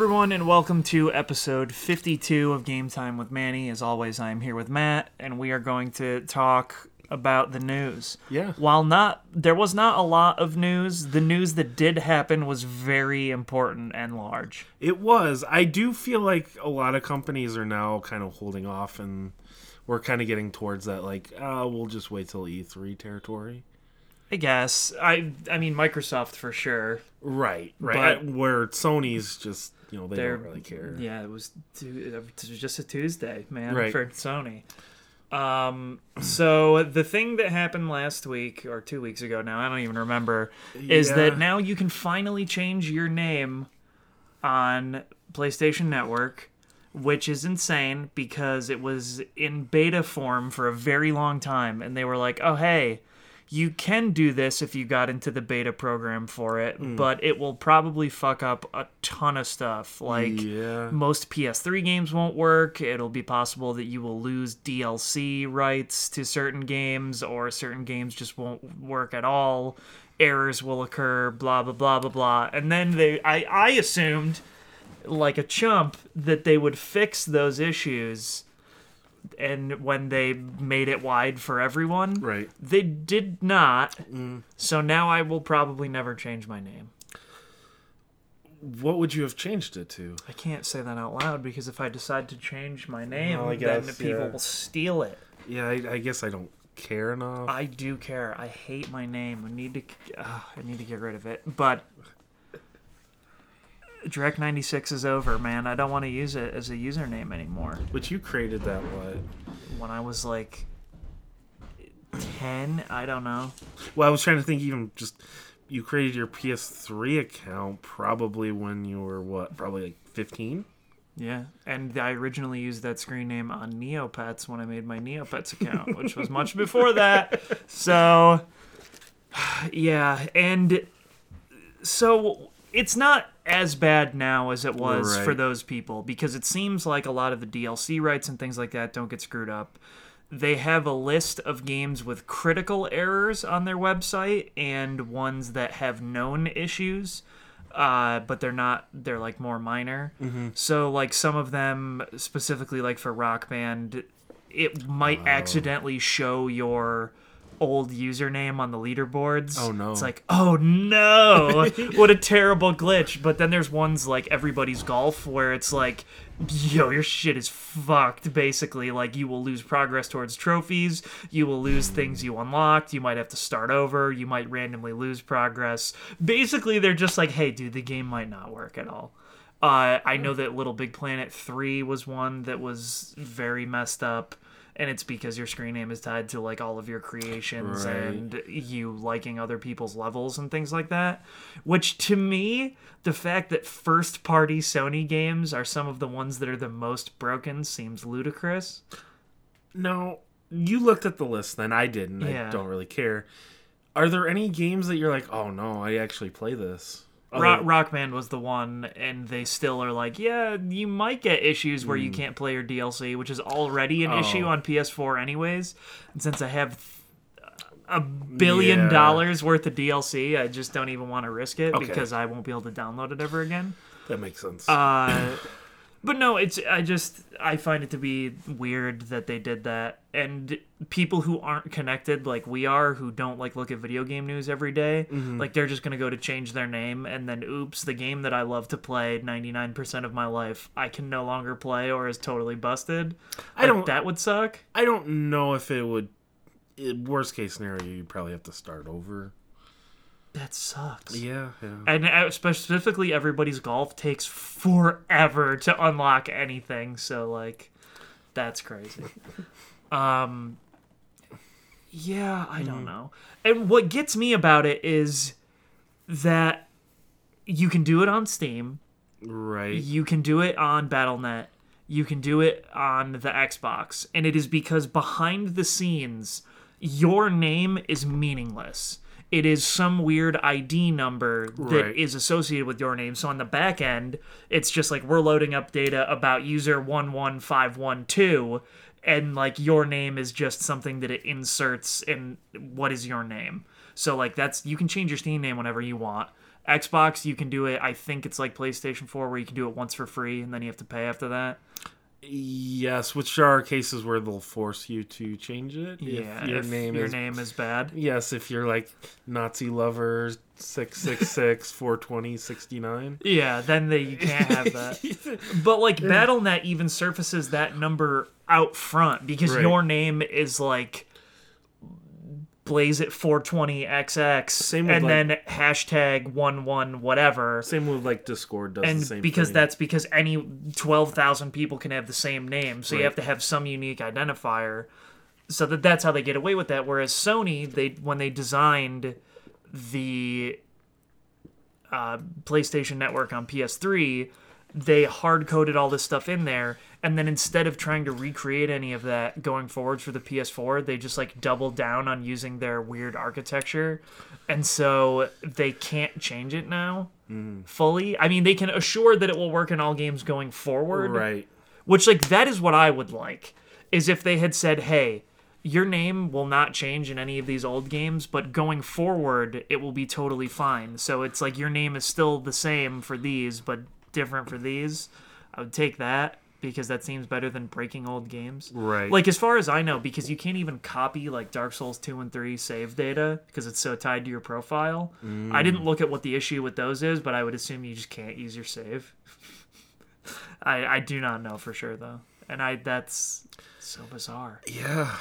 Everyone, and welcome to episode 52 of Game Time with Manny. As always, I am here with Matt, and we are going to talk about the news. Yeah. While not, there was not a lot of news. The news that did happen was very important and large. It was. I do feel like a lot of companies are now kind of holding off, and we're kind of getting towards that. Like, uh, we'll just wait till E3 territory. I guess. I, I mean, Microsoft for sure. Right. Right. But- Where Sony's just, you know, they They're don't really care. Yeah, it was, it was just a Tuesday, man, Right. for Sony. Um, so the thing that happened last week or two weeks ago now, I don't even remember, is that now you can finally change your name on PlayStation Network, which is insane because it was in beta form for a very long time, and they were like, "Oh hey." You can do this if you got into the beta program for it, Hmm. but it will probably fuck up a ton of stuff. Like Yeah. most PS3 games won't work. It'll be possible that you will lose DLC rights to certain games, or certain games just won't work at all. Errors will occur, blah blah blah blah blah. And then they, I, I assumed, like a chump, that they would fix those issues. And when they made it wide for everyone, Right. they did not. So now I will probably never change my name. What would you have changed it to? I can't say that out loud because if I decide to change my name, Well, I then guess, people yeah. will steal it. Yeah, I, I guess I don't care enough. I do care. I hate my name. I need to. Uh, I need to get rid of it. But Direct ninety six is over, man. I don't want to use it as a username anymore. but you created that what? When I was like ten, I don't know. Well, I was trying to think even just you created your PS3 account probably when you were what? Probably like 15? Yeah, and I originally used that screen name on Neopets when I made my Neopets account, which was much before that. So, yeah, and so it's not as bad now as it was Right. for those people because it seems like a lot of the DLC rights and things like that don't get screwed up. They have a list of games with critical errors on their website and ones that have known issues uh, but they're not they're like more minor so like some of them specifically like for rock band it might accidentally show your old username on the leaderboards. Oh, no. it's like oh no. What a terrible glitch. But then there's ones like everybody's golf where it's like yo your shit is fucked basically. Like you will lose progress towards trophies. You will lose things you unlocked. You might have to start over. You might randomly lose progress. Basically they're just like hey dude the game might not work at all. Uh, I know that Little Big Planet 3 was one that was very messed up, and it's because your screen name is tied to like all of your creations Right. and you liking other people's levels and things like that. Which to me, the fact that first party Sony games are some of the ones that are the most broken seems ludicrous. No, you looked at the list then. I didn't. Yeah. I don't really care. Are there any games that you're like, oh no, I actually play this? Rock, Rock Band was the one, and they still are like, yeah, you might get issues where you can't play your DLC, which is already an issue Hmm. Oh. on PS4, anyways. And since I have a billion Yeah. dollars worth of DLC, I just don't even want to risk it Okay. because I won't be able to download it ever again. that makes sense. Uh, but no, it's I just I find it to be weird that they did that, and people who aren't connected like we are, who don't like look at video game news every day, like they're just gonna go to change their name, and then oops, the game that I love to play ninety nine percent of my life, I can no longer play or is totally busted. I Like, don't- That would suck. I don't know if it would. Worst case scenario, you probably have to start over. That sucks. Yeah, yeah. And uh, specifically, everybody's golf takes forever to unlock anything. So like, that's crazy. um, yeah, I don't hmm. know. And what gets me about it is that you can do it on Steam. Right. You can do it on BattleNet. You can do it on the Xbox. And it is because behind the scenes, your name is meaningless. It is some weird ID number that is Right. associated with your name. So on the back end, it's just like we're loading up data about user 11512 and like your name is just something that it inserts in what is your name. So like that's you can change your Steam name whenever you want. Xbox, you can do it. I think it's like PlayStation 4 where you can do it once for free and then you have to pay after that. Yes, which are cases where they'll force you to change it. Yeah, if your if name your is name is bad. yes, if you're like Nazi lover six six six four twenty sixty nine. Yeah, then they you can't have that. But like BattleNet even surfaces that number out front because Right. your name is like blaze it 420xx Same and like- then hashtag 11 whatever. Same with like Discord does the and same because thing. that's because any 12,000 people can have the same name so you have to have some unique identifier. So that that's how they get away with that whereas Sony they when they designed the uh, PlayStation Network on PS3 they hard coded all this stuff in there and then instead of trying to recreate any of that going forward for the PS4 they just like doubled down on using their weird architecture and so they can't change it now mm-hmm. fully I mean they can assure that it will work in all games going forward right. which like that is what I would like is if they had said, "Hey, your name will not change in any of these old games, but going forward it will be totally fine." So it's like your name is still the same for these, but different for these. I would take that because that seems better than breaking old games. Right. Like as far as I know, because you can't even copy like Dark Souls 2 and 3 save data because it's so tied to your profile. Mm. I didn't look at what the issue with those is, but I would assume you just can't use your save. I I do not know for sure though. And I that's so bizarre. Yeah.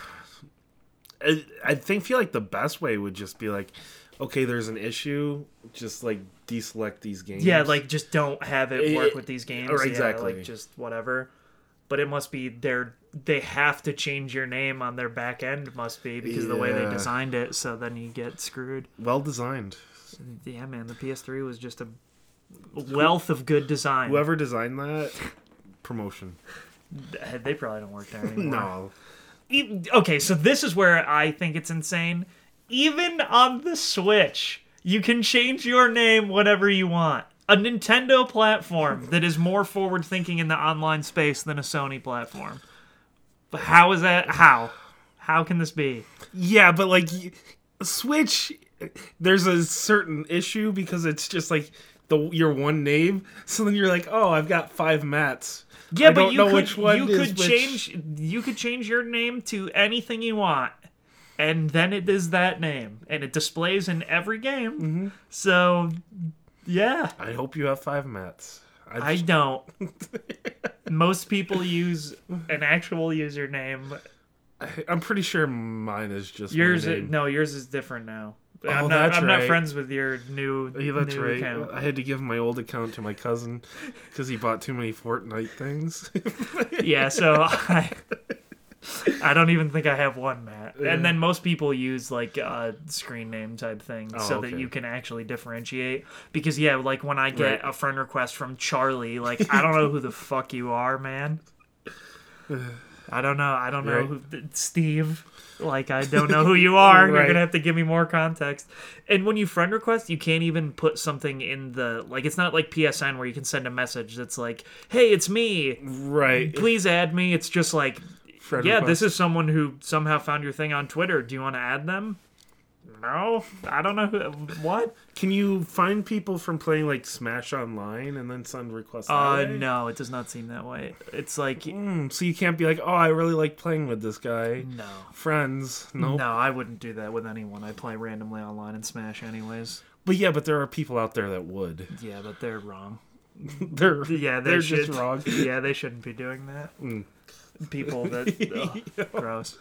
I, I think feel like the best way would just be like, okay, there's an issue, just like deselect these games. Yeah, like just don't have it work Eh, with these games. or Yeah, exactly. like just whatever. But it must be they're they have to change your name on their back end must be because of the way they designed it, so then you get screwed. well designed. Yeah, man, the PS3 was just a wealth of good design. Whoever designed that, promotion. They probably don't work there anymore. No. Okay, so this is where I think it's insane. Even on the Switch, you can change your name whenever you want. A Nintendo platform that is more forward thinking in the online space than a Sony platform. But how is that? How? How can this be? Yeah, but like Switch, there's a certain issue because it's just like the your one name. So then you're like, oh, I've got five mats. Yeah, I but you know could which one you is could which. change you could change your name to anything you want, and then it is that name, and it displays in every game. Mm-hmm. So, yeah, I hope you have five mats. I, I don't. Most people use an actual username. I'm pretty sure mine is just Yours, My name. no, yours is different now. Oh, I'm not. I'm not friends with your new, Yeah, that's new right. account. I had to give my old account to my cousin because he bought too many Fortnite things. yeah, so I, I don't even think I have one, Matt. Yeah. And then most people use like a screen name type thing Oh, so that you can actually differentiate. Because yeah, like when I get Right. a friend request from Charlie, like I don't know who the fuck you are, man. I don't know. I don't know Right. who Steve. Like I don't know who you are. You're gonna have to give me more context. And when you friend request, you can't even put something in the like. It's not like PSN where you can send a message that's like, "Hey, it's me. right. Please add me." It's just like, Yeah, this is someone who somehow found your thing on Twitter. Do you want to add them? No, I don't know who. What? Can you find people from playing like Smash Online and then send requests? Uh, no, it does not seem that way. It's like, Mm, so you can't be like, oh, I really like playing with this guy. no, Friends, nope. no, I wouldn't do that with anyone. I play randomly online in Smash anyways. But yeah, but there are people out there that would. Yeah, but they're wrong. they're Yeah, they they're should. just wrong. Yeah, they shouldn't be doing that. Mm. People that ugh, gross.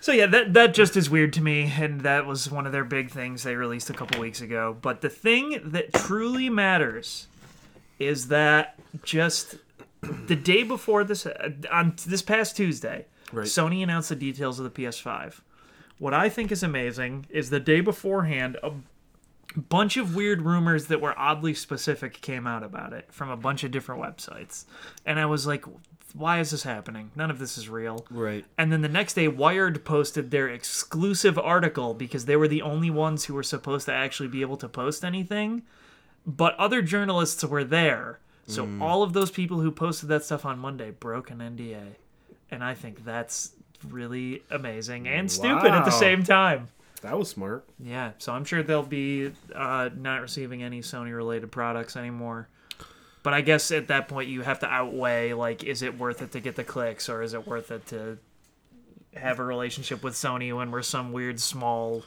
So yeah, that that just is weird to me, and that was one of their big things they released a couple weeks ago. But the thing that truly matters is that just the day before this, uh, on this past Tuesday, Right. Sony announced the details of the PS5. What I think is amazing is the day beforehand, a bunch of weird rumors that were oddly specific came out about it from a bunch of different websites. And I was like, why is this happening? None of this is real. Right. And then the next day, Wired posted their exclusive article because they were the only ones who were supposed to actually be able to post anything. But other journalists were there. So mm. all of those people who posted that stuff on Monday broke an NDA. And I think that's really amazing and stupid at the same time. That was smart. Yeah, so I'm sure they'll be uh, not receiving any Sony related products anymore. But I guess at that point you have to outweigh like, is it worth it to get the clicks, or is it worth it to have a relationship with Sony when we're some weird small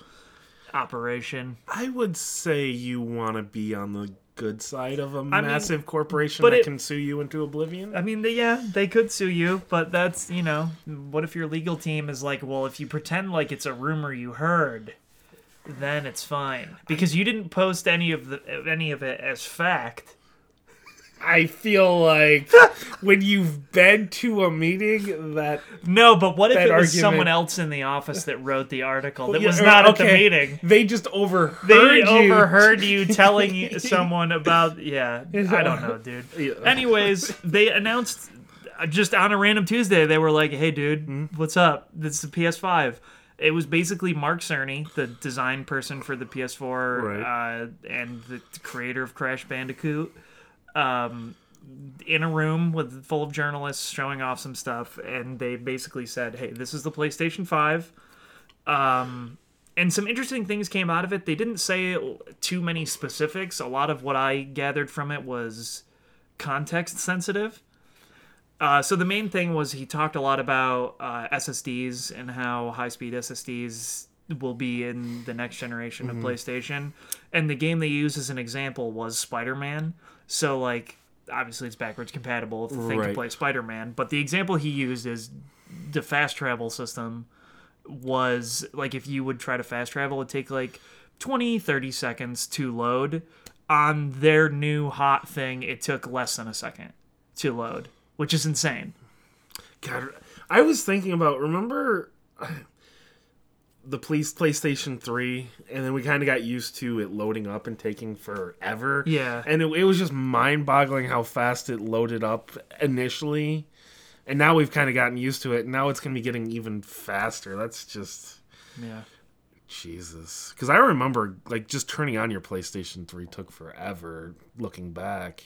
operation? I would say you want to be on the good side of a mean, massive corporation but that it- can sue you into oblivion. I mean, they, yeah, they could sue you, but that's you know, what if your legal team is like, well, if you pretend like it's a rumor you heard, then it's fine because you didn't post any of the any of it as fact. I feel like when you've been to a meeting that No, but what if That it was argument- someone else in the office that wrote the article that Yeah, was not at the meeting? they just overheard They you. overheard you telling someone about yeah. I don't know, dude. Anyways, they announced uh, just on a random Tuesday. They were like, "Hey, dude, Hmm? what's up? This is the PS5." It was basically Mark Cerny, the design person for the PS4 Right. uh, and the creator of Crash Bandicoot, um, in a room with full of journalists showing off some stuff, and they basically said, "Hey, this is the PlayStation 5." Um, and some interesting things came out of it. They didn't say too many specifics. A lot of what I gathered from it was context sensitive. Uh, so the main thing was he talked a lot about uh, SSDs and how high speed SSDs will be in the next generation of PlayStation. And the game they used as an example was Spider Man. So like obviously it's backwards compatible if the thing can play Spider Man. But the example he used is the fast travel system was like if you would try to fast travel it'd take like 20 30 seconds to load on their new hot thing it took less than a second to load which is insane God, I was thinking about remember the police PlayStation 3 and then we kind of got used to it loading up and taking forever. Yeah. And it, it was just mind-boggling how fast it loaded up initially. And now we've kind of gotten used to it. Now it's going to be getting even faster. That's just yeah Jesus. Cuz I remember like just turning on your PlayStation 3 took forever looking back.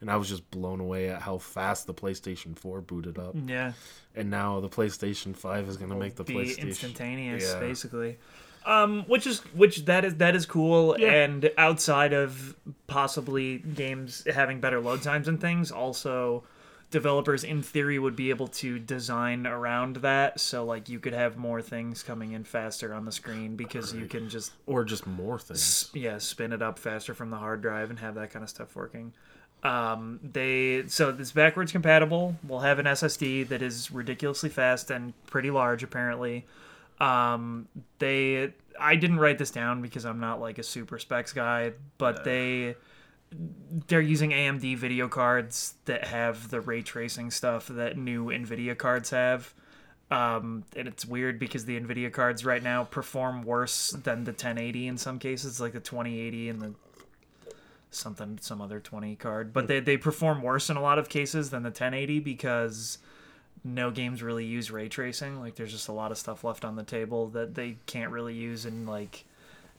And I was just blown away at how fast the PlayStation 4 booted up yeah and now the PlayStation Five is going to make the be PlayStation instantaneous Yeah. basically um which is which that is that is cool Yeah. and outside of possibly games having better load times and things also developers in theory would be able to design around that so like you could have more things coming in faster on the screen because you can just or just more things. yeah spin it up faster from the hard drive and have that kind of stuff working um, they so it's backwards compatible. We'll have an ssd that is ridiculously fast and pretty large apparently. Um, they i didn't write this down because i'm not like a super specs guy but they they're using amd video cards that have the ray tracing stuff that new nvidia cards have. Um, and it's weird because the Nvidia cards right now perform worse than the 1080 in some cases, like the 2080 and the something some other 20 card. But they they perform worse in a lot of cases than the 1080 because no games really use ray tracing. Like there's just a lot of stuff left on the table that they can't really use and like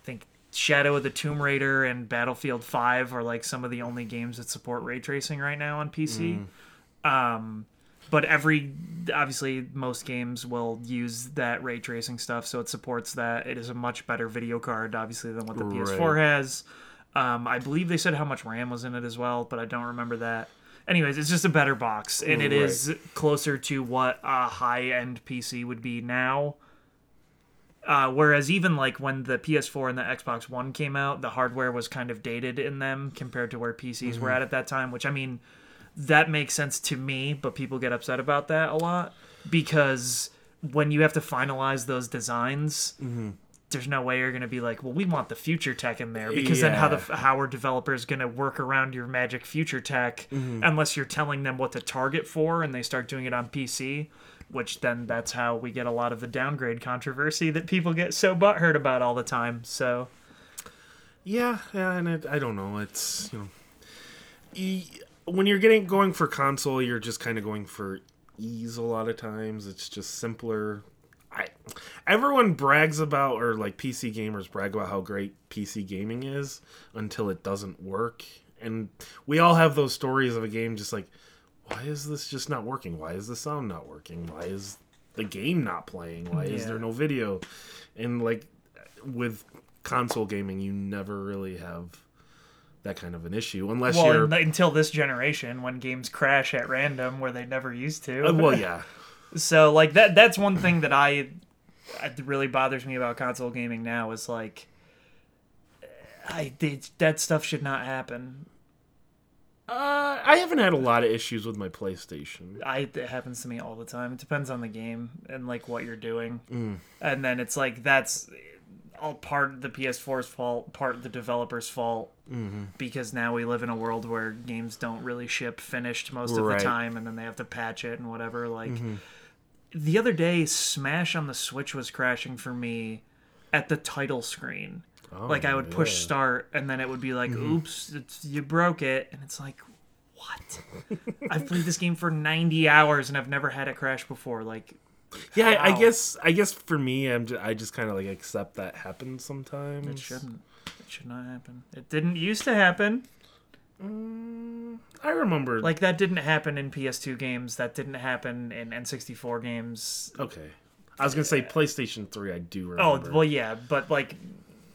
I think Shadow of the Tomb Raider and Battlefield 5 are like some of the only games that support ray tracing right now on PC. Um, but every obviously most games will use that ray tracing stuff, so it supports that. It is a much better video card, obviously, than what the PS4 has. Um, I believe they said how much RAM was in it as well, but I don't remember that. Anyways, it's just a better box, and it is closer to what a high-end PC would be now. Uh, whereas even like when the PS4 and the Xbox One came out, the hardware was kind of dated in them compared to where PCs were at at that time. Which I mean, that makes sense to me, but people get upset about that a lot because when you have to finalize those designs, there's no way you're going to be like, well, we want the future tech in there because then how the how are developers going to work around your magic future tech mm-hmm. unless you're telling them what to target for and they start doing it on PC. Which then that's how we get a lot of the downgrade controversy that people get so butthurt about all the time. So Yeah, yeah, and it, I don't know. It's you know, e- when you're getting going for console, you're just kind of going for ease a lot of times. It's just simpler. Everyone brags about or like PC gamers brag about how great PC gaming is until it doesn't work. And we all have those stories of a game just like why is this just not working? Why is the sound not working? Why is the game not playing? Why is there no video? And like with console gaming, you never really have that kind of an issue unless Well, you're. until this generation, when games crash at random where they never used to. Uh, well, yeah. So like that that's one thing that I it really bothers me about console gaming now is like I it, that stuff should not happen. Uh, I haven't had a lot of issues with my PlayStation. I it happens to me all the time. It depends on the game and like what you're doing. Mm. And then it's like that's all part of the PS4's fault, part of the developer's fault. Mm-hmm. Because now we live in a world where games don't really ship finished most of the time, and then they have to patch it and whatever. Like Mm-hmm. The other day, Smash on the Switch was crashing for me at the title screen. Oh, like I would push yeah. Mm-hmm. start, and then it would be like, "Oops, it's, you broke it," and it's like, "What?" I've played this game for ninety hours and I've never had it crash before. Like, Yeah, I, I guess. I guess for me, I'm. Just, I just kind of like accept that happens sometimes. it shouldn't. It should not happen. It didn't used to happen. I remember. Like that didn't happen in PS2 games. That didn't happen in N64 games. okay, I was gonna say PlayStation Three. I do remember. Oh well, yeah, but like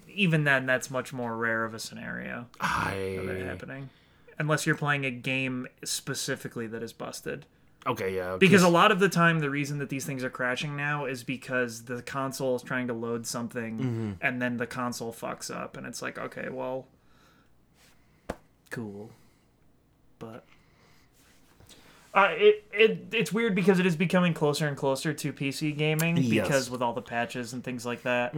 even then, that's much more rare of a scenario of it I happening, unless you're playing a game specifically that is busted. okay, yeah. Because a lot of the time, the reason that these things are crashing now is because the console is trying to load something, Mm-hmm. and then the console fucks up, and it's like, okay, well, cool, but uh, it, it it's weird because it is becoming closer and closer to PC gaming Yes. Mm-hmm. because with all the patches and things like that.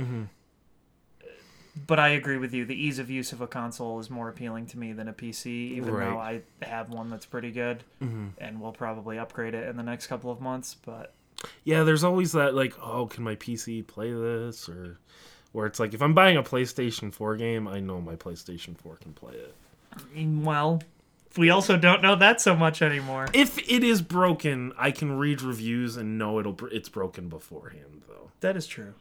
But I agree with you. The ease of use of a console is more appealing to me than a PC, even though I have one that's pretty good, and we'll probably upgrade it in the next couple of months. But yeah, there's always that like, oh, can my PC play this or. Where it's like if I'm buying a PlayStation 4 game, I know my PlayStation 4 can play it. Well, we also don't know that so much anymore. If it is broken, I can read reviews and know it'll it's broken beforehand though. That is true.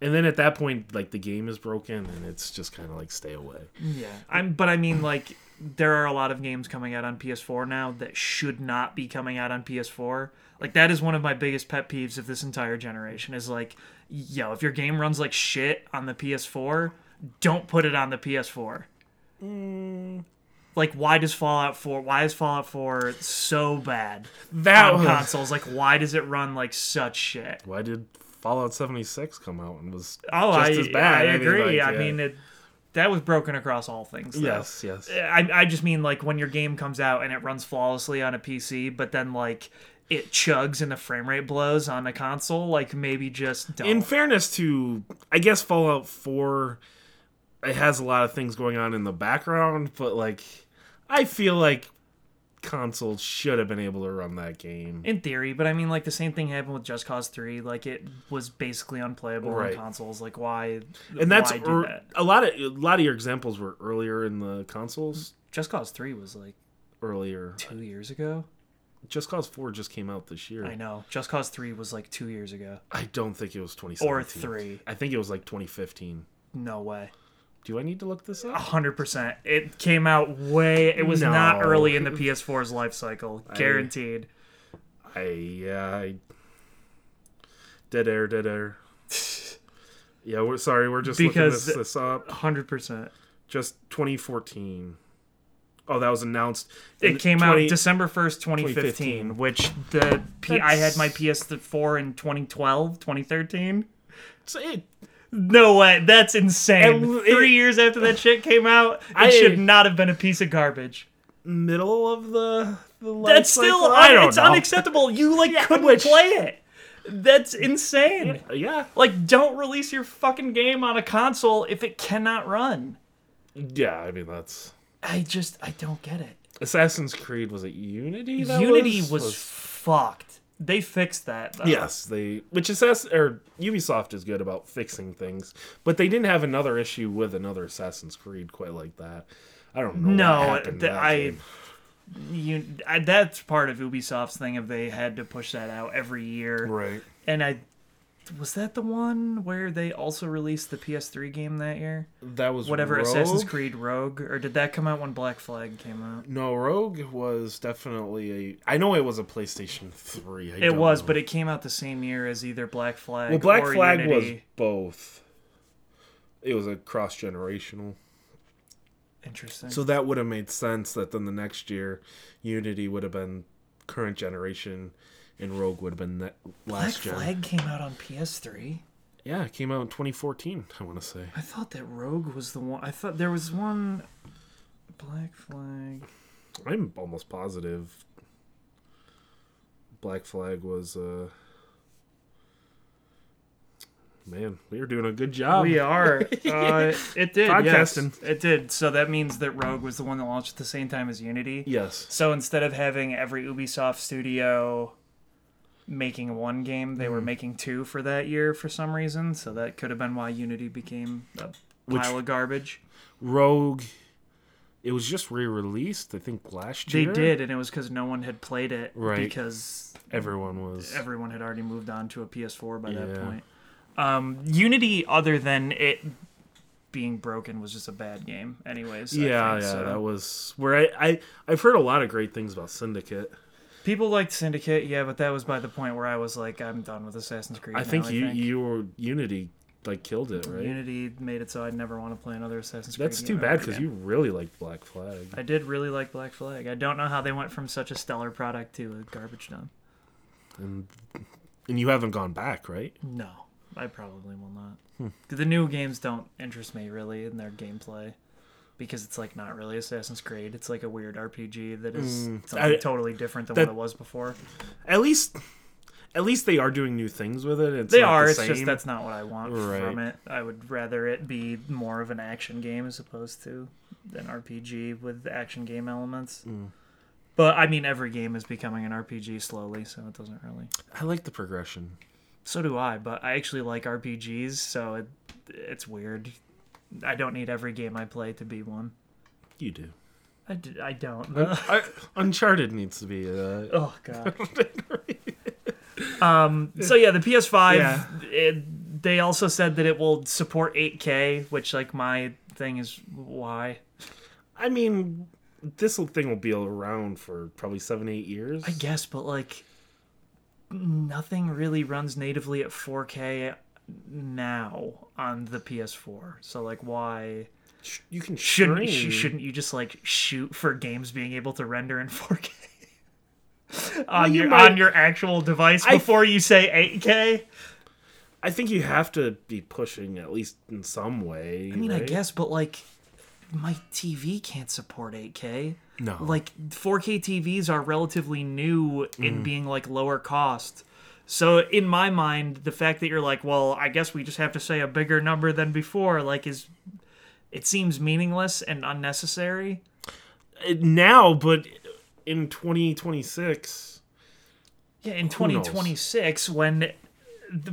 And then at that point, like the game is broken, and it's just kind of like stay away. Yeah, I'm. But I mean, like, there are a lot of games coming out on PS4 now that should not be coming out on PS4. Like, that is one of my biggest pet peeves of this entire generation. Is like, yo, if your game runs like shit on the PS4, don't put it on the PS4. Mm. Like, why does Fallout 4? Why is Fallout 4 so bad That on was consoles? Like, why does it run like such shit? why did Fallout 76 come out and was Oh, just I, as bad? I mean, agree. like, I yeah. mean, it, that was broken across all things. Though. yes, yes. I, I just mean like when your game comes out and it runs flawlessly on a PC, but then like it chugs and the frame rate blows on a console. Like maybe just don't. In fairness to, I guess Fallout 4, it has a lot of things going on in the background, but like, I feel like consoles should have been able to run that game. in theory, but I mean, like the same thing happened with Just Cause Three. Like it was basically unplayable Right. on consoles. Like why? and that's why ear- that? a lot of a lot of your examples were earlier in the consoles. Just Cause Three was like Earlier, two years ago. Just Cause 4 just came out this year. I know. Just Cause Three was like two years ago. I don't think it was 2017. Or three. I think it was like 2015. No way. Do I need to look this up? hundred percent. It came out way. It was not early in the PS4's life cycle. Guaranteed. I yeah, I dead air, dead air. yeah, we're sorry, we're just Because- looking this, this up. Hundred percent. Just 2014. Oh, that was announced. It came 20 out December first, twenty fifteen. 2015. Which the P- I had my PS4 in 2012, 2013. So it, No way, that's insane. It- Three years after that shit came out, it I- should not have been a piece of garbage. middle of the, the That's still cycle? I don't it's know. unacceptable. You like couldn't which- play it. That's insane. Yeah, Like, don't release your fucking game on a console if it cannot run. yeah. I mean, that's I just I don't get it. Assassin's Creed. Was it Unity? Unity was, was, fucked. They fixed that. Though. Yes, they which Assassin or Ubisoft is good about fixing things, but they didn't have another issue with another Assassin's Creed quite like that. I don't know. No, th- I- game. you I, that's part of Ubisoft's thing if they had to push that out every year. right. And I was that the one where they also released the PS3 game that year? That was Whatever Rogue. Assassin's Creed Rogue or did that come out when Black Flag came out? No, Rogue was definitely a. I know it was a PlayStation Three. I It was, know. but it came out the same year as either Black Flag well, Black Flag was both. it was a cross generational. Interesting. So that would have made sense that then the next year, Unity would have been current generation, and Rogue would have been Black last gen. Flag came out on PS3. Yeah, it came out in 2014. I want to say. I thought that Rogue was the one. I thought there was one. Black Flag. I'm almost positive. Black Flag was. uh Man, we are doing a good job. we are. Uh, it did. Podcasting. Yes, it did. So that means that Rogue was the one that launched at the same time as Unity. Yes. So instead of having every Ubisoft studio making one game, they were Hmm. making two for that year for some reason. So that could have been why Unity became a Which- pile of garbage. Rogue. It was just re-released, I think, last year. They did, and it was because no one had played it Right. because Everyone was. everyone had already moved on to a PS4 by that point. Um, Unity, other than it being broken, was just a bad game, anyways. Yeah, think, yeah, so. that was where I, I I've heard a lot of great things about Syndicate. People liked Syndicate, yeah, but that was by the point where I was like, I'm done with Assassin's Creed. I now, think you think. you were Unity like killed it, right? Unity made it so I'd never want to play another Assassin's Creed. That's too bad because you really liked Black Flag. I did really like Black Flag. I don't know how they went from such a stellar product to a garbage dump. and and you haven't gone back, right? No, I probably will not. Hmm. The new games don't interest me really in their gameplay because it's like not really Assassin's Creed. It's like a weird RPG that is Mm, something I- totally different than that- what it was before. At least, at least they are doing new things with it. It's They are. the It's just that's not what I want from it. I would rather it be more of an action game as opposed to an RPG with action game elements. Mm. But I mean, every game is becoming an RPG slowly, so it doesn't really. I like the progression. So do I, but I actually like RPGs, so it, it's weird. I don't need every game I play to be one. You do. I, d- I don't. I, Uncharted needs to be. Uh, oh god. um. So yeah, the PS5. Yeah. It, they also said that it will support 8K, which like my thing is why. I mean, this thing will be around for probably seven, eight years. I guess, but like nothing really runs natively at 4K now on the PS4. So like why? You can Shouldn't stream. shouldn't you just like shoot for games being able to render in 4K on you your might- on your actual device I- before you say 8K? I think you have to be pushing at least in some way. I mean, I guess, but like my TV can't support 8K. no. Like 4K TVs are relatively new in Mm-hmm. being like lower cost. So in my mind, the fact that you're like, well, I guess we just have to say a bigger number than before, like is it seems meaningless and unnecessary. Uh, now, but in 2026, Yeah, in 2026 when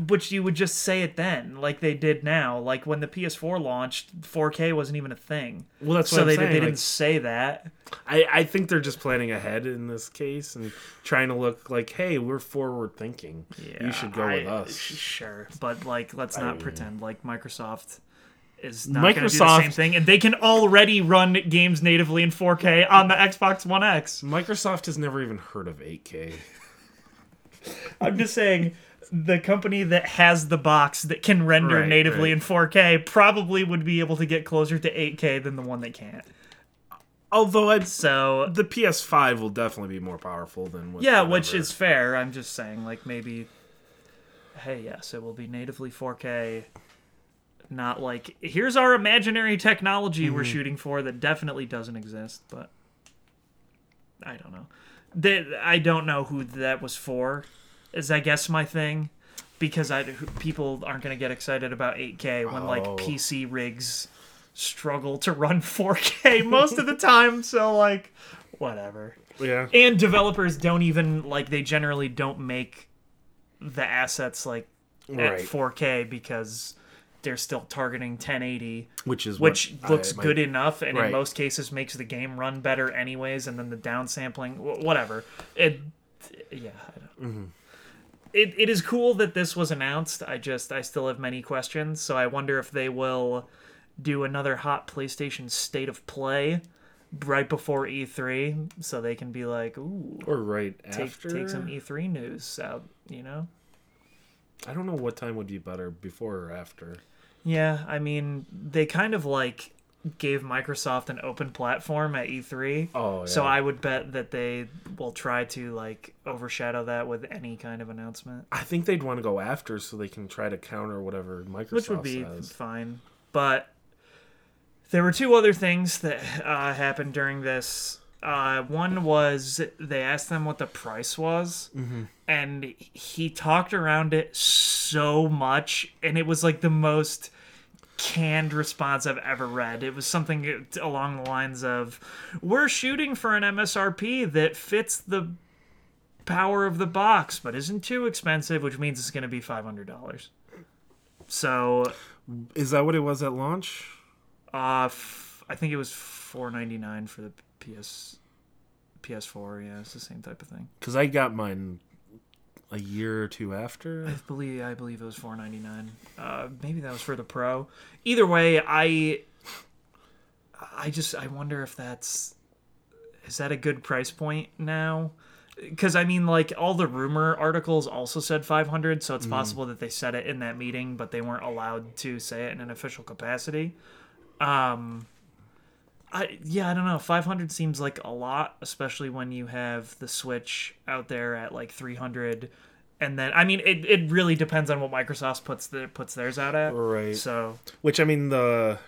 which you would just say it then like they did now like when the ps4 launched 4k wasn't even a thing well, that's what so they, saying. they like, didn't say that I, I think they're just planning ahead in this case and trying to look like, hey, we're forward thinking. Yeah, you should go I- with us. Sure, but like, let's not I- pretend like Microsoft is not going to do the same thing, and they can already run games natively in 4K on the Xbox One X. Microsoft has never even heard of 8K. I'm just saying. The company that has the box that can render Right, natively right. in 4K probably would be able to get closer to 8K than the one that can't. Although I'd, So, the PS5 will definitely be more powerful than what, yeah, which is fair. I'm just saying, like, maybe, hey, yes, it will be natively 4K. Not like, here's our imaginary technology we're Mm-hmm. shooting for that definitely doesn't exist, but I don't know. That I don't know who that was for, is I guess my thing. Because I, people aren't going to get excited about 8K when, like, Oh. PC rigs struggle to run 4K most of the time. So, like, whatever yeah. and developers don't even like they generally don't make the assets like at Right. 4K because they're still targeting 1080 Which is which what looks I- my- good enough and in most cases makes the game run better anyways and then the downsampling whatever it yeah I don't, Mm-hmm. It, it is cool that this was announced i just i still have many questions so i wonder if they will do another hot playstation state of play right before e3 so they can be like ooh Or right take, after. take some E3 news out, you know? I don't know what time would be better, before or after. Yeah, I mean, they kind of like gave Microsoft an open platform at E3. Oh, So. I would bet that they will try to like overshadow that with any kind of announcement, I think they'd want to go after so they can try to counter whatever Microsoft which would be says. fine. But there were two other things that uh, happened during this. Uh, one was they asked them what the price was, Mm-hmm. and he talked around it so much, and it was like the most canned response I've ever read. It was something along the lines of, "We're shooting for an MSRP that fits the power of the box, but isn't too expensive, which means it's going to be five hundred dollars." So, Is that what it was at launch? uh, f- I think it was four ninety nine for the PS PS4. Yeah, it's the same type of thing. Because I got mine a year or two after. I believe I believe it was four ninety nine. Uh, maybe that was for the pro. Either way, I I just I wonder if that's is that a good price point now? Because I mean, like all the rumor articles also said five hundred, so it's possible that they said it in that meeting, but they weren't allowed to say it in an official capacity. Um, I yeah, I don't know. Five hundred seems like a lot, especially when you have the Switch out there at like three hundred, and then I mean, it, it really depends on what Microsoft puts the puts theirs out at. Right. So Which I mean the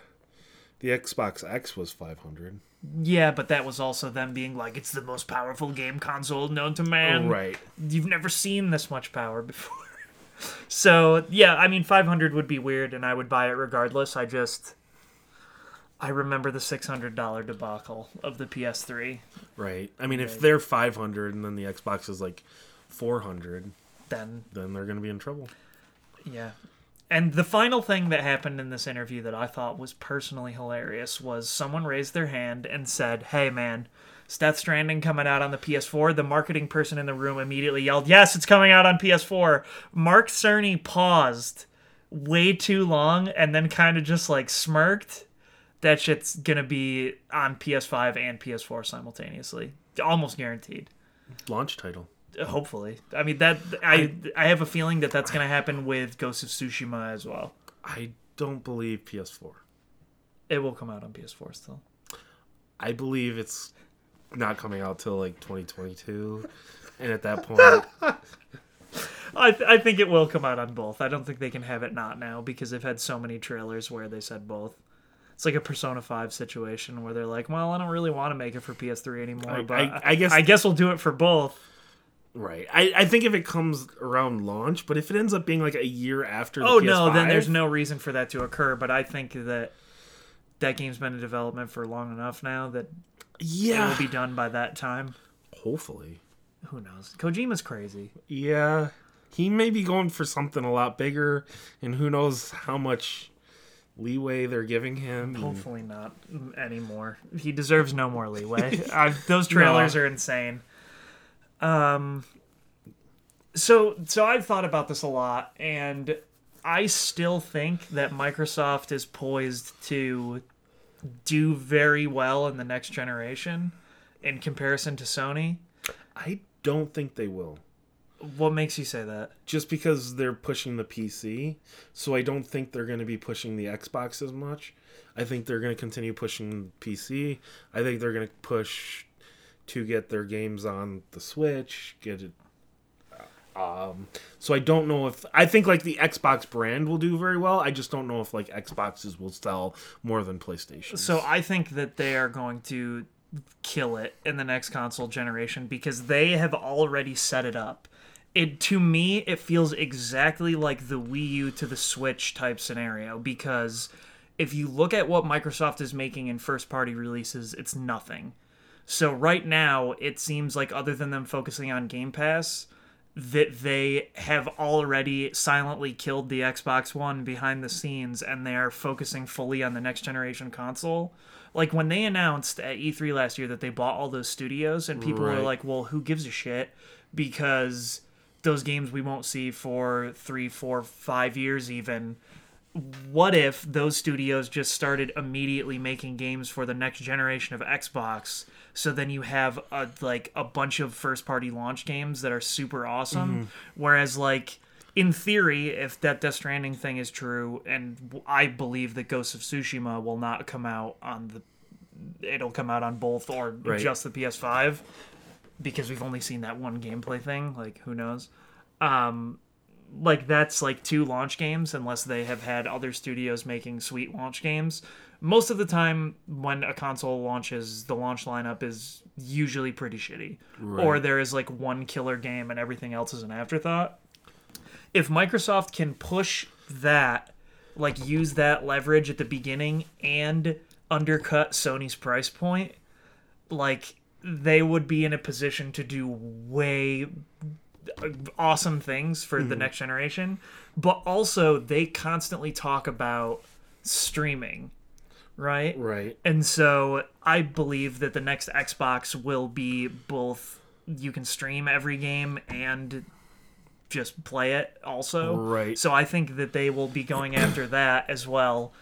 the Xbox X was 500. yeah, but that was also them being like, it's the most powerful game console known to man. right. You've never seen this much power before. so yeah, I mean, five hundred would be weird, and I would buy it regardless. I just. I remember the six hundred dollar debacle of the PS3. Right. I mean if they're 500 and then the Xbox is like 400, Then then they're going to be in trouble. Yeah. And the final thing that happened in this interview that I thought was personally hilarious was someone raised their hand and said, Hey man, Death Stranding coming out on the PS4? The marketing person in the room immediately yelled, Yes, it's coming out on PS4. Mark Cerny paused way too long and then kind of just like smirked. That shit's gonna be on PS5 and PS4 simultaneously. Almost guaranteed Launch title. Uh, hopefully i mean that i i have a feeling that that's going to happen with ghost of tsushima as well I don't believe PS4. it will come out on ps4 still I believe it's not coming out till like 2022. And at that point, I, th- I think it will come out on both i don't think they can have it not now because they've had so many trailers where they said both it's like a persona 5 situation where they're like well i don't really want to make it for ps3 anymore I- but I- I guess- i guess we'll do it for both right. I, I think if it comes around launch, but if it ends up being like a year after the oh PS5, no then there's no reason for that to occur but i think that that game's been in development for long enough now that yeah, it will be done by that time Hopefully. who knows kojima's crazy Yeah. He may be going for something a lot bigger, and who knows how much leeway they're giving him. Hopefully not anymore. He deserves no more leeway. Those trailers No. are insane. Um. So so I've thought about this a lot, and I still think that Microsoft is poised to do very well in the next generation in comparison to Sony. I don't think they will. What makes you say that? Just because they're pushing the PC, so I don't think they're going to be pushing the Xbox as much. I think they're going to continue pushing PC. I think they're going to push to get their games on the Switch, get it um so I don't know if I think like the Xbox brand will do very well. I just don't know if like Xboxes will sell more than PlayStation. So I think that they are going to kill it in the next console generation because they have already set it up. It to me it feels exactly like the Wii U to the Switch type scenario because if you look at what Microsoft is making in first party releases, it's nothing. So right now it seems like other than them focusing on Game Pass, that they have already silently killed the Xbox One behind the scenes and they are focusing fully on the next generation console. Like when they announced at E3 last year that they bought all those studios and people were like, "Well, who gives a shit?" because those games we won't see for three, four, five years even. What if those studios just started immediately making games for the next generation of Xbox? So then you have a, like a bunch of first party launch games that are super awesome. Mm-hmm. Whereas like in theory, if that Death Stranding thing is true, and I believe that Ghost of Tsushima will not come out on the, it'll come out on both or Right. just the PS5, because we've only seen that one gameplay thing. Like, who knows? Um, like that's like two launch games, unless they have had other studios making sweet launch games. Most of the time, when a console launches, the launch lineup is usually pretty shitty, or there is like one killer game and everything else is an afterthought if Microsoft can push that, like use that leverage at the beginning and undercut Sony's price point, like they would be in a position to do way awesome things for the mm-hmm. next generation. But also, they constantly talk about streaming, right? Right. And so I believe that the next Xbox will be both you can stream every game and just play it also. Right. So I think that they will be going after that as well.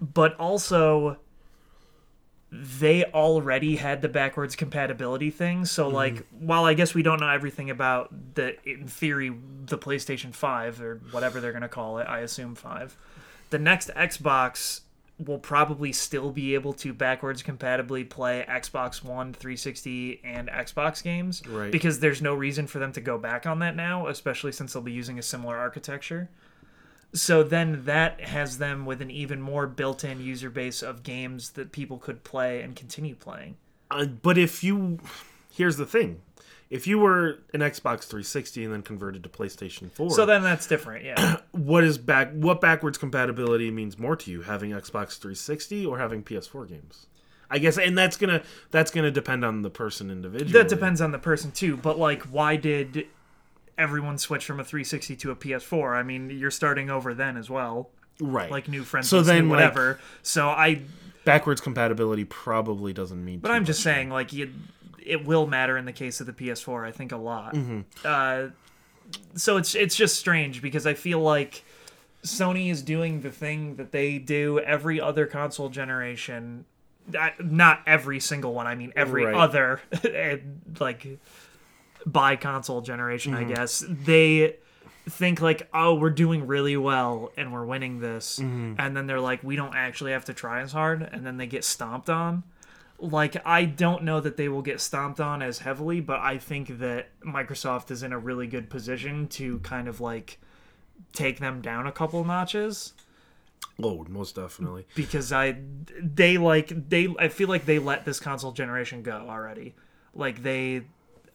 But also they already had the backwards compatibility thing. So mhm. like while I guess we don't know everything about the in theory the PlayStation 5 or whatever they're going to call it, I assume 5. The next Xbox will probably still be able to backwards compatibly play Xbox One, 360, and Xbox games. Right. Because there's no reason for them to go back on that now, especially since they'll be using a similar architecture. So then that has them with an even more built in user base of games that people could play and continue playing. Uh, but if you, here's the thing, if you were an Xbox 360 and then converted to PlayStation 4, So then that's different, yeah. what is back? What backwards compatibility means more to you, having Xbox 360 or having PS4 games? I guess, and that's gonna that's gonna depend on the person individually. that depends on the person too, but like why did everyone switch from a 360 to a PS4? I mean, you're starting over then as well. right? Like new friends, So then, then like- whatever. so I backwards compatibility probably doesn't mean. But I'm just saying, like, you, it will matter in the case of the PS4. I think a lot. Uh, so it's it's just strange because I feel like Sony is doing the thing that they do every other console generation. Not every single one. I mean, every Right. other like by console generation. I mm-hmm. guess they think like, oh, we're doing really well and we're winning this, mm-hmm. and then they're like, we don't actually have to try as hard, and then they get stomped on like I don't know that they will get stomped on as heavily, but I think that Microsoft is in a really good position to kind of like take them down a couple notches Oh, most definitely. because I they like they I feel like they let this console generation go already. Like they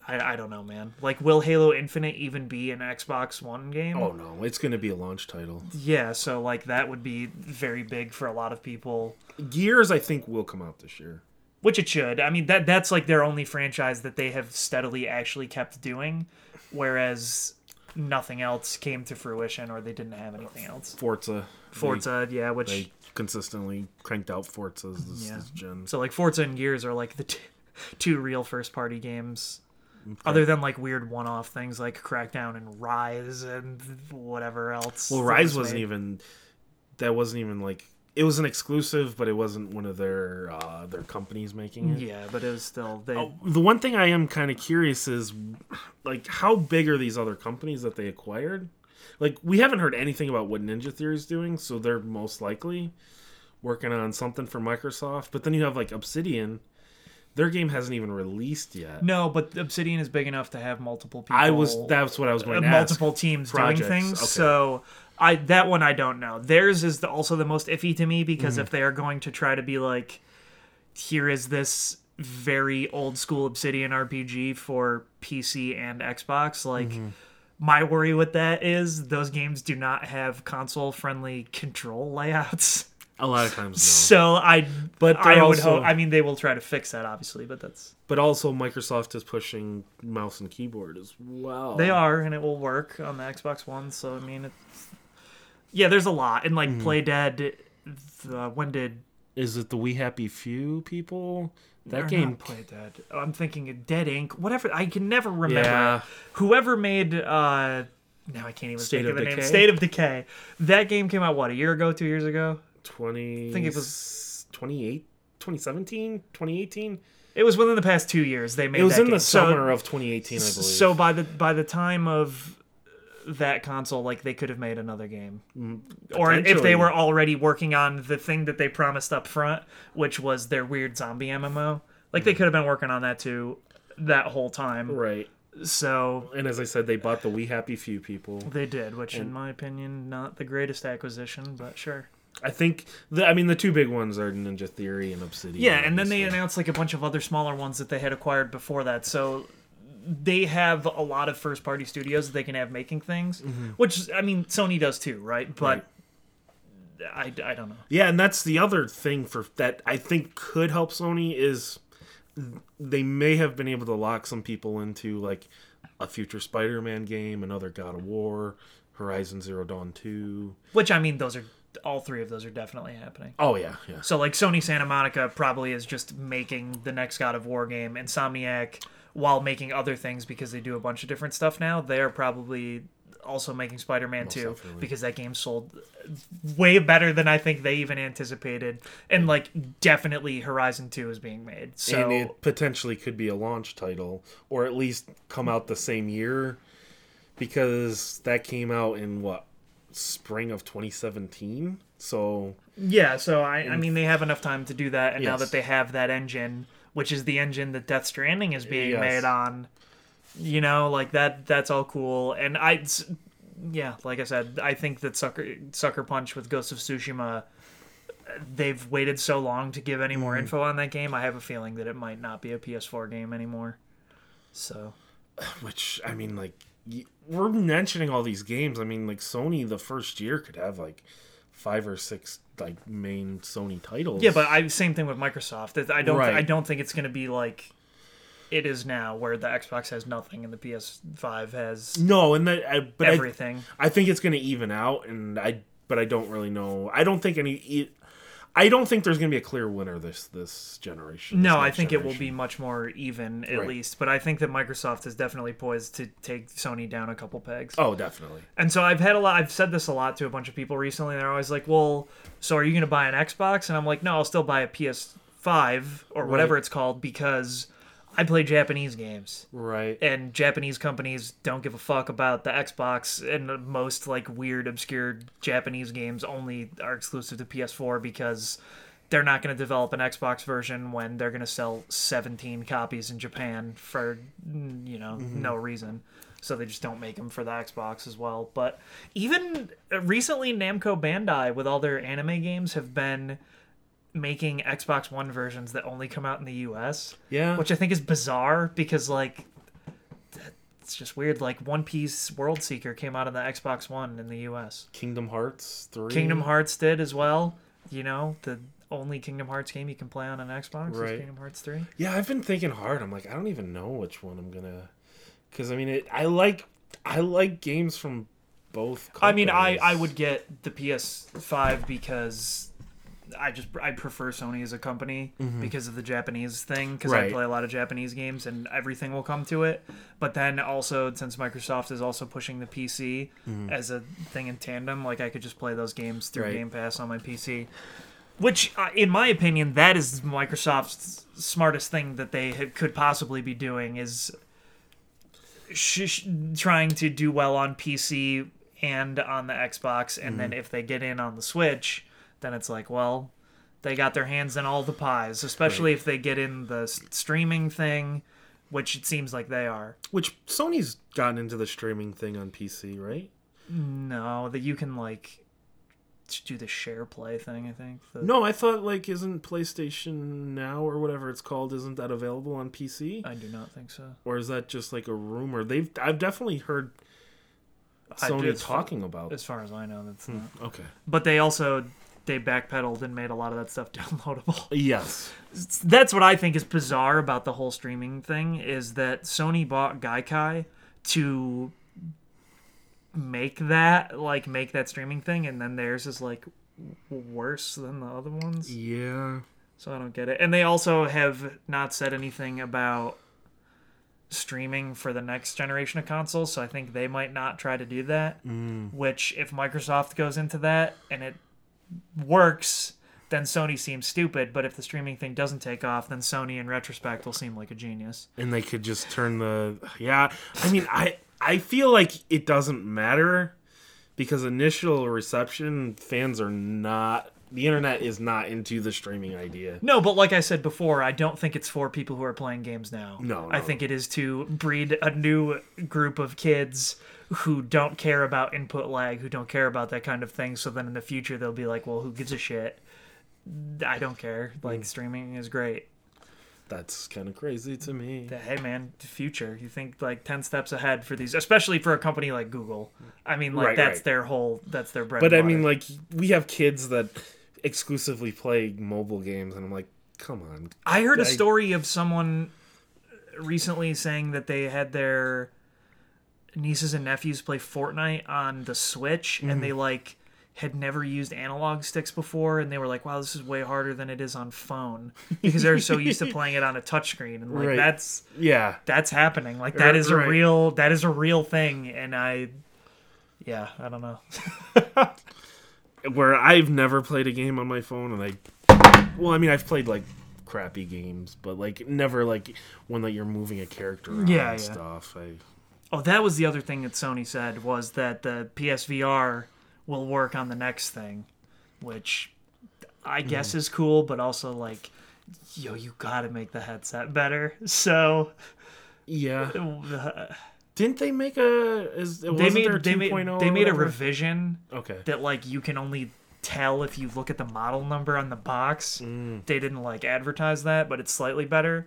I, I don't know, man. Like will Halo Infinite even be an Xbox One game? Oh no, it's gonna be a launch title. Yeah, so like that would be very big for a lot of people. Gears, I think, will come out this year. which it should. I mean that that's like their only franchise that they have steadily actually kept doing, whereas nothing else came to fruition or they didn't have anything else. Forza. Forza, yeah, which They, they consistently cranked out Forzas this, Yeah. this gen. so like Forza and Gears are like the t- two real first party games. Other than like weird one off things like Crackdown and Ryse and whatever else. Well, Ryse was wasn't made. even. That wasn't even like. It was an exclusive, but it wasn't one of their uh, their companies making it. Yeah, but it was still they. Oh, the one thing I am kind of curious is, like, how big are these other companies that they acquired? Like, we haven't heard anything about what Ninja Theory is doing, so they're most likely working on something for Microsoft. But then you have like Obsidian. Their game hasn't even released yet. No, but Obsidian is big enough to have multiple people. I was that's what I was going to uh, ask. multiple teams Projects, doing things. okay. So I that one I don't know. Theirs is the, also the most iffy to me because Mm-hmm. if they are going to try to be like, here is this very old school Obsidian RPG for PC and Xbox, like. Mm-hmm. My worry with that is those games do not have console friendly control layouts. A lot of times, no. So I But I they're would hope I mean they will try to fix that obviously, but that's But also, Microsoft is pushing mouse and keyboard as well. They are, and it will work on the Xbox One. So I mean, it's, yeah, there's a lot, and like Play Dead. The, when did Is it the We Happy Few people? That game. not Play Dead? Oh, I'm thinking of Dead Ink. Whatever. I can never remember. Yeah. Whoever made. uh now I can't even State think of of the name. State of Decay. That game came out what a year ago, two years ago. 20. I think it was- 28, 2017, 2018. It was within the past two years they made. It was in game. the So- summer of 2018, I believe. So by the by the time of that console, like they could have made another game, or if Mm, they were already working on the thing that they promised up front, which was their weird zombie MMO. Like they could have been working on that too, that whole time. right. So And as I said, they bought the We Happy Few people. they did, which in my opinion, not the greatest acquisition, but sure. I think the I mean the two big ones are Ninja Theory and Obsidian. Yeah, and then they announced like a bunch of other smaller ones that they had acquired before that. So they have a lot of first party studios that they can have making things, mm-hmm. which I mean Sony does too, right? But I, I don't know. Yeah, and that's the other thing for that I think could help Sony is they may have been able to lock some people into like a future Spider-Man game, another God of War, Horizon Zero Dawn 2. Which I mean, those are all three of those are definitely happening. Oh yeah, yeah. So like Sony Santa Monica probably is just making the next God of War game. Insomniac, while making other things because they do a bunch of different stuff now, they're probably also making Spider-Man 2 definitely. because that game sold way better than I think they even anticipated. And like definitely Horizon 2 is being made. So and it potentially could be a launch title or at least come out the same year because that came out in what spring of 2017 so Yeah, so I, I mean, they have enough time to do that, and now that they have that engine, which is the engine that Death Stranding is being Yes. made on, you know, like that, that's all cool. And I, yeah, like I said, I think that Sucker Sucker Punch with Ghost of Tsushima, they've waited so long to give any more Mm-hmm. info on that game. I have a feeling that it might not be a PS4 game anymore. So which i mean like we're mentioning all these games i mean like sony the first year could have like five or six like main sony titles yeah, but I same thing with Microsoft. I don't, Right. I don't think it's going to be like. It is now, where the Xbox has nothing and the PS5 has no and that I, but I, everything. I think it's going to even out and i but i don't really know i don't think any i don't think there's going to be a clear winner this this generation this no, I think it will be much more even at Right. least. But I think that Microsoft is definitely poised to take Sony down a couple pegs. oh definitely And so I've had a lot. I've said this a lot to a bunch of people recently. They're always like, "Well, so are you going to buy an Xbox?" And I'm like, "No, I'll still buy a PS5 or whatever Right. it's called because I play Japanese games." right and Japanese companies don't give a fuck about the Xbox and most like weird obscure Japanese games only are exclusive to PS4 because they're not going to develop an Xbox version when they're going to sell 17 copies in Japan for mm, you know no reason. So they just don't make them for the Xbox as well. But even uh, recently Namco Bandai with all their anime games have been making Xbox One versions that only come out in the US yeah which I think is bizarre because like it's just weird. Like One Piece World Seeker came out on the Xbox One in the U.S. kingdom hearts 3 Kingdom Hearts did as well. You know, the only Kingdom Hearts game you can play on an Xbox Right. is Kingdom Hearts Three. Yeah, I've been thinking hard. I'm like, I don't even know which one I'm gonna, because I mean, it. I like, I like games from both. I mean, I I would get the PS5 because I just I prefer Sony as a company because of the Japanese thing because I Mm-hmm. Play a lot of Japanese games and everything will come to it. But then also since Microsoft is also pushing the PC as a thing in tandem, like I could just play those games through Mm-hmm. Right. Game Pass on my PC. Which, uh, in my opinion, that is Microsoft's smartest thing that they ha- could possibly be doing is sh- sh- trying to do well on PC and on the Xbox, and then if they get in on the Switch, then it's like, well, they got their hands in all the pies. Especially if they get in the streaming thing, which it seems like they are. Which Sony's gotten into the streaming thing on PC, right? No, that you can like do the share play thing. I think. The- No, I thought like isn't PlayStation Now or whatever it's called isn't that available on PC? I do not think so. Or is that just like a rumor? They've I've definitely heard Sony talking about. As far as I know, that's hmm, not. Okay. But they also they backpedaled and made a lot of that stuff downloadable. Yes. that's what I think is bizarre about the whole streaming thing is that Sony bought Gaikai to make that like make that streaming thing and then theirs is like worse than the other ones. Yeah. So I don't get it. And they also have not said anything about streaming for the next generation of consoles, so I think they might not try to do that. Mm. Which if Microsoft goes into that and it works, then Sony seems stupid, but if the streaming thing doesn't take off, then Sony in retrospect will seem like a genius. and they could just turn the yeah i mean i I feel like it doesn't matter because initial reception fans are not the internet is not into the streaming idea. No, but like I said before, I don't think it's for people who are playing games now. No, I think it is to breed a new group of kids who don't care about input lag, who don't care about that kind of thing. So then in the future they'll be like, "Well, who gives a shit? I don't care. Like mm. streaming is great." That's kind of crazy to me. Hey man, the future. You think like 10 steps ahead for these, especially for a company like Google. I mean, like Right, that's right. their whole that's their bread. But I mean, like we have kids that exclusively play mobile games, and I'm like, come on. I heard a I- story of someone recently saying that they had their nieces and nephews play Fortnite on the Switch and mm-hmm. they like had never used analog sticks before and they were like, "Wow, this is way harder than it is on phone." Because they're so used to playing it on a touchscreen and like Right. that's Yeah, that's happening. Like that is is a real that is a real thing and I yeah, I don't know. where I've never played a game on my phone, and I, well, I mean, I've played like crappy games, but like never like one that you're moving a character around Yeah, and yeah. stuff. I Oh, that was the other thing that Sony said was that the PSVR will work on the next thing, which I guess is cool, but also like, yo, you gotta make the headset better. So yeah. uh, Didn't they make a? Is they wasn't made they made they made a revision Okay. that like you can only tell if you look at the model number on the box. Mm. They didn't like advertise that, but it's slightly better.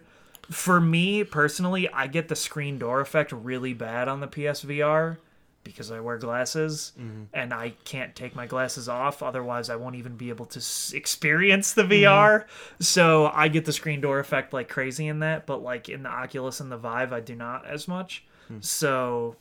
For me personally, I get the screen door effect really bad on the PSVR because I wear glasses Mm-hmm. and I can't take my glasses off. Otherwise, I won't even be able to s- experience the Mm-hmm. VR. So I get the screen door effect like crazy in that, but like in the Oculus and the Vive, I do not as much. So,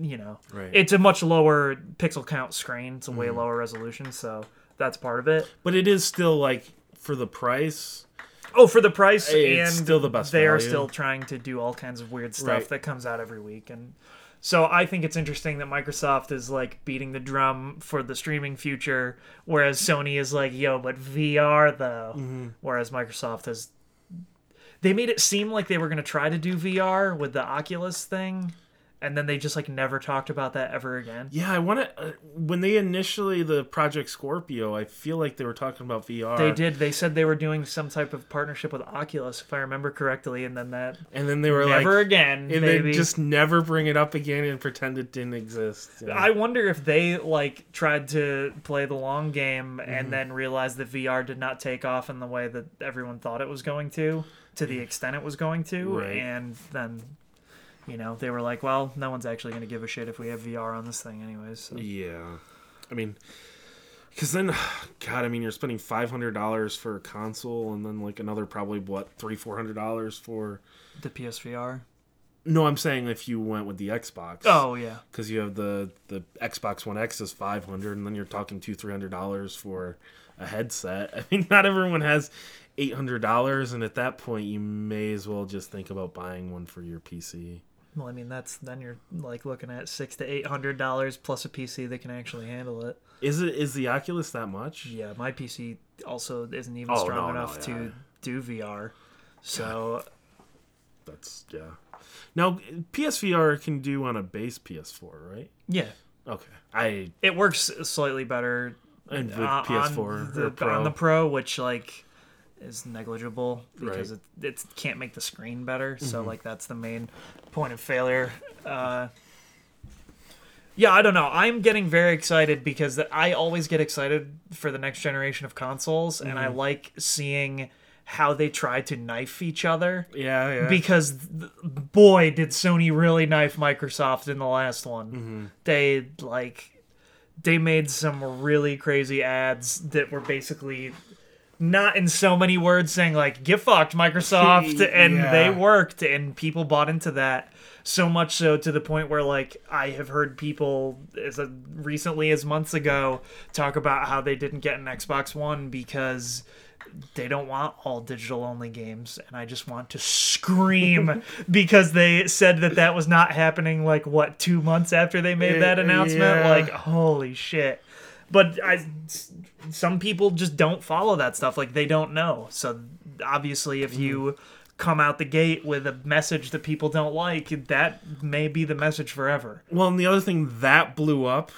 you know. Right. it's a much lower pixel count screen. It's a Mm-hmm. way lower resolution, so that's part of it. But it is still like for the price. Oh, for the price, It's and still the best They are still trying to do all kinds of weird stuff Right. that comes out every week, and so I think it's interesting that Microsoft is like beating the drum for the streaming future, whereas Sony is like, "Yo, but VR though." Mm-hmm. Whereas Microsoft has, they made it seem like they were going to try to do VR with the Oculus thing, and then they just like never talked about that ever again. Yeah, I want to. Uh, when they initially the Project Scorpio, I feel like they were talking about VR. They did. They said they were doing some type of partnership with Oculus, if I remember correctly, and then that and then they were never like, never again. and maybe. they just never bring it up again and pretend it didn't exist. Yeah. I wonder if they like tried to play the long game Mm-hmm. and then realized that VR did not take off in the way that everyone thought it was going to, to the extent it was going to, Right. and then. You know, they were like, "Well, no one's actually going to give a shit if we have VR on this thing, anyways." So. Yeah, I mean, because then, God, I mean, you're spending five hundred dollars for a console, and then like another probably what three four hundred dollars for. The PSVR. No, I'm saying if you went with the Xbox. Oh yeah, because you have the the Xbox One X is five hundred, and then you're talking two three hundred dollars for a headset. I mean, not everyone has eight hundred dollars, and at that point, you may as well just think about buying one for your PC. Well, I mean that's then you're like looking at six to eight hundred dollars plus a PC that can actually handle it. Is it is the Oculus that much? Yeah, my PC also isn't even Oh, strong no, no, enough yeah. to do VR. So That's yeah. Now PSVR can do on a base PS4, right? yeah, Okay, I it works slightly better and with uh, PS4 on the, Pro. on the Pro, which like is negligible because Right. it it can't make the screen better. Mm-hmm. So like that's the main point of failure. Uh, yeah, I don't know. I'm getting very excited because I always get excited for the next generation of consoles, and Mm-hmm. I like seeing how they try to knife each other. yeah, yeah. because th- boy did sony really knife microsoft in the last one they like they made some really crazy ads that were basically not in so many words saying like get fucked microsoft and Yeah. they worked and people bought into that so much so to the point where like i have heard people as a, recently as months ago talk about how they didn't get an xbox one because they don't want all digital only games and i just want to scream because they said that that was not happening like what two months after they made that Uh, announcement yeah. like holy shit but I, some people just don't follow that stuff. Like they don't know. So obviously if you mm-hmm. come out the gate with a message that people don't like, that may be the message forever. Well, and the other thing that blew up,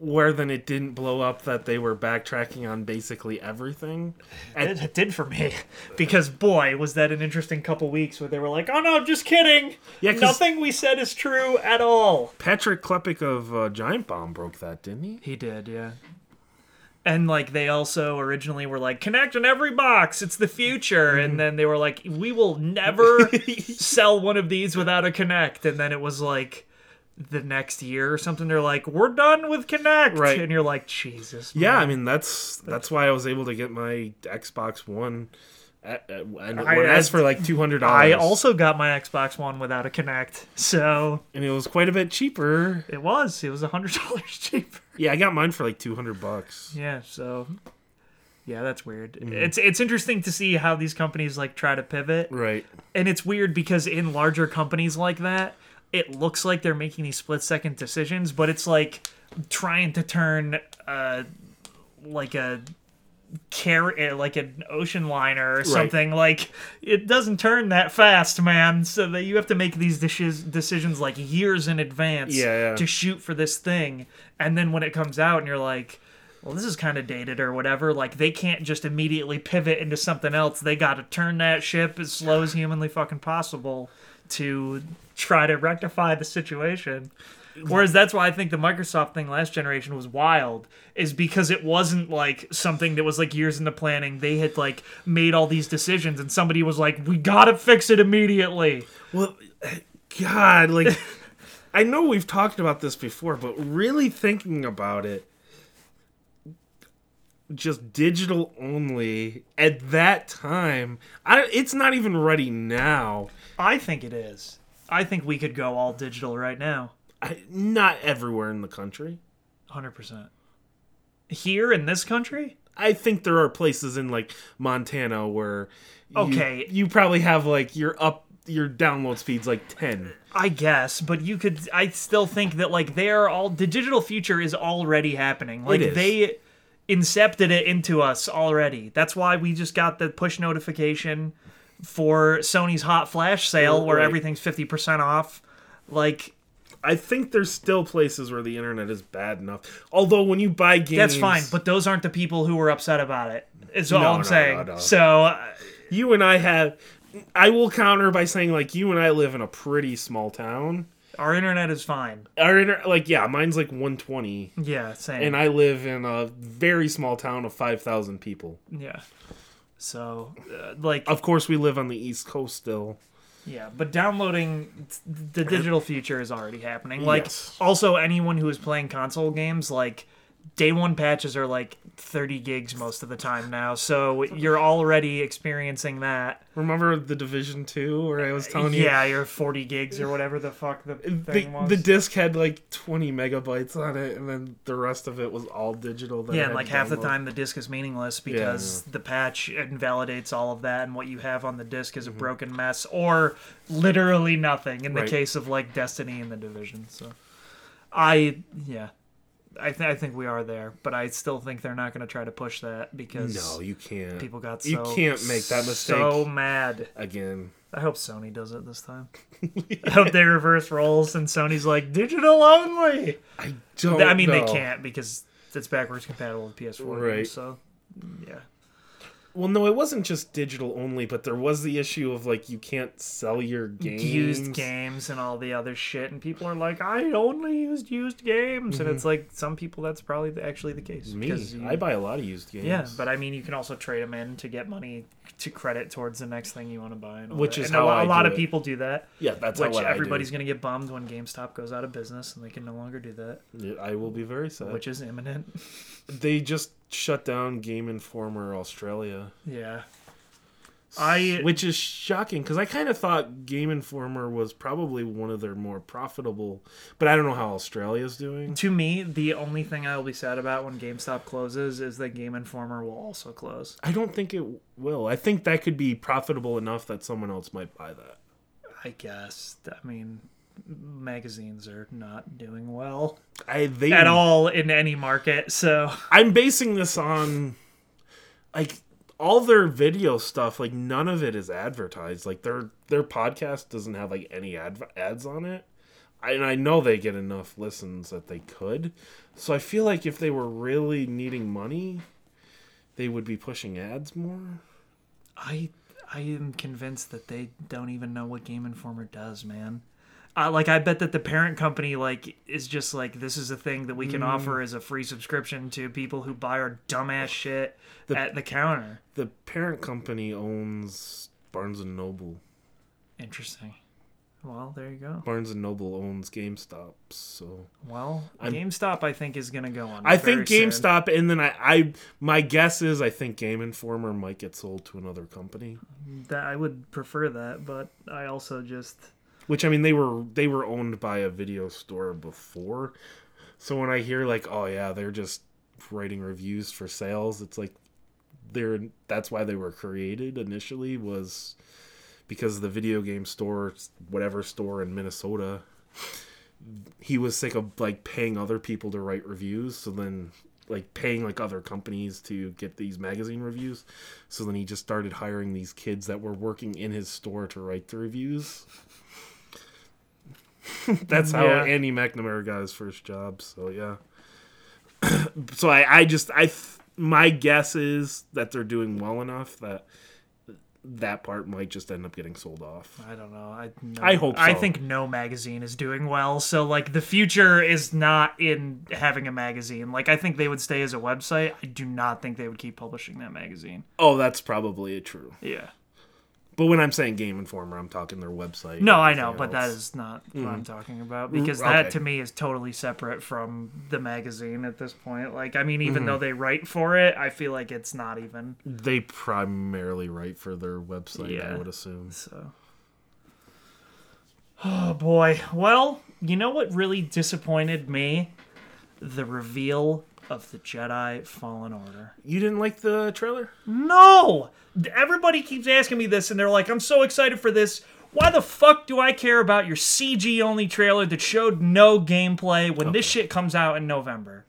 where then it didn't blow up that they were backtracking on basically everything. It, it did for me because boy, was that an interesting couple weeks where they were like, "Oh no, just kidding. Yeah, nothing we said is true at all." Patrick Klepek of uh, Giant Bomb broke that, didn't he? He did, yeah. And like they also originally were like Kinect in every box, it's the future, and then they were like, we will never sell one of these without a Kinect, and then it was like the next year or something. They're like, we're done with Kinect, Right. and you're like, Jesus, Yeah. I mean that's that's why I was able to get my Xbox One, at, at, and I- asked for like two hundred dollars. I also got my Xbox One without a Kinect, so and it was quite a bit cheaper. it was it was a hundred dollars cheaper. Yeah, I got mine for like two hundred bucks. Yeah, so yeah, that's weird. Mm-hmm. It's it's interesting to see how these companies like try to pivot. Right. and it's weird because in larger companies like that it looks like they're making these split second decisions but it's like trying to turn uh like a car like an ocean liner or something like it doesn't turn that fast man so that you have to make these decis- decisions like years in advance Yeah, yeah. to shoot for this thing and then when it comes out and you're like well, this is kind of dated or whatever. Like, they can't just immediately pivot into something else. They got to turn that ship as slow as humanly fucking possible to try to rectify the situation. Whereas that's why I think the Microsoft thing last generation was wild, is because it wasn't like something that was like years into planning. They had like made all these decisions, and somebody was like, "We gotta fix it immediately." Well, God, like I know we've talked about this before, but really thinking about it, just digital only at that time, I, it's not even ready now. I think it is. I think we could go all digital right now. I, not everywhere in the country. 100%. Here in this country? I think there are places in like Montana where you, Okay. you probably have like your up your download speeds like 10. I guess, but you could. I still think that like they are all the digital future is already happening. Like they incepted it into us already. That's why we just got the push notification for Sony's hot flash sale where Right. everything's fifty percent off. Like I think there's still places where the internet is bad enough. Although when you buy games that's fine, but those aren't the people who were upset about it. Is all No, I'm no, saying. no. So uh, you and I have I will counter by saying like you and I live in a pretty small town. our internet is fine. Our inter- like yeah, mine's like 120 Yeah, same. and I live in a very small town of 5,000 people. yeah. So, uh, like, Of course we live on the East Coast still. Yeah, but downloading the digital future is already happening. Like Yes. also anyone who is playing console games like day one patches are like 30 gigs most of the time now. So you're already experiencing that. Remember the Division 2 where I was telling you Yeah, you're 40 gigs or whatever the fuck the the, was. the disc had like 20 megabytes on it and then the rest of it was all digital that yeah, and like to half the time the disk is meaningless because the patch invalidates all of that, and what you have on the disk is a broken mess or literally nothing. In the Mm-hmm. Right. case of like Destiny and the Division, so I yeah, I th- I think we are there, but I still think they're not going to try to push that because No, you can't. people got so you can't make that mistake So mad. again. I hope Sony does it this time. I hope they reverse roles and Sony's like digital only. I don't I mean, they can't because it's backwards compatible with PS4. Right. games, So, yeah. Well, no, it wasn't just digital only, but there was the issue of like you can't sell your games. Used games and all the other shit, and people are like, "I only used used games," and it's like some people that's probably the, actually the case. Mm-hmm. Me, because you- I buy a lot of used games. yeah, but I mean, you can also trade them in to get money to credit towards the next thing you want to buy, and Which that. is and how a, I a lot of it. people do that. yeah, that's Which everybody's going to get bummed when GameStop goes out of business and they can no longer do that, do. I will be very sad. which is imminent. they just shut down Game Informer Australia, yeah. I which is shocking because I kind of thought Game Informer was probably one of their more profitable, but I don't know how Australia's doing. to me, the only thing I will be sad about when GameStop closes is that Game Informer will also close. I don't think it will. I think that could be profitable enough that someone else might buy that. I guess. I mean, magazines are not doing well I they at all in any market. So I'm basing this on like all their video stuff, like none of it is advertised. Like their their podcast doesn't have like any ad, ads on it. I, and I know they get enough listens that they could. So I feel like if they were really needing money, they would be pushing ads more. I I am convinced that they don't even know what Game Informer does, man. Uh, like I bet that the parent company like is just like this is a thing that we can offer as a free subscription to people who buy our dumbass shit at the counter. The parent company owns Barnes and Noble. Interesting. Well, there you go. Barnes and Noble owns GameStop, so Well, GameStop I think is gonna go on. I think GameStop, and then I, I, my guess is I think Game Informer might get sold to another company. that I would prefer that, but I also just Which I mean, they were they were owned by a video store before, so when I hear like, oh yeah, they're just writing reviews for sales, it's like they're that's why they were created initially was because the video game store, whatever store in Minnesota, he was sick of like paying other people to write reviews, so then like paying like other companies to get these magazine reviews. So then he just started hiring these kids that were working in his store to write the reviews. That's how Yeah. Andy McNamara got his first job. So yeah. so I, I just I th- my guess is that they're doing well enough that that part might just end up getting sold off. I don't know. I no, I hope I think no magazine is doing well. So like the future is not in having a magazine. Like I think they would stay as a website. I do not think they would keep publishing that magazine. Oh, that's probably true. Yeah. But when I'm saying Game Informer, I'm talking their website. No, I know, but that is not what I'm talking about because that Mm. okay. to me is totally separate from the magazine at this point. Like I mean, Mm-hmm. even though they write for it, I feel like it's not even they primarily write for their website. Yeah. I would assume. so. Oh boy. Well, you know what really disappointed me? The reveal of the Jedi Fallen Order. You didn't like the trailer? No! Everybody keeps asking me this, and they're like, I'm so excited for this. Why the fuck do I care about your CG only trailer that showed no gameplay when this shit comes out in November?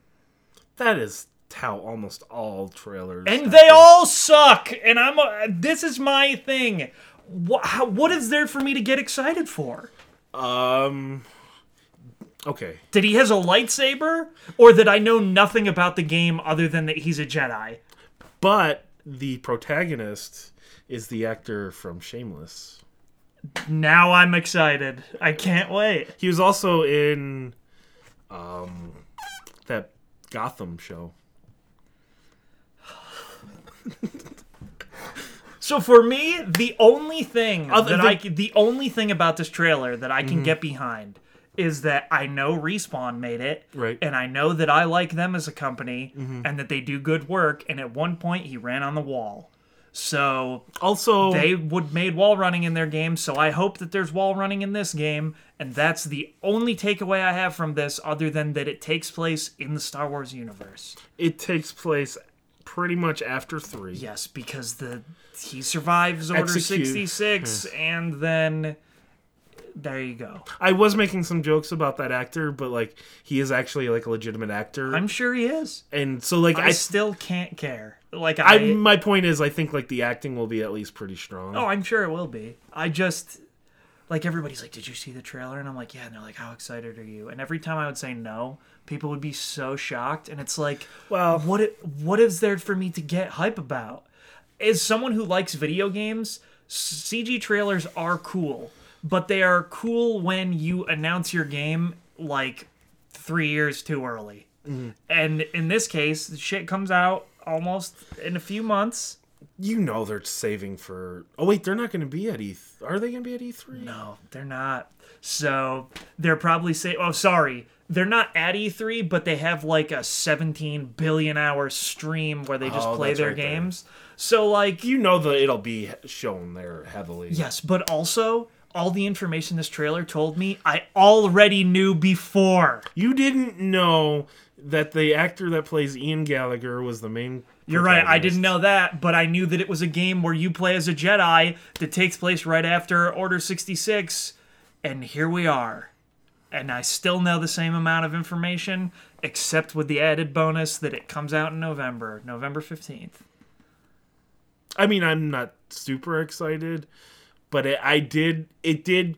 That is how almost all trailers. And have they all suck! And I'm. Uh, this is my thing. What, how, what is there for me to get excited for? Um. Okay. That he has a lightsaber? Or that I know nothing about the game other than that he's a Jedi? But the protagonist is the actor from Shameless. Now I'm excited. I can't wait. He was also in um that Gotham show. So for me, the only thing Other that than- I c- the only thing about this trailer that I can get behind is that I know Respawn made it, Right. And I know that I like them as a company mm-hmm. and that they do good work. And at one point, he ran on the wall, so Also, they would made wall running in their game. So I hope that there's wall running in this game, and that's the only takeaway I have from this, other than that it takes place in the Star Wars universe. it takes place pretty much after three. Yes, because the he survives Order Execute. sixty six, and then there you go. I was making some jokes about that actor, but like he is actually like a legitimate actor, I'm sure he is. and so like I, I, still can't care. Like I, I, my point is, I think like the acting will be at least pretty strong. oh, I'm sure it will be. I just like everybody's like, "Did you see the trailer?" And I'm like, "Yeah." And they're like, "How excited are you?" And every time I would say no, people would be so shocked. And it's like, Well- what? It, what is there for me to get hype about? As someone who likes video games, CG trailers are cool, but they are cool when you announce your game like three years too early. Mm-hmm. And in this case, the shit comes out almost in a few months. You know they're saving for. Oh wait, they're not going to be at E. Are they going to be at E three? No, they're not. So they're probably say, "Oh, sorry, they're not at E3, but they have like a 17 billion hour stream where they just Oh, play their right there. games." So like, You know that it'll be shown there heavily. yes, but also all the information this trailer told me, I already knew before. You didn't know that the actor that plays Ian Gallagher was the main. You're right. I didn't know that, but I knew that it was a game where you play as a Jedi that takes place right after Order 66, and here we are. And I still know the same amount of information, except with the added bonus that it comes out in November, November 15th. I mean, I'm not super excited, but it, I did. It did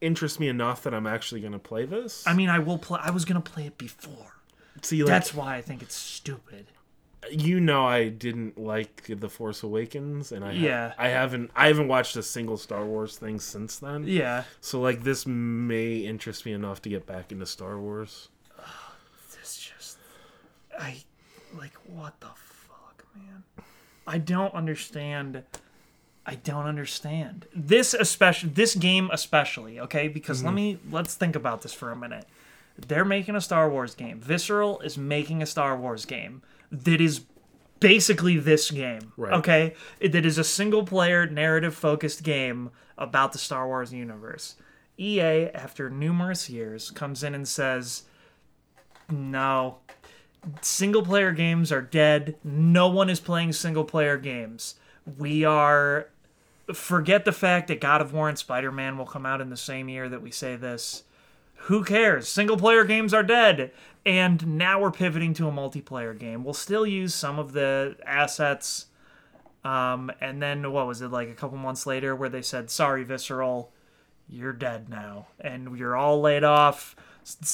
interest me enough that I'm actually going to play this. I mean, I will play. I was gonna play it before. See, like, That's why I think it's stupid. you know, I didn't like the Force Awakens, and I ha- Yeah. I haven't I haven't watched a single Star Wars thing since then. Yeah, So like, this may interest me enough to get back into Star Wars. it's just, I, like, what the fuck, man? I don't understand. I don't understand this especially this game especially. Okay, because let mm-hmm. me let's think about this for a minute. They're making a Star Wars game. Visceral is making a Star Wars game that is basically this game. Right. Okay, It- that is a single player narrative focused game about the Star Wars universe. EA, after numerous years, comes in and says, "No, single player games are dead. No one is playing single player games. We are forget the fact that God of War and Spider-Man will come out in the same year that we say this. Who cares? Single player games are dead. And now we're pivoting to a multiplayer game. We'll still use some of the assets um, and then what was it like a couple months later where they said, "Sorry, Visceral, you're dead now, and you're all laid off.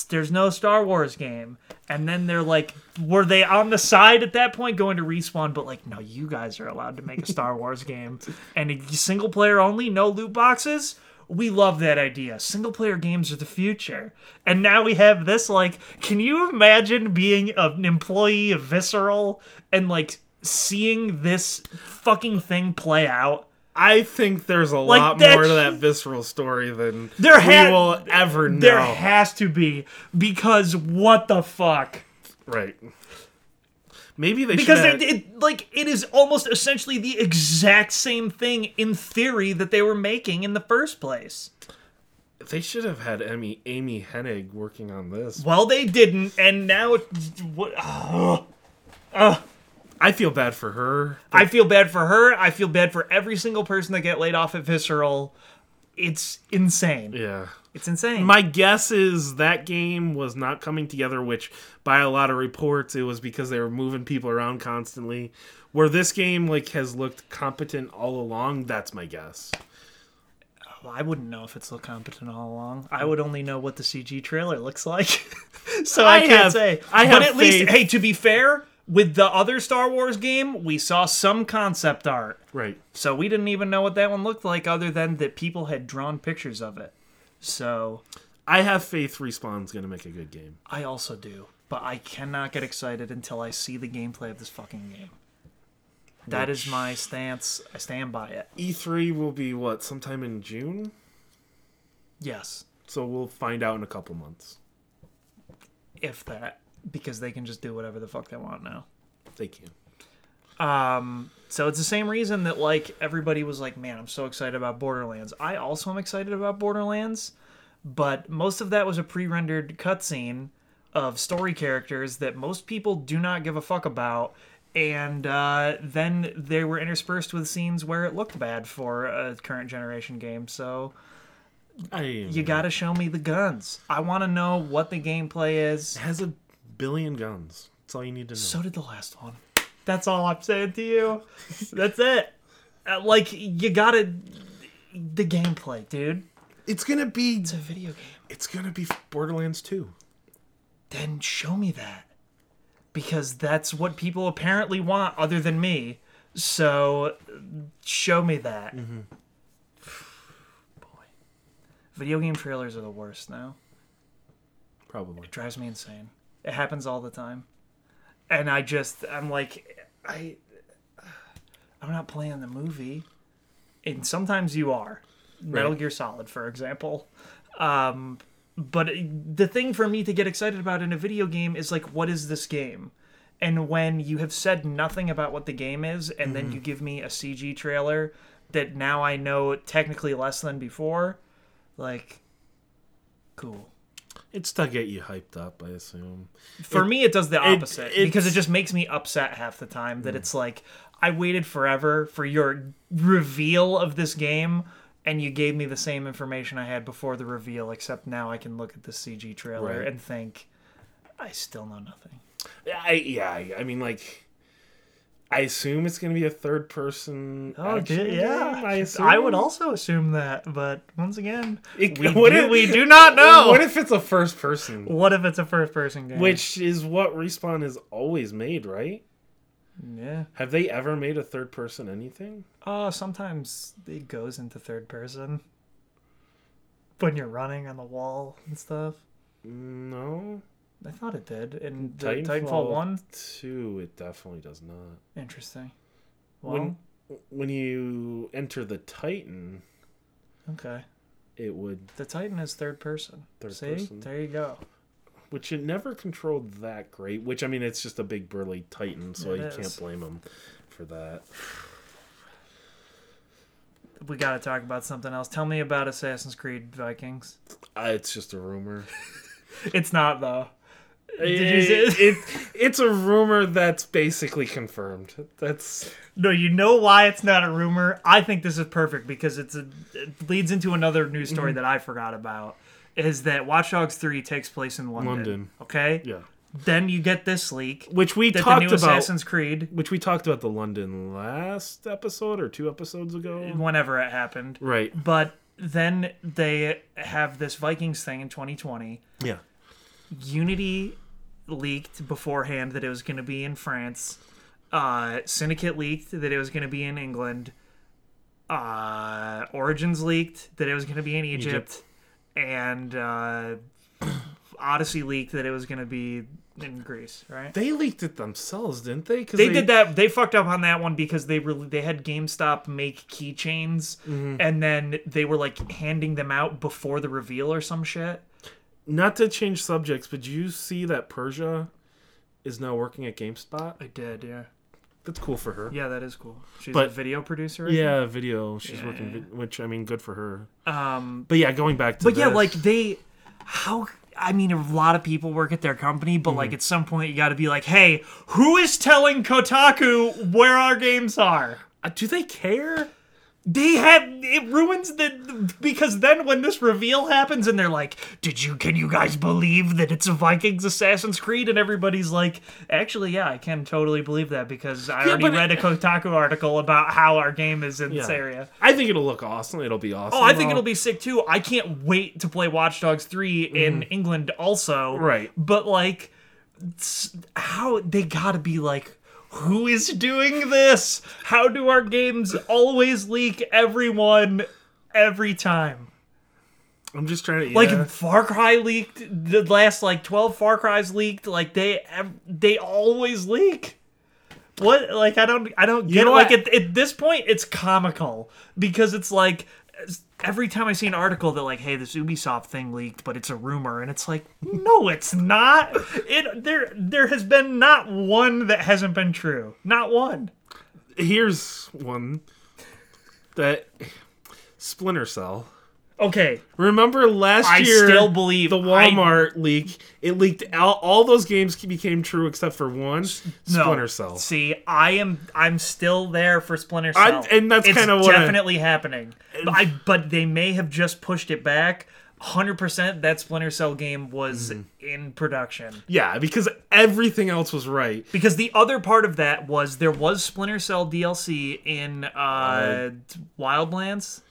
There's no Star Wars game." And then they're like, "Were they on the side at that point going to respawn?" But like, no, you guys are allowed to make a Star Wars game, and a single player only, no loot boxes. We love that idea. Single player games are the future. And now we have this like can you imagine being an employee of Visceral and like seeing this fucking thing play out? I think there's a Like, lot more to that visceral story than There ha- we will ever know. There has to be because what the fuck? right. Maybe they Because should. it, like it is almost essentially the exact same thing in theory that they were making in the first place. They should have had Amy Amy Hennig working on this. Well, they didn't, and now it, what? ugh. Uh, I feel bad for her. I feel bad for her. I feel bad for every single person that get laid off at Visceral. It's insane. Yeah. It's insane. My guess is that game was not coming together, which by a lot of reports it was because they were moving people around constantly. Where this game like has looked competent all along, that's my guess. Well, I wouldn't know if it's so competent all along. I would only know what the CG trailer looks like. so I, I can't have- say. I but have at least, faith. hey, to be fair, with the other Star Wars game, we saw some concept art. Right. So we didn't even know what that one looked like other than that people had drawn pictures of it. So I have faith Respawn's gonna make a good game. I also do. But I cannot get excited until I see the gameplay of this fucking game. That is my stance. I stand by it. E3 will be what, sometime in June? Yes. So we'll find out in a couple months. If that. Because they can just do whatever the fuck they want now. They can. Um, so it's the same reason that like everybody was like, "Man, I'm so excited about Borderlands." I also am excited about Borderlands, but most of that was a pre-rendered cutscene of story characters that most people do not give a fuck about, and uh, then they were interspersed with scenes where it looked bad for a current generation game. So I you gotta show me the guns. I want to know what the gameplay is. It has a billion guns. That's all you need to know. So did the last one. That's all I'm saying to you. That's it. Uh, like you gotta the gameplay, dude. it's gonna be It's a video game. it's gonna be Borderlands 2. Then show me that. Because that's what people apparently want other than me. So show me that. Boy. Video game trailers are the worst now. Probably. drives me insane. It happens all the time. And I just I'm like I I'm not playing the movie. And sometimes you are. Metal Gear Solid, for example. Um but the thing for me to get excited about in a video game is like what is this game? And when you have said nothing about what the game is and then you give me a CG trailer that now I know technically less than before, like cool. It's to get you hyped up, I assume. For me, it does the opposite it's- because it just makes me upset half the time that hmm. it's like I waited forever for your reveal of this game, and you gave me the same information I had before the reveal, except now I can look at the CG trailer Right. and think I still know nothing. I yeah, I, I mean like I assume it's going to be a third person. Oh, action did, game, yeah. I assume. I would also assume that, but once again, It- we, what do, if- we do not know. What if it's a first person? What if it's a first person game? Which is what Respawn has always made, right? yeah. Have they ever made a third person anything? Oh, sometimes it goes into third person when you're running on the wall and stuff. No. I thought it did in the Titanfall, Titanfall one. 2, it definitely does not. Interesting. Well, When when you enter the Titan, okay. it would The Titan is third person. Third See, person. there you go. which it never controlled that great. Which I mean, it's just a big burly Titan, so It you is. can't blame him for that. We got to talk about something else. Tell me about Assassin's Creed Vikings. Uh, it's just a rumor. It's not though. Did you eh, it, it, it's a rumor that's basically confirmed. That's No, you know why it's not a rumor? I think this is perfect because it's a it leads into another news story mhm. that I forgot about. Is that Watch Dogs 3 takes place in London. London. Okay? yeah. Then you get this leak Which we that the talked new about. Assassin's Creed, Which we talked about the London last episode or two episodes ago. whenever it happened. Right. But then they have this Vikings thing in 2020. Yeah. Unity leaked beforehand that it was going to be in France. Uh, Syndicate leaked that it was going to be in England. Uh, Origins leaked that it was going to be in Egypt, and uh, Odyssey leaked that it was going to be in Greece. Right? They leaked it themselves, didn't they? Cause They did that. They fucked up on that one because they really they had GameStop make keychains, and then they were like handing them out before the reveal or some shit. Not to change subjects, but you see that Persia is now working at GameSpot? I did, yeah. That's cool for her. Yeah, that is cool. She's a video producer. Yeah, video. She's Yeah. working, which I mean, good for her. Um, But yeah, going back to but yeah, like they, how? I mean, a lot of people work at their company, but Mm-hmm. like at some point, you got to be like, hey, who is telling Kotaku where our games are? Uh, do they care? They have it ruins the because then when this reveal happens and they're like, "Did you can you guys believe that it's a Vikings Assassin's Creed?" and everybody's like, "Actually, yeah, I can totally believe that because I already but it- read a Kotaku article about how our game is in this area." I think it'll look awesome. It'll be awesome. Oh, I think it'll be sick too. I can't wait to play Watch Dogs 3 in mhm. England also. Right. But like how they got to be like who is doing this? How do our games always leak everyone every time? I'm just trying to Like. Far Cry leaked the last like 12 Far Cries leaked like they they always leak. What like I don't I don't get know it. Like at, at this point it's comical because it's like every time I see an article that like hey this Ubisoft thing leaked but it's a rumor and it's like no it's not. It there there has been not one that hasn't been true. Not one. Here's one that Splinter Cell. Okay, Remember last I year? still believe the Walmart leak. It leaked all, all those games became true except for one. No. Splinter Cell. See, I am I'm still there for Splinter Cell. I- and that's It's kinda what I- definitely happening. But, I, but they may have just pushed it back. Hundred percent, that Splinter Cell game was Mm-hmm. in production Yeah, because everything else was right. because the other part of that was there was Splinter Cell DLC in uh, Wildlands.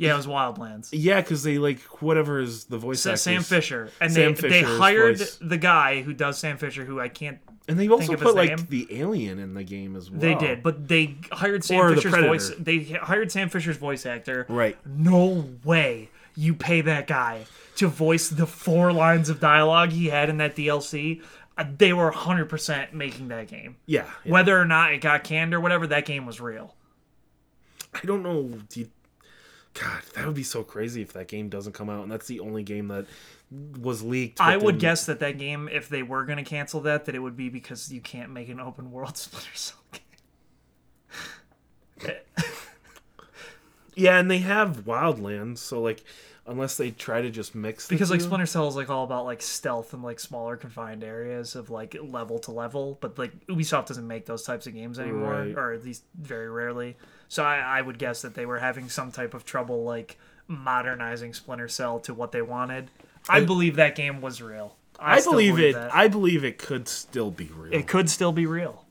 Yeah, it was Wildlands. Yeah, because they like whatever is the voice Sa- actors. Sam Fisher, and Sam they they Fisher's hired voice. the guy who does Sam Fisher, who I can't and they also of his put like name. the alien in the game as well. They did, but they hired Sam Or the Fisher's Predator. voice. They hired Sam Fisher's voice actor. right. No way you pay that guy to voice the four lines of dialogue he had in that DLC. Uh, They were 100% making that game. Yeah, yeah. Whether or not it got canned or whatever, that game was real. I don't know. Do you- God, that would be so crazy if that game doesn't come out, and that's the only game that was leaked. I would guess that that game, if they were going to cancel that, that it would be because you can't make an open world Splinter Cell game. Yeah, and they have Wildlands, so like, unless they try to just mix the because like two- Splinter Cell is like all about like stealth and like smaller confined areas of like level to level, but like Ubisoft doesn't make those types of games anymore, Right. or at least very rarely. So I, I would guess that they were having some type of trouble like modernizing Splinter Cell to what they wanted. I believe that game was real. I, I still believe it. that. I believe it could still be real. it could still be real.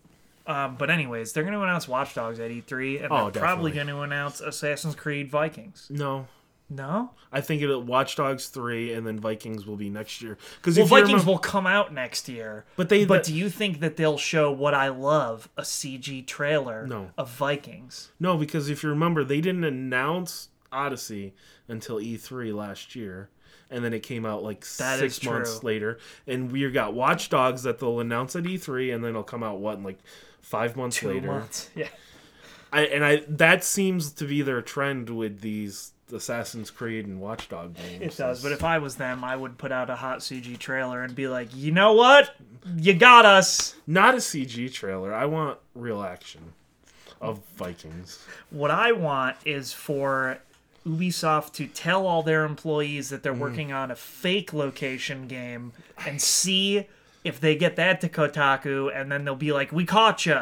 Um, but anyways, they're going to announce Watch Dogs at E3, and Oh, they're probably going to announce Assassin's Creed Vikings. No, No, I think it'll Watch Dogs three, and then Vikings will be next year. Because well, Vikings remember, will come out next year. but they But the- do you think that they'll show what I love, a CG trailer No. of Vikings? no, because if you remember, they didn't announce Odyssey until E3 last year. And then it came out like That six months later, and we got Watch Dogs that they'll announce at E3, and then it'll come out what in like five months Two later. months. Yeah. I and I that seems to be their trend with these Assassin's Creed and Watchdog games. It does, but if I was them, I would put out a hot CG trailer and be like, you know what? You got us. not a CG trailer. I want real action of Vikings. What I want is for Ubisoft to tell all their employees that they're Mm. working on a fake location game and see if they get that to Kotaku, and then they'll be like, we caught you.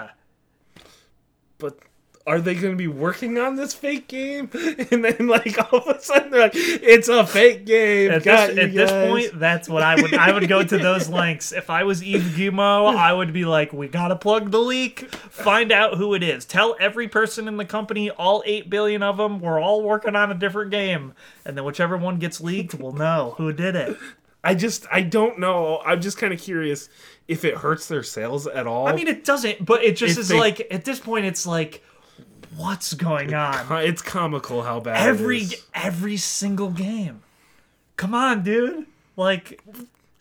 But are they going to be working on this fake game? And then like all of a sudden they're like, it's a fake game. At, this, at this point, that's what I would I would go to those lengths. If I was Yves Guillemot, I would be like, we gotta plug the leak, find out who it is, tell every person in the company, all eight billion of them, we're all working on a different game, and then whichever one gets leaked, we'll know who did it. I just I don't know. I'm just kind of curious if it hurts their sales at all. I mean, it doesn't, but it just If is they- like at this point, it's like, what's going on? it's comical how bad Every is. every single game. Come on, dude. Like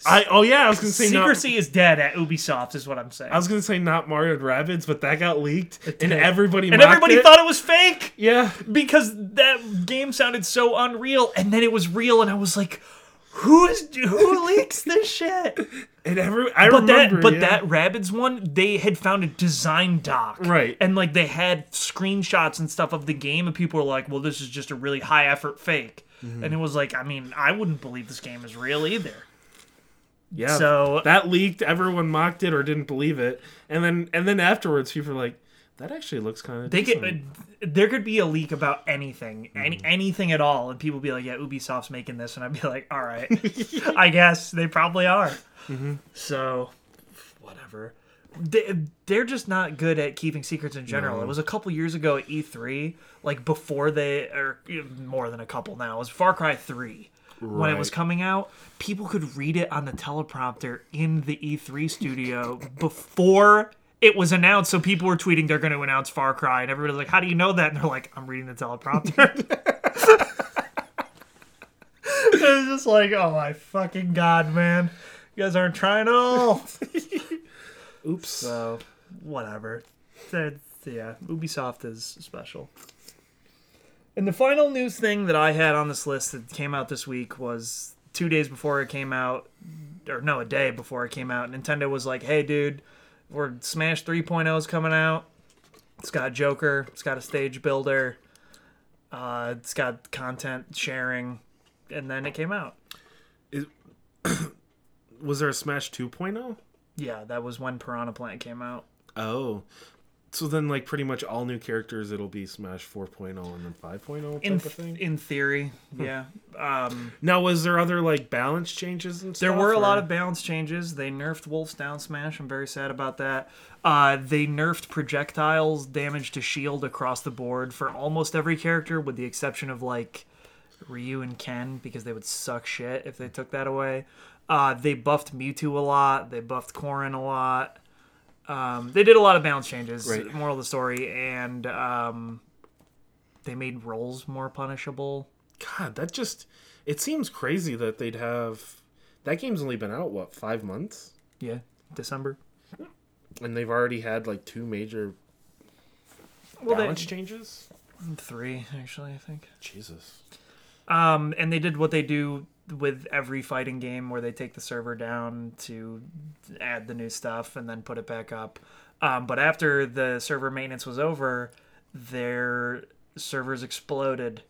I oh yeah, I was gonna say not, secrecy is dead at Ubisoft, is what I'm saying. I was gonna say not Mario and Rabbids, but that got leaked and did. everybody and everybody it. thought it was fake yeah. because that game sounded so unreal and then it was real and i was like who is who leaks this shit And every I but remember, that but yeah. that rabbids one they had found a design doc Right. and like they had screenshots and stuff of the game and people were like well this is just a really high effort fake Mm-hmm. and it was like i mean i wouldn't believe this game is real either yeah. so- that leaked, everyone mocked it or didn't believe it, and then and then afterwards, people were like, "That actually looks kind of." they could uh, there could be a leak about anything hmm. any anything at all and people be like yeah ubisoft's making this and i'd be like all right. I guess they probably are. Mm-hmm. So whatever. They, they're just not good at keeping secrets in general. It was a couple years ago at e3 like before they or more than a couple now. It was far cry 3 when it was coming out people could read it on the teleprompter in the e3 studio before it was announced so people were tweeting they're going to announce far cry and everybody's like how do you know that? And they're like i'm reading the teleprompter. It was just like oh my fucking god man. You guys aren't trying at all. Oops. so whatever. That's- yeah ubisoft is special. And the final news thing that i had on this list that came out this week was two days before it came out or no a day before it came out nintendo was like hey dude we're smash 3.0 is coming out it's got joker it's got a stage builder uh, it's got content sharing and then it came out was there a Smash oh? 2.0? yeah that was when piranha plant came out Oh. So then, like, pretty much all new characters, it'll be Smash 4.0 and then 5.0 type in of thing? in theory yeah um Now, was there other, like, balance changes and stuff? There were a lot of balance changes. They nerfed Wolf's Down Smash. I'm very sad about that. Uh, they nerfed projectiles damage to shield across the board for almost every character, with the exception of like Ryu and Ken, because they would suck shit if they took that away. Uh, they buffed Mewtwo a lot. They buffed Corrin a lot. Um, they did a lot of balance changes. Right. Moral of the story, and um, they made rolls more punishable. God, that just. It seems crazy that they'd have. That game's only been out, what, five months? Yeah, December. And they've already had, like, two major Well, they, balance changes? three actually, I think. Jesus. Um, and they did what they do with every fighting game where they take the server down to add the new stuff and then put it back up. Um, but after the server maintenance was over, their servers exploded.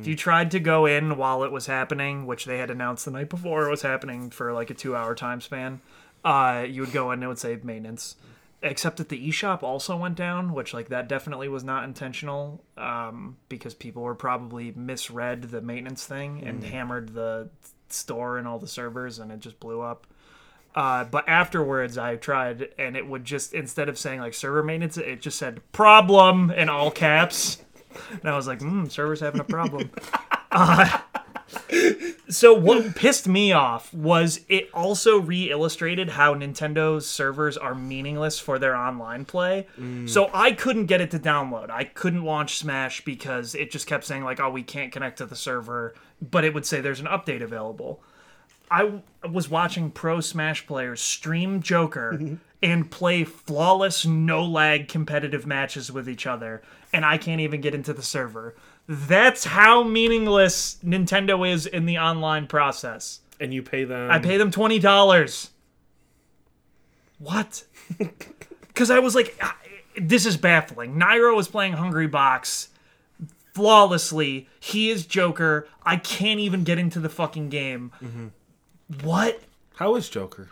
If you tried to go in while it was happening, which they had announced the night before it was happening for like a two hour time span, uh, you would go in and it would say maintenance. Except that the eShop also went down, which like that definitely was not intentional, um, because people were probably misread the maintenance thing and hammered the store and all the servers, and it just blew up. Uh, but afterwards, I tried, and it would just instead of saying like server maintenance, it just said problem in all caps. And I was like, hmm, server's having a problem. uh, so what pissed me off was it also re-illustrated how Nintendo's servers are meaningless for their online play. So I couldn't get it to download. I couldn't launch Smash because it just kept saying like, "Oh, we can't connect to the server," but it would say there's an update available. I w- was watching pro Smash players stream Joker and play flawless, no lag competitive matches with each other, and I can't even get into the server. That's how meaningless Nintendo is in the online process. And you pay them. I pay them twenty dollars. What? Because I was like, "Ah, this is baffling. Nairo is playing Hungrybox flawlessly. He is Joker. I can't even get into the fucking game. What? How is Joker?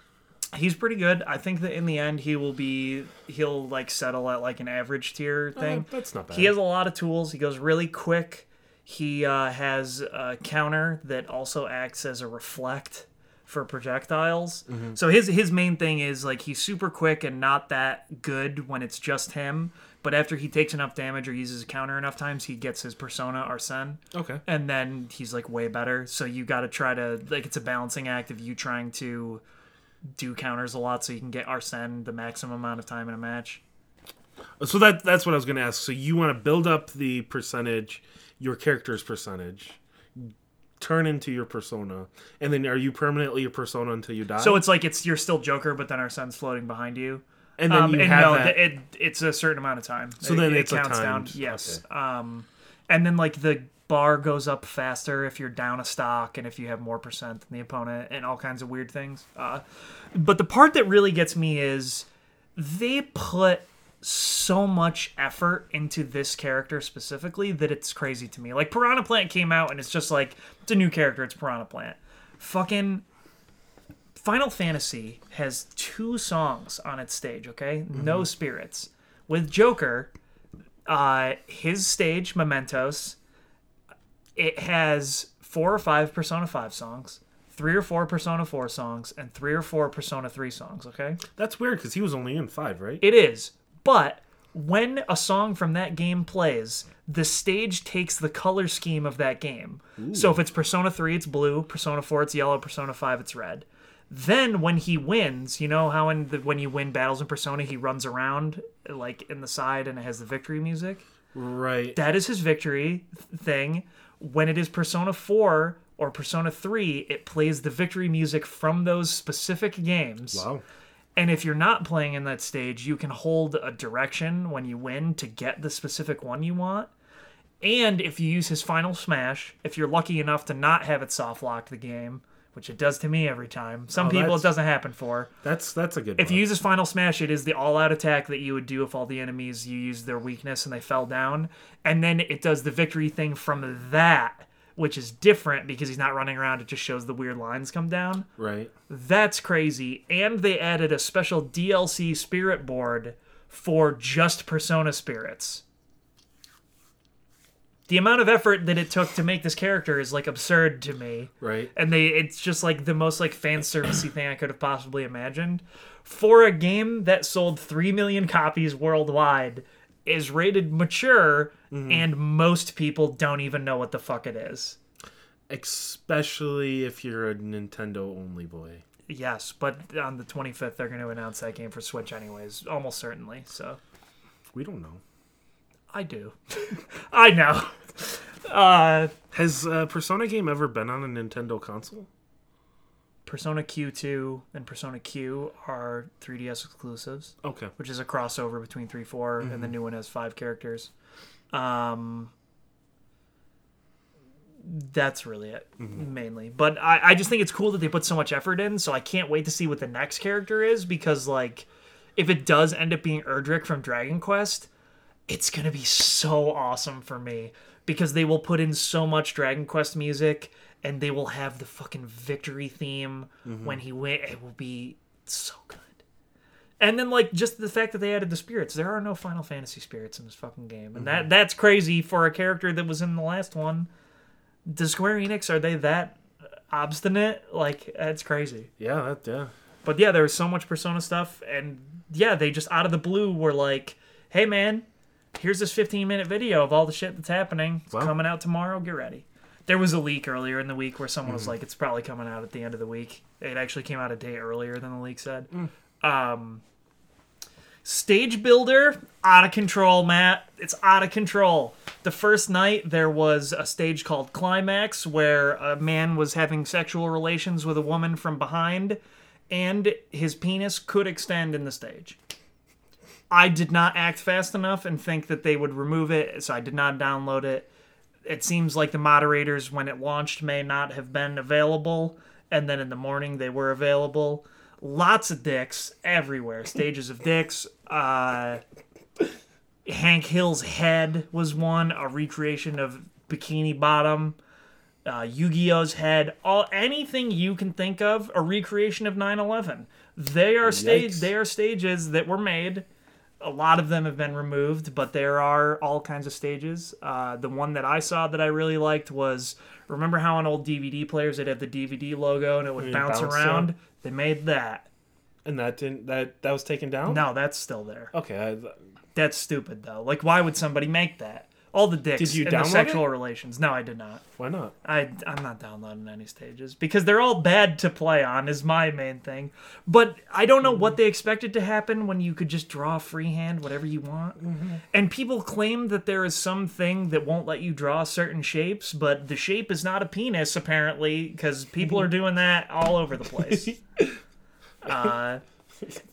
He's pretty good. I think that in the end he will be he'll like settle at like an average tier thing. Uh, that's not bad. He has a lot of tools. He goes really quick. He uh, has a counter that also acts as a reflect for projectiles. Mm-hmm. So his his main thing is like he's super quick and not that good when it's just him. But after he takes enough damage or uses a counter enough times, he gets his persona Arsene Okay. and then he's like way better. So you got to try to like it's a balancing act of you trying to do counters a lot so you can get Arsene the maximum amount of time in a match. So that that's what I was going to ask. So you want to build up the percentage, your character's percentage, turn into your persona, and then are you permanently a persona until you die? So it's like it's you're still Joker, but then Arsene's floating behind you. and then Um, you and have no, that. it it's a certain amount of time. So then it, it's a counts down. Yes. Um, and then like the bar goes up faster if you're down a stock and if you have more percent than the opponent and all kinds of weird things. Uh, but the part that really gets me is they put so much effort into this character specifically that it's crazy to me. Like Piranha Plant came out and it's just like it's a new character, it's Piranha Plant. Fucking Final Fantasy has two songs on its stage, okay? No spirits. With Joker, uh his stage Mementos it has four or five Persona 5 songs, three or four Persona 4 songs, and three or four Persona 3 songs, okay? That's weird because he was only in five, right? It is. But when a song from that game plays, the stage takes the color scheme of that game. So if it's Persona 3, it's blue, Persona 4, it's yellow, Persona 5, it's red. Then when he wins, you know how in the, when you win battles in Persona, he runs around like in the side and it has the victory music? Right. That is his victory thing. When it is Persona 4 or Persona 3, it plays the victory music from those specific games. wow. And if you're not playing in that stage, you can hold a direction when you win to get the specific one you want. And if you use his final smash, if you're lucky enough to not have it soft locked the game, which it does to me every time. Some Oh, people it doesn't happen for. That's that's a good. If you use his final smash, it is the all out attack that you would do if all the enemies you used their weakness and they fell down. And then it does the victory thing from that, which is different because he's not running around, it just shows the weird lines come down. right. That's crazy. And they added a special DLC spirit board for just Persona spirits. The amount of effort that it took to make this character is like absurd to me. Right. And they it's just like the most like fan servicey thing I could have possibly imagined. For a game that sold 3 million copies worldwide, is rated mature, mm-hmm. and most people don't even know what the fuck it is. Especially if you're a Nintendo only boy. Yes, but on the 25th, they're going to announce that game for Switch, anyways, almost certainly. So We don't know. I do. I know. Uh, Has uh, Persona game ever been on a Nintendo console? Persona Q2 and Persona Q are 3DS exclusives, Okay. which is a crossover between 3 4, and the new one has five characters. Um, that's really it, mainly. But I, I just think it's cool that they put so much effort in, so I can't wait to see what the next character is because, like, if it does end up being Erdrick from Dragon Quest, it's gonna be so awesome for me because they will put in so much Dragon Quest music and they will have the fucking victory theme mm-hmm. when he win. It will be so good. And then like just the fact that they added the spirits. There are no Final Fantasy spirits in this fucking game, and that mm-hmm. that's crazy for a character that was in the last one. Does Square Enix are they that obstinate? Like that's crazy. Yeah. That yeah. But yeah, there was so much Persona stuff, and yeah, they just out of the blue were like, "Hey, man, here's this 15 minute video of all the shit that's happening. It's Wow. coming out tomorrow. Get ready." There was a leak earlier in the week where someone was like, "It's probably coming out at the end of the week." It actually came out a day earlier than the leak said. Hmm. Um, stage builder out of control, Matt. It's out of control. The first night there was a stage called Climax where a man was having sexual relations with a woman from behind, and his penis could extend in the stage. I did not act fast enough and think that they would remove it, so I did not download it. It seems like the moderators, when it launched, may not have been available, and then in the morning they were available. Lots of dicks everywhere, stages of dicks. Uh, Hank Hill's head was one, a recreation of Bikini Bottom. Uh, Yu-Gi-Oh's head, all anything you can think of, a recreation of 9/11. They are stage, they are stages that were made a lot of them have been removed, but there are all kinds of stages. Uh, the one that I saw that I really liked was remember how on old DVD players they'd have the DVD logo and it would you bounce bounce around? around? They made that. And that didn't that that was taken down. No, that's still there. Okay. I, That's stupid though. Like, why would somebody make that? All the dicks Did you and the sexual it? relations. No, I did not. why not? I I'm not downloading any stages because they're all bad to play on is my main thing. But I don't know what they expected to happen when you could just draw freehand whatever you want. And people claim that there is something that won't let you draw certain shapes, but the shape is not a penis apparently because people are doing that all over the place. uh,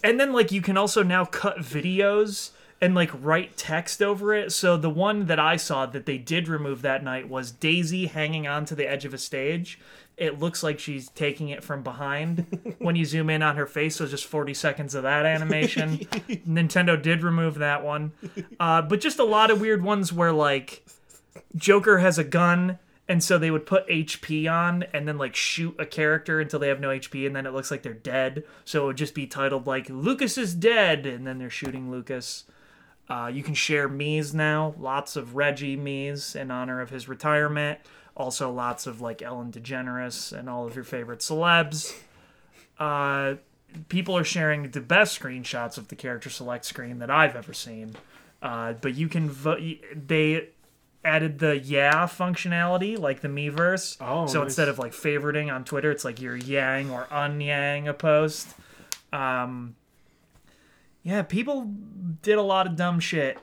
and then like you can also now cut videos and like write text over it. So the one that I saw that they did remove that night was Daisy hanging onto the edge of a stage. It looks like she's taking it from behind when you zoom in on her face. So just 40 seconds of that animation. Nintendo did remove that one. Uh, but just a lot of weird ones where like Joker has a gun and so they would put HP on and then like shoot a character until they have no HP and then it looks like they're dead. So it would just be titled like Lucas is dead and then they're shooting Lucas. Uh, you can share Mii's now, lots of Reggie Mii's in honor of his retirement. Also, lots of like Ellen DeGeneres and all of your favorite celebs. Uh, people are sharing the best screenshots of the character select screen that I've ever seen. Uh, but you can vote. They added the yeah functionality, like the Miiverse. Oh, so nice. instead of like favoriting on Twitter, it's like you're yang or unyang a post. Um, yeah, people did a lot of dumb shit.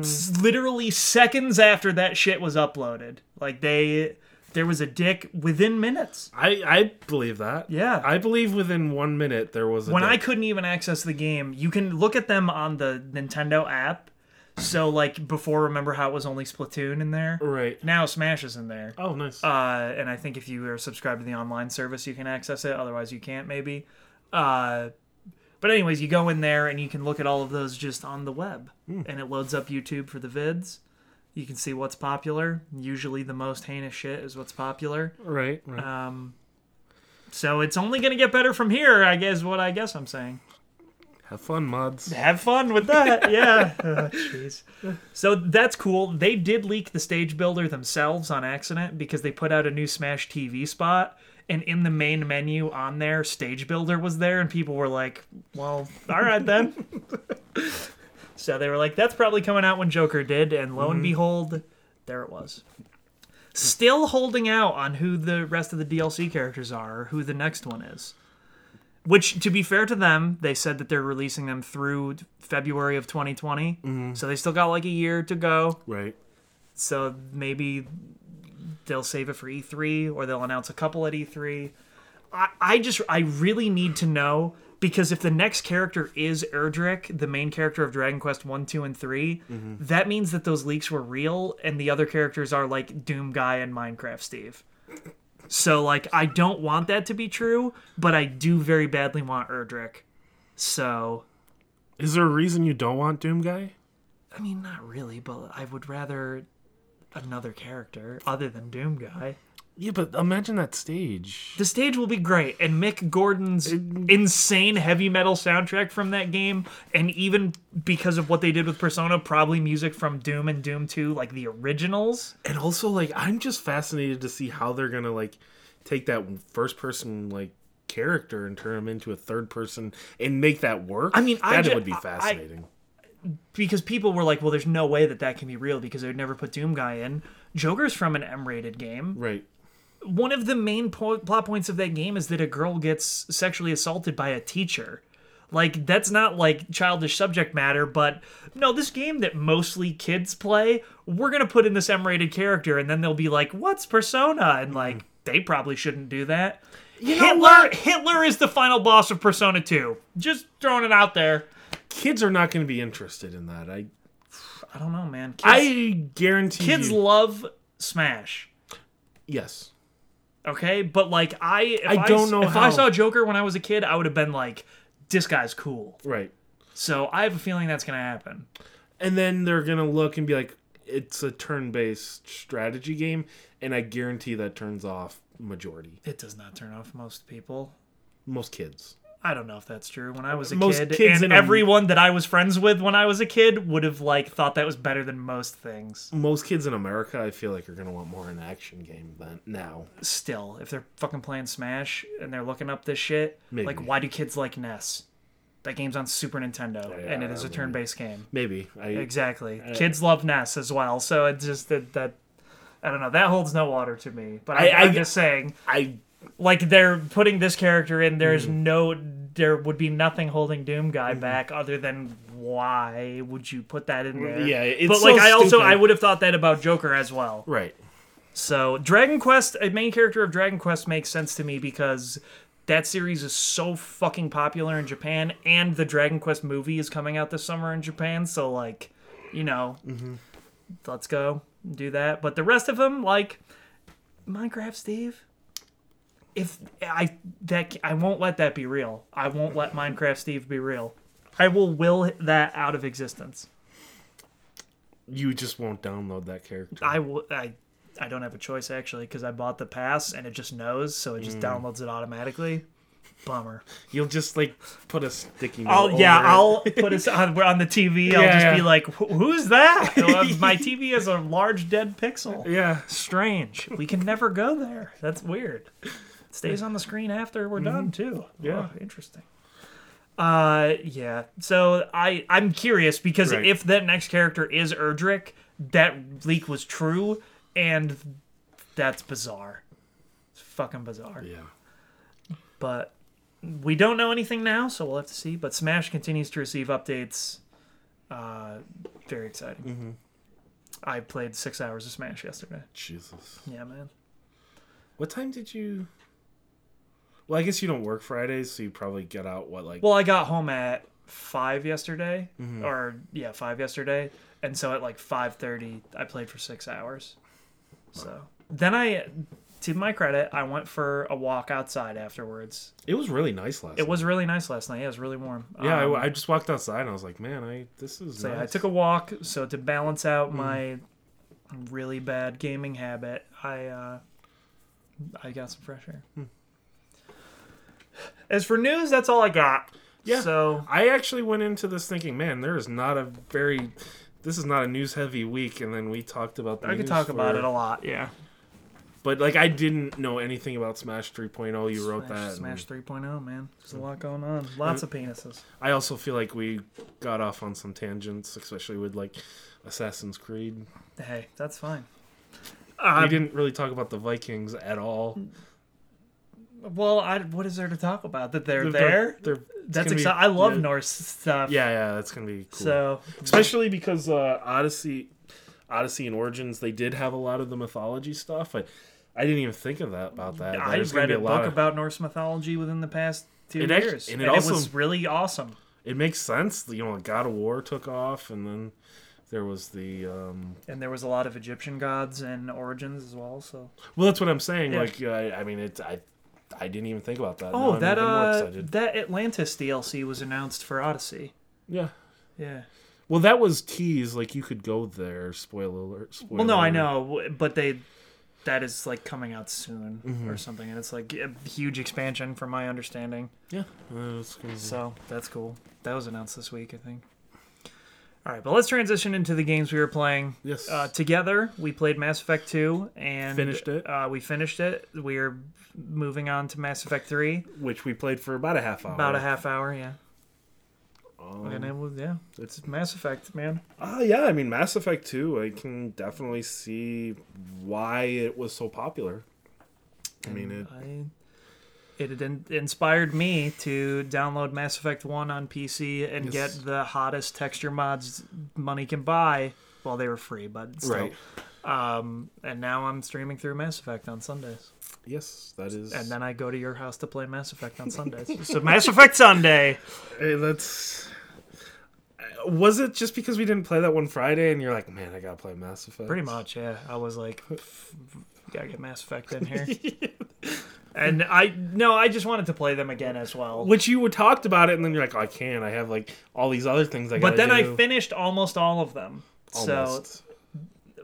S- Literally seconds after that shit was uploaded, like they there was a dick within minutes. I I believe that. Yeah. I believe within one minute there was a when I couldn't even access the game, you can look at them on the Nintendo app. So like before, remember how it was only Splatoon in there? right. Now Smash is in there. Oh, nice. Uh, and I think if you are subscribed to the online service, you can access it. Otherwise, you can't maybe. Uh, but anyways, you go in there and you can look at all of those just on the web, and it loads up YouTube for the vids. You can see what's popular. Usually, the most heinous shit is what's popular. right. Right. Um, so it's only gonna get better from here. I guess what I guess I'm saying. Have fun, mods. Have fun with that. Yeah. Oh, Jeez. so that's cool. They did leak the stage builder themselves on accident because they put out a new Smash TV spot. And in the main menu on there, Stage Builder was there, and people were like, well, all right then. so they were like, that's probably coming out when Joker did. And lo and mm-hmm. behold, there it was. Still holding out on who the rest of the DLC characters are, or who the next one is. Which, to be fair to them, they said that they're releasing them through February of 2020. Mm-hmm. So they still got like a year to go. Right. So maybe they'll save it for E3 or they'll announce a couple at E3. I, I just, I really need to know because if the next character is Erdrick, the main character of Dragon Quest 1, 2, and 3, mm-hmm. that means that those leaks were real and the other characters are like Doom Guy and Minecraft Steve. So, like, I don't want that to be true, but I do very badly want Erdrick. So, Is there a reason you don't want Doom Guy? I mean, not really, but I would rather another character other than Doom Guy. Yeah, but imagine that stage. The stage will be great, and Mick Gordon's insane heavy metal soundtrack from that game, and even because of what they did with Persona, probably music from Doom and Doom 2, like the originals. And also, like, I'm just fascinated to see how they're gonna like take that first person like character and turn him into a third person and make that work. I mean, I that ju- would be I- I- fascinating. Because people were like, well, there's no way that that can be real because they would never put Doom Guy in. Joker's from an M-rated game. right. One of the main po- plot points of that game is that a girl gets sexually assaulted by a teacher. Like that's not like childish subject matter, but no, this game that mostly kids play, we're gonna put in this M-rated character, and then they'll be like, "What's Persona?" And mm-hmm. like, they probably shouldn't do that. You Hitler. Hitler is the final boss of Persona 2. Just throwing it out there. Kids are not going to be interested in that. I I don't know, man. Kids, I guarantee kids you. love Smash. yes. Okay, but like I, if I don't s- know If I saw Joker when I was a kid, I would have been like, "This guy's cool." Right. So I have a feeling that's gonna happen. And then they're going to look and be like it's a turn-based strategy game and I guarantee that turns off majority. It does not turn off most people. Most kids. I don't know if that's true. When I was a Most kid, kids and in a- everyone that I was friends with when I was a kid would have like thought that was better than most things. Most kids in America I feel like are going to want more an action game than now. Still, if they're fucking playing Smash and they're looking up this shit, Maybe. like why do kids like NES? That game's on Super Nintendo, and it is a maybe. turn-based game. Maybe. I Exactly. Kids love NES as well, so it just that that I don't know. That holds no water to me. But I, I- I I'm get- just saying, I like they're putting this character in. There's Mm. no, there would be nothing holding Doom Guy Mm-hmm. back other than why would you put that in there? Yeah, it's but so like I also stupid. I would have thought that about Joker as well. right. So Dragon Quest, a main character of Dragon Quest makes sense to me because that series is so fucking popular in Japan, and the Dragon Quest movie is coming out this summer in Japan. So like, you know, let's go do that. But the rest of them, like Minecraft, Steve. If I that I won't let that be real. I won't let Minecraft Steve be real. I will will that out of existence. You just won't download that character. I will. I I don't have a choice actually because I bought the pass and it just knows, so it just mm. downloads it automatically. Bummer. You'll just like put a sticky note. I'll yeah. it. I'll put it on, on the TV. I'll Yeah, just yeah. be like, "Who's that?" My TV is a large dead pixel. Yeah. Strange. We can never go there. That's weird. Stays on the screen after we're done too. Yeah. Oh, interesting. Uh, yeah. So I I'm curious because Right. if that next character is Erdrick, that leak was true, and that's bizarre. It's fucking bizarre. Yeah. But we don't know anything now, so we'll have to see. But Smash continues to receive updates. Uh, very exciting. Mm-hmm. I played six hours of Smash yesterday. Jesus. Yeah, man. What time did you? Well, I guess you don't work Fridays, so you probably get out what like. Well, I got home at five yesterday, Mm-hmm. or yeah, five yesterday, and so at like five thirty, I played for six hours. So then I, to my credit, I went for a walk outside afterwards. it was really nice last. It was really nice last night. Yeah, it was really warm. Yeah, Um, I, I just walked outside and I was like, man, I this is. So yeah, I took a walk. So to balance out Mm-hmm. my really bad gaming habit, I uh, I got some fresh air. Hmm. As for news, that's all I got. Yeah. So I actually went into this thinking, man, there is not a very. This is not a news heavy week, and then we talked about. The I could news talk about it a lot. Yeah. But like, I didn't know anything about Smash 3.0. You wrote Smash, that. and Smash 3.0, man. There's a lot going on. Lots of penises. I also feel like we got off on some tangents, especially with like Assassin's Creed. Hey, that's fine. we Um, didn't really talk about the Vikings at all. Well, I, what is there to talk about? That they're, They're- there? they're- that's exciting. I love yeah. Norse stuff. Yeah, yeah, that's gonna be cool. So especially because uh, Odyssey, Odyssey and Origins, they did have a lot of the mythology stuff. I, I didn't even think of that about that. I There's read be a lot book of- about Norse mythology within the past two It years, and and, it it, also- was really awesome. It makes sense. You know, God of War took off, and then there was the. Um, And there was a lot of Egyptian gods and origins as well. So well, that's what I'm saying. Yeah. Like, I, I mean, it. I, I didn't even think about that. Oh, I'm that uh, that Atlantis DLC was announced for Odyssey. yeah. Yeah. Well, that was teased. Like you could go there. Spoiler alert. Spoiler Well, no, I know, but they that is like coming out soon Mm-hmm. or something, and it's like a huge expansion from my understanding. Yeah. Uh, gonna So that's cool. That was announced this week, I think. All right, but let's transition into the games we were playing. Yes. Uh, together, we played Mass Effect 2 and Finished it. Uh, we finished it. We're moving on to Mass Effect 3. Which we played for about a half hour. About a half hour, yeah. Um, and it was, yeah, it's Mass Effect, man. Uh, yeah, I mean, Mass Effect 2, I can definitely see why it was so popular. I mean, it. I, it in, inspired me to download Mass Effect 1 on PC and Yes. get the hottest texture mods money can buy. Well, they were free, but still. Right. Um, and now I'm streaming through Mass Effect on Sundays. Yes, that is. And then I go to your house to play Mass Effect on Sundays. so Mass Effect Sunday. Hey, that's. uh, Was it just because we didn't play that one Friday and you're like, man, I gotta play Mass Effect? Pretty much, yeah. I was like, "Pff, gotta get Mass Effect in here. and I no, I just wanted to play them again as well. Which you would talked about it and then you're like, oh, I can't. I have like all these other things I gotta But then I finished almost all of them. So Almost.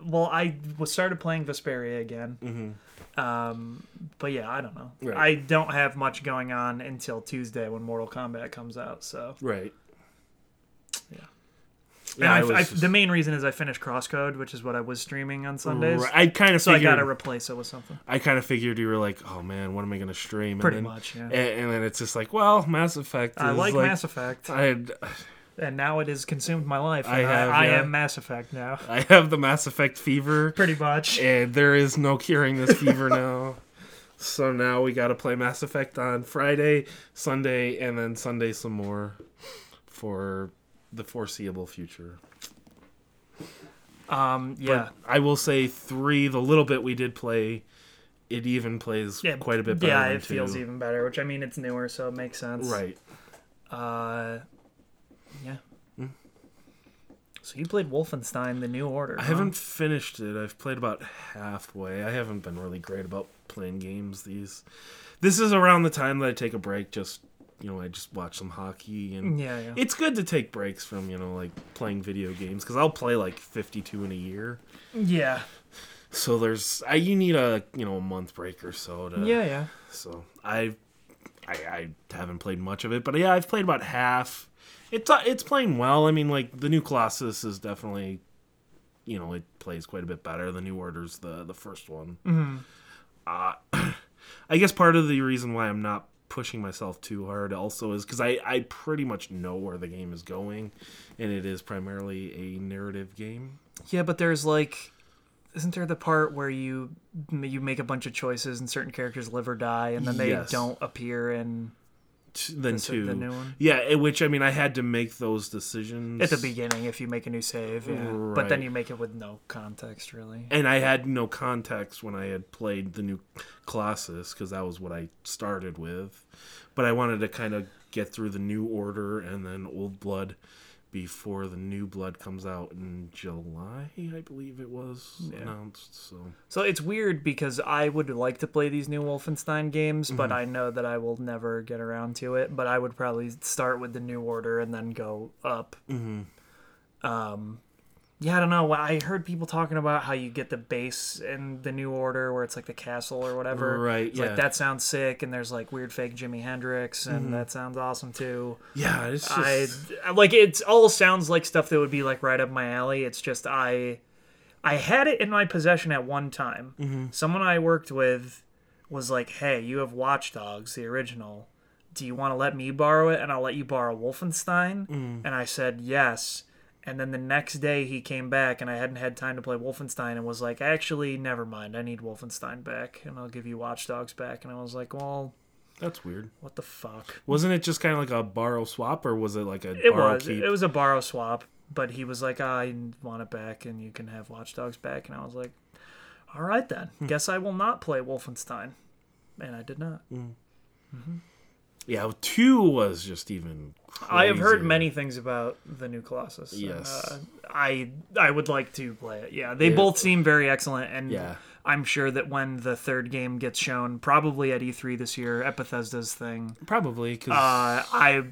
well, I was started playing Vesperia again. Um, but yeah, I don't know. Right. I don't have much going on until Tuesday when Mortal Kombat comes out. So Right. Yeah. Yeah, and I, I I- just- the main reason is I finished Crosscode, which is what I was streaming on Sundays. Right. I kind of So I got to replace it with something. I kind of figured you were like, oh man, what am I gonna stream? And Pretty then- much, yeah. And, and then it's just like, well, Mass Effect. I is like, Mass Effect, I had, and now it has consumed my life. I and I, have, I yeah. am Mass Effect now. I have the Mass Effect fever. Pretty much. and there is no curing this fever now. So now we got to play Mass Effect on Friday, Sunday, and then Sunday some more for the foreseeable future. Um, yeah. I will say three. The little bit we did play, it even plays yeah, quite a bit better. Yeah, it feels two. even better. Which I mean, it's newer, so it makes sense. right. Uh, yeah. Hmm. So you played Wolfenstein: The New Order? I huh? haven't finished it. I've played about halfway. I haven't been really great about playing games these. This is around the time that I take a break. Just you know, I just watch some hockey and Yeah, yeah. it's good to take breaks from you know like playing video games because I'll play like 52 in a year. yeah. So there's I you need a you know a month break or so to Yeah, yeah. So I I, I haven't played much of it, but yeah, I've played about half. It's uh, it's playing well. I mean, like the new Colossus is definitely, you know, it plays quite a bit better. The new Order's the the first one. Mm-hmm. Uh, I guess part of the reason why I'm not pushing myself too hard also is because I I pretty much know where the game is going, and it is primarily a narrative game. Yeah, but there's like, isn't there the part where you you make a bunch of choices and certain characters live or die, and then they Yes. don't appear in T- Then the, two, the new one yeah, which I mean, I had to make those decisions at the beginning if you make a new save. Yeah, but then you make it with no context really. and I had no context when I had played the new Colossus because that was what I started with. But I wanted to kind of get through the new order and then Old Blood before the new Blood comes out in July, I believe it was Yeah. announced. So So it's weird because I would like to play these new Wolfenstein games, Mm-hmm. but I know that I will never get around to it. But I would probably start with the new order and then go up. Mhm. Um, yeah, I don't know. I heard people talking about how you get the base in the new order, where it's like the castle or whatever. Right, It's yeah. Like that sounds sick, and there's like weird fake Jimi Hendrix, and that sounds awesome too. yeah, it's just I like it. All sounds like stuff that would be like right up my alley. It's just I, I had it in my possession at one time. Mm-hmm. Someone I worked with was like, "Hey, you have Watch Dogs, the original. Do you want to let me borrow it, and I'll let you borrow Wolfenstein?" Mm. And I said yes. And then the next day he came back, and I hadn't had time to play Wolfenstein, and was like, "Actually, never mind. I need Wolfenstein back, and I'll give you Watch Dogs back." And I was like, "Well, that's weird. what the fuck." Wasn't it just kind of like a borrow swap, or was it like a It borrow was. keep? It was a borrow swap, but he was like, "I want it back, and you can have Watch Dogs back." And I was like, "All right then. Hmm. Guess I will not play Wolfenstein." And I did not. Yeah, two was just even. I have heard many things about the new Colossus. and, Yes. uh, I I would like to play it. Yeah, they Yeah. both seem very excellent, and Yeah. I'm sure that when the third game gets shown, probably at E3 this year, at Bethesda's thing, Probably because uh, I, I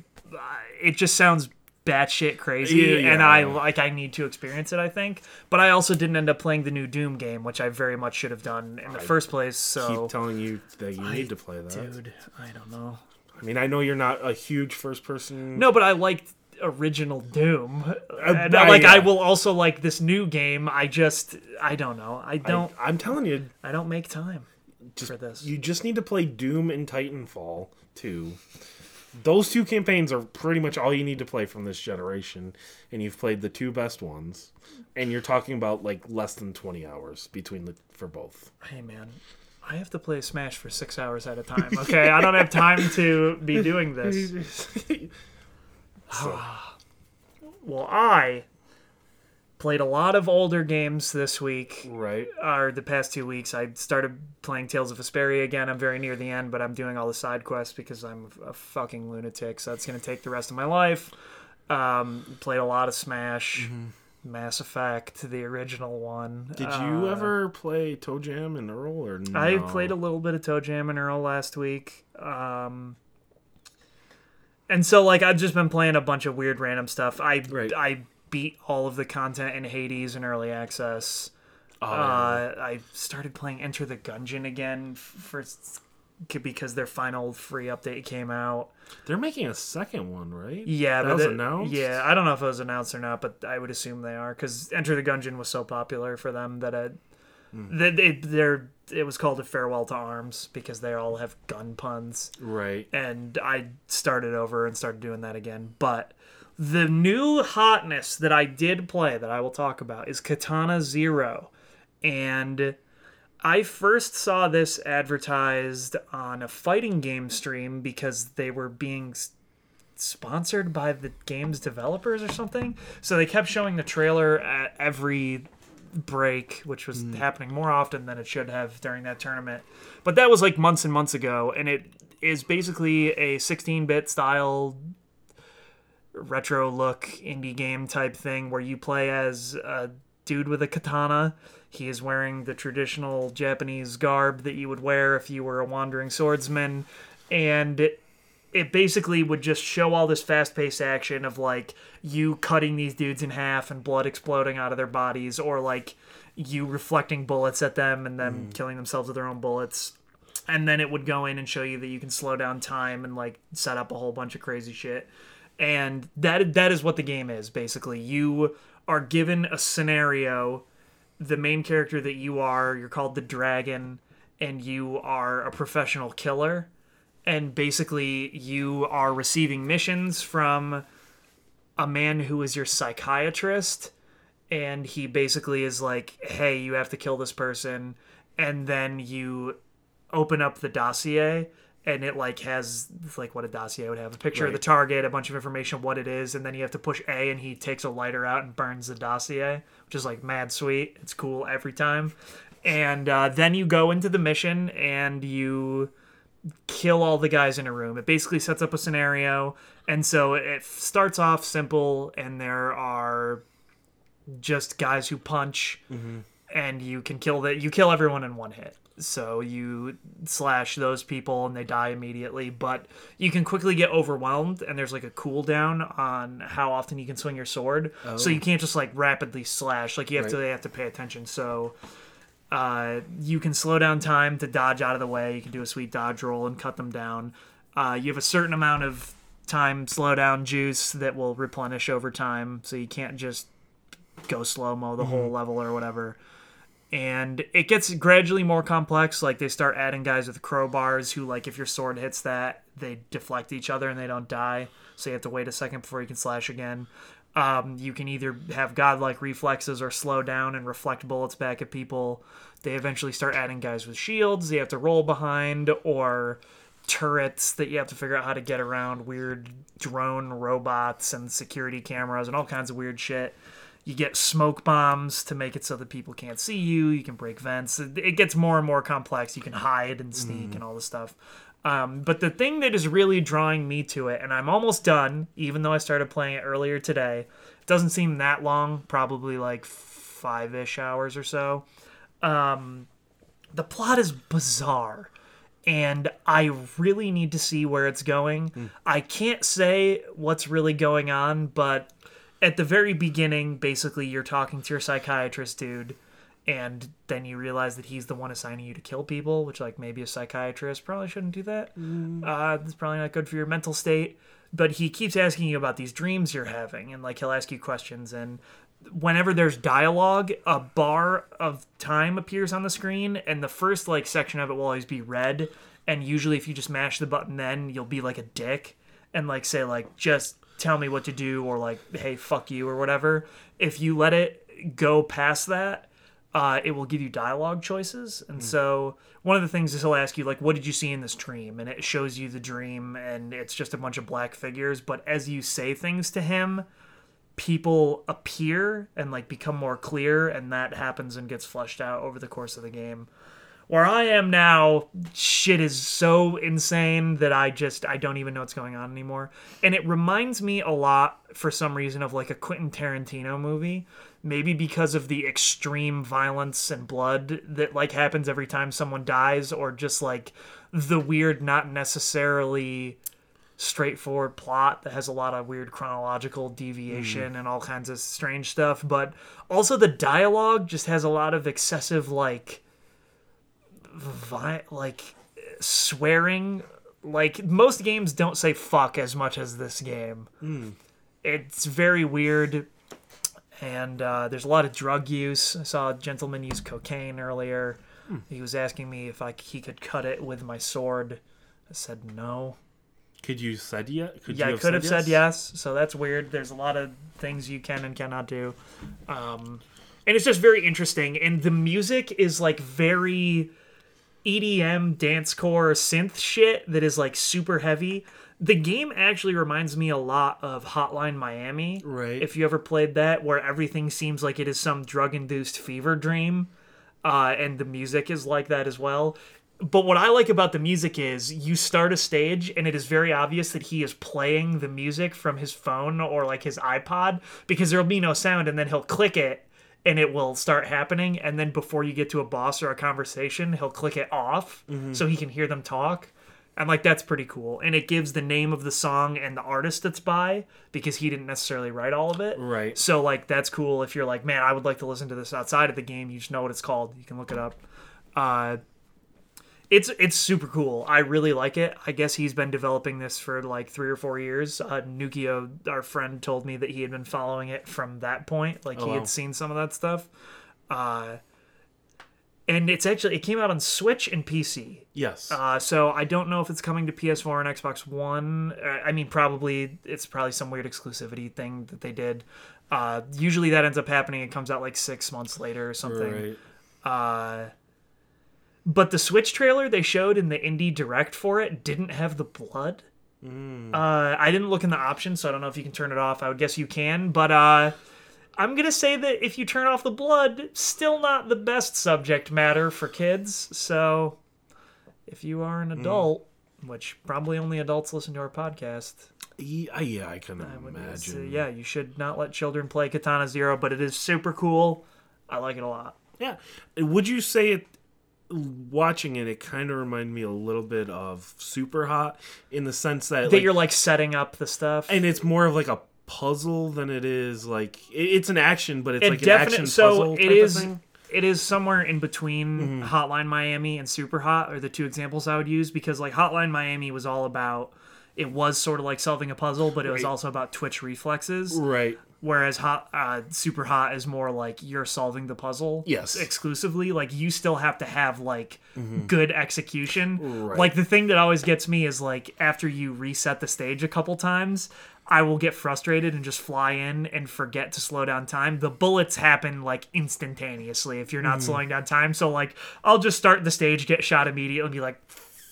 it just sounds batshit crazy, Yeah. and I like I need to experience it. I think, but I also didn't end up playing the new Doom game, which I very much should have done in the first place. So, keep telling you that you need to play that. dude, I don't know. I mean, I know you're not a huge first person. No, but I liked original Doom. And, uh, like I will also like this new game. I just I don't know. I don't I, am telling you, I, don't make time just for this. you just need to play Doom and Titanfall 2. Those two campaigns are pretty much all you need to play from this generation, and you've played the two best ones. And you're talking about like less than 20 hours between the for both. hey man, I have to play Smash for six hours at a time. Okay, I don't have time to be doing this. So, Well, I played a lot of older games this week. right. Or the past two weeks, I started playing Tales of Vesperia again. I'm very near the end, but I'm doing all the side quests because I'm a fucking lunatic. So it's gonna take the rest of my life. Um, played a lot of Smash, Mass Effect, the original one. Did you Uh, ever play Toe Jam and Earl or no? I played a little bit of Toe Jam and Earl last week. Um, and so like I've just been playing a bunch of weird random stuff. I Right. I beat all of the content in Hades and early access. Oh, Uh, I started playing Enter the Gungeon again for because their final free update came out. they're making a second one, right? Yeah, that but was it- announced. Yeah, I don't know if it was announced or not, but I would assume they are because Enter the Gungeon was so popular for them that it, Hmm. that it, they're it was called a farewell to arms because they all have gun puns. Right. And I started over and started doing that again. But the new hotness that I did play that I will talk about is Katana Zero, and I first saw this advertised on a fighting game stream because they were being s- sponsored by the game's developers or something. So they kept showing the trailer at every break, which was mm. happening more often than it should have during that tournament. But that was like months and months ago, and it is basically a 16-bit style retro look indie game type thing where you play as a dude with a katana. He is wearing the traditional Japanese garb that you would wear if you were a wandering swordsman, and it, it basically would just show all this fast-paced action of like you cutting these dudes in half and blood exploding out of their bodies, or like you reflecting bullets at them and them mm. killing themselves with their own bullets. And then it would go in and show you that you can slow down time and like set up a whole bunch of crazy shit. And that that is what the game is basically. You are given a scenario the main character that you are you're called the dragon and you are a professional killer. And basically you are receiving missions from a man who is your psychiatrist and he basically is like hey you have to kill this person. And then you open up the dossier and it like has like what a dossier would have a picture of the target a bunch of information what it is and then you have to push a and he takes a lighter out and burns the dossier which is like mad sweet it's cool every time and uh, then you go into the mission and you kill all the guys in a room. It basically sets up a scenario, and so it starts off simple, and there are just guys who punch, and you can kill that. You kill everyone in one hit. So you slash those people and they die immediately, but you can quickly get overwhelmed and there's like a cooldown on how often you can swing your sword. So you can't just like rapidly slash. Like you have to Right. you have to pay attention. So uh, you can slow down time to dodge out of the way. You can do a sweet dodge roll and cut them down. Uh, you have a certain amount of time slowdown juice that will replenish over time, so you can't just go slow mo the whole level or whatever. And it gets gradually more complex. Like they start adding guys with crowbars who, like, if your sword hits that, they deflect each other and they don't die. So you have to wait a second before you can slash again. Um, you can either have godlike reflexes or slow down and reflect bullets back at people. They eventually start adding guys with shields you have to roll behind, or turrets that you have to figure out how to get around, weird drone robots and security cameras and all kinds of weird shit. You get smoke bombs to make it so that people can't see you. You can break vents. It gets more and more complex. You can hide and sneak and all this stuff. Um, but the thing that is really drawing me to it, and I'm almost done, even though I started playing it earlier today, it doesn't seem that long, probably like five ish hours or so. Um, the plot is bizarre and I really need to see where it's going. I can't say what's really going on, but at the very beginning, basically, you're talking to your psychiatrist dude, and then you realize that he's the one assigning you to kill people, which like maybe a psychiatrist probably shouldn't do that. Uh, it's probably not good for your mental state. But he keeps asking you about these dreams you're having, and like he'll ask you questions, and whenever there's dialogue, a bar of time appears on the screen, and the first like section of it will always be red. And usually, if you just mash the button, then you'll be like a dick and like say like just tell me what to do or like hey fuck you or whatever. If you let it go past that, uh, it will give you dialogue choices. And so one of the things is he'll ask you like, "What did you see in this dream?" And it shows you the dream, and it's just a bunch of black figures. But as you say things to him, people appear and like become more clear, and that happens and gets fleshed out over the course of the game. Where I am now, shit is so insane that I just I don't even know what's going on anymore. And it reminds me a lot for some reason of like a Quentin Tarantino movie. Maybe because of the extreme violence and blood that like happens every time someone dies or just like the weird not necessarily straightforward plot that has a lot of weird chronological deviation hmm. and all kinds of strange stuff, but also the dialogue just has a lot of excessive like vi- like swearing. Like most games don't say fuck as much as this game. It's very weird, and uh, there's a lot of drug use. I saw a gentleman use cocaine earlier. He was asking me if I he could cut it with my sword. I said no. Could you said yet? Could Yeah, you I could have said yes. So that's weird. There's a lot of things you can and cannot do. Um, and it's just very interesting. And the music is like very EDM, dancecore, synth shit that is like super heavy. The game actually reminds me a lot of Hotline Miami. Right. If you ever played that, where everything seems like it is some drug induced fever dream. Uh, and the music is like that as well. But what I like about the music is you start a stage and it is very obvious that he is playing the music from his phone or like his iPod because there'll be no sound and then he'll click it and it will start happening and then before you get to a boss or a conversation he'll click it off so he can hear them talk. And like that's pretty cool. And it gives the name of the song and the artist that's by because he didn't necessarily write all of it. Right. so like that's cool if you're like man i would like to listen to this outside of the game. You just know what it's called. You can look it up. Uh it's it's super cool. I really like it. I guess he's been developing this for like three or four years. Uh, Nukio, our friend, told me that he had been following it from that point. Like he wow. had seen some of that stuff. Uh, and it's actually it came out on Switch and PC. Yes. Uh, so I don't know if it's coming to PS4 and Xbox One. Uh, I mean, probably it's probably some weird exclusivity thing that they did. Uh, usually that ends up happening. It comes out like six months later or something. right. Uh, but the Switch trailer they showed in the indie direct for it didn't have the blood. Uh, I didn't look in the options, so I don't know if you can turn it off. I would guess you can, but uh, I'm gonna say that if you turn off the blood, still not the best subject matter for kids. So, if you are an adult, which probably only adults listen to our podcast, Yeah, yeah, I can I say, imagine. yeah, you should not let children play Katana Zero. But it is super cool. I like it a lot. Yeah. Would you say it? Watching it, it kind of reminded me a little bit of Super Hot in the sense that, That like, you're like setting up the stuff. and it's more of like a puzzle than it is like it- it's an action, but it's it like an action so puzzle. it is it is somewhere in between Mm-hmm. hotline miami and super hot are the two examples i would use because like hotline miami was all about it was sort of like solving a puzzle but it was Right. also about twitch reflexes Right. Whereas hot uh, super hot is more like you're solving the puzzle Yes. exclusively like you still have to have like good execution Mm-hmm. Right. like the thing that always gets me is like after you reset the stage a couple times I will get frustrated and just fly in and forget to slow down time. The bullets happen like instantaneously if you're Mm-hmm. not slowing down time. So like I'll just start the stage, get shot immediately, and be like,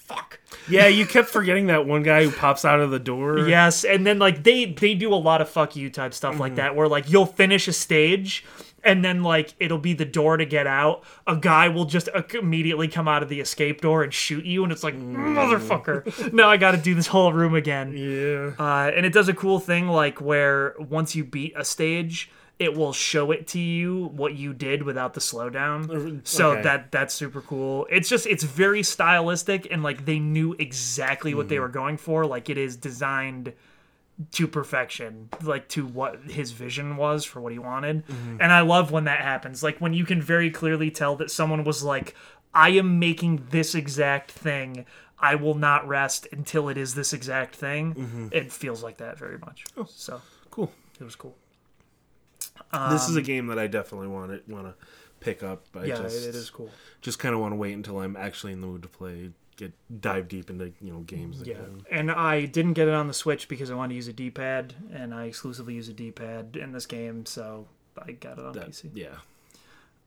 "Fuck." Yeah, you kept forgetting that one guy who pops out of the door. Yes, and then like they they do a lot of fuck you type stuff Mm-hmm. like that where like you'll finish a stage and then like it'll be the door to get out. A guy will just uh, immediately come out of the escape door and shoot you and it's like motherfucker. now I got to do this whole room again. Yeah. Uh, and it does a cool thing like where once you beat a stage, it will show it to you what you did without the slowdown. So okay. that that's super cool. It's just it's very stylistic and like they knew exactly what Hmm. they were going for. Like it is designed to perfection, like to what his vision was for what he wanted. Mm-hmm. And I love when that happens. Like when you can very clearly tell that someone was like, I am making this exact thing. I will not rest until it is this exact thing. Mm-hmm. It feels like that very much. Oh. So Cool. it was cool. This is a um, game that I definitely want to want to pick up. I Yeah, just, it, is cool. Just kind of want to wait until I'm actually in the mood to play. Get dive deep into you know games. Yeah, Again. and I didn't get it on the Switch because I wanted to use a D-pad, and I exclusively use a D-pad in this game, so I got it on That- PC. yeah.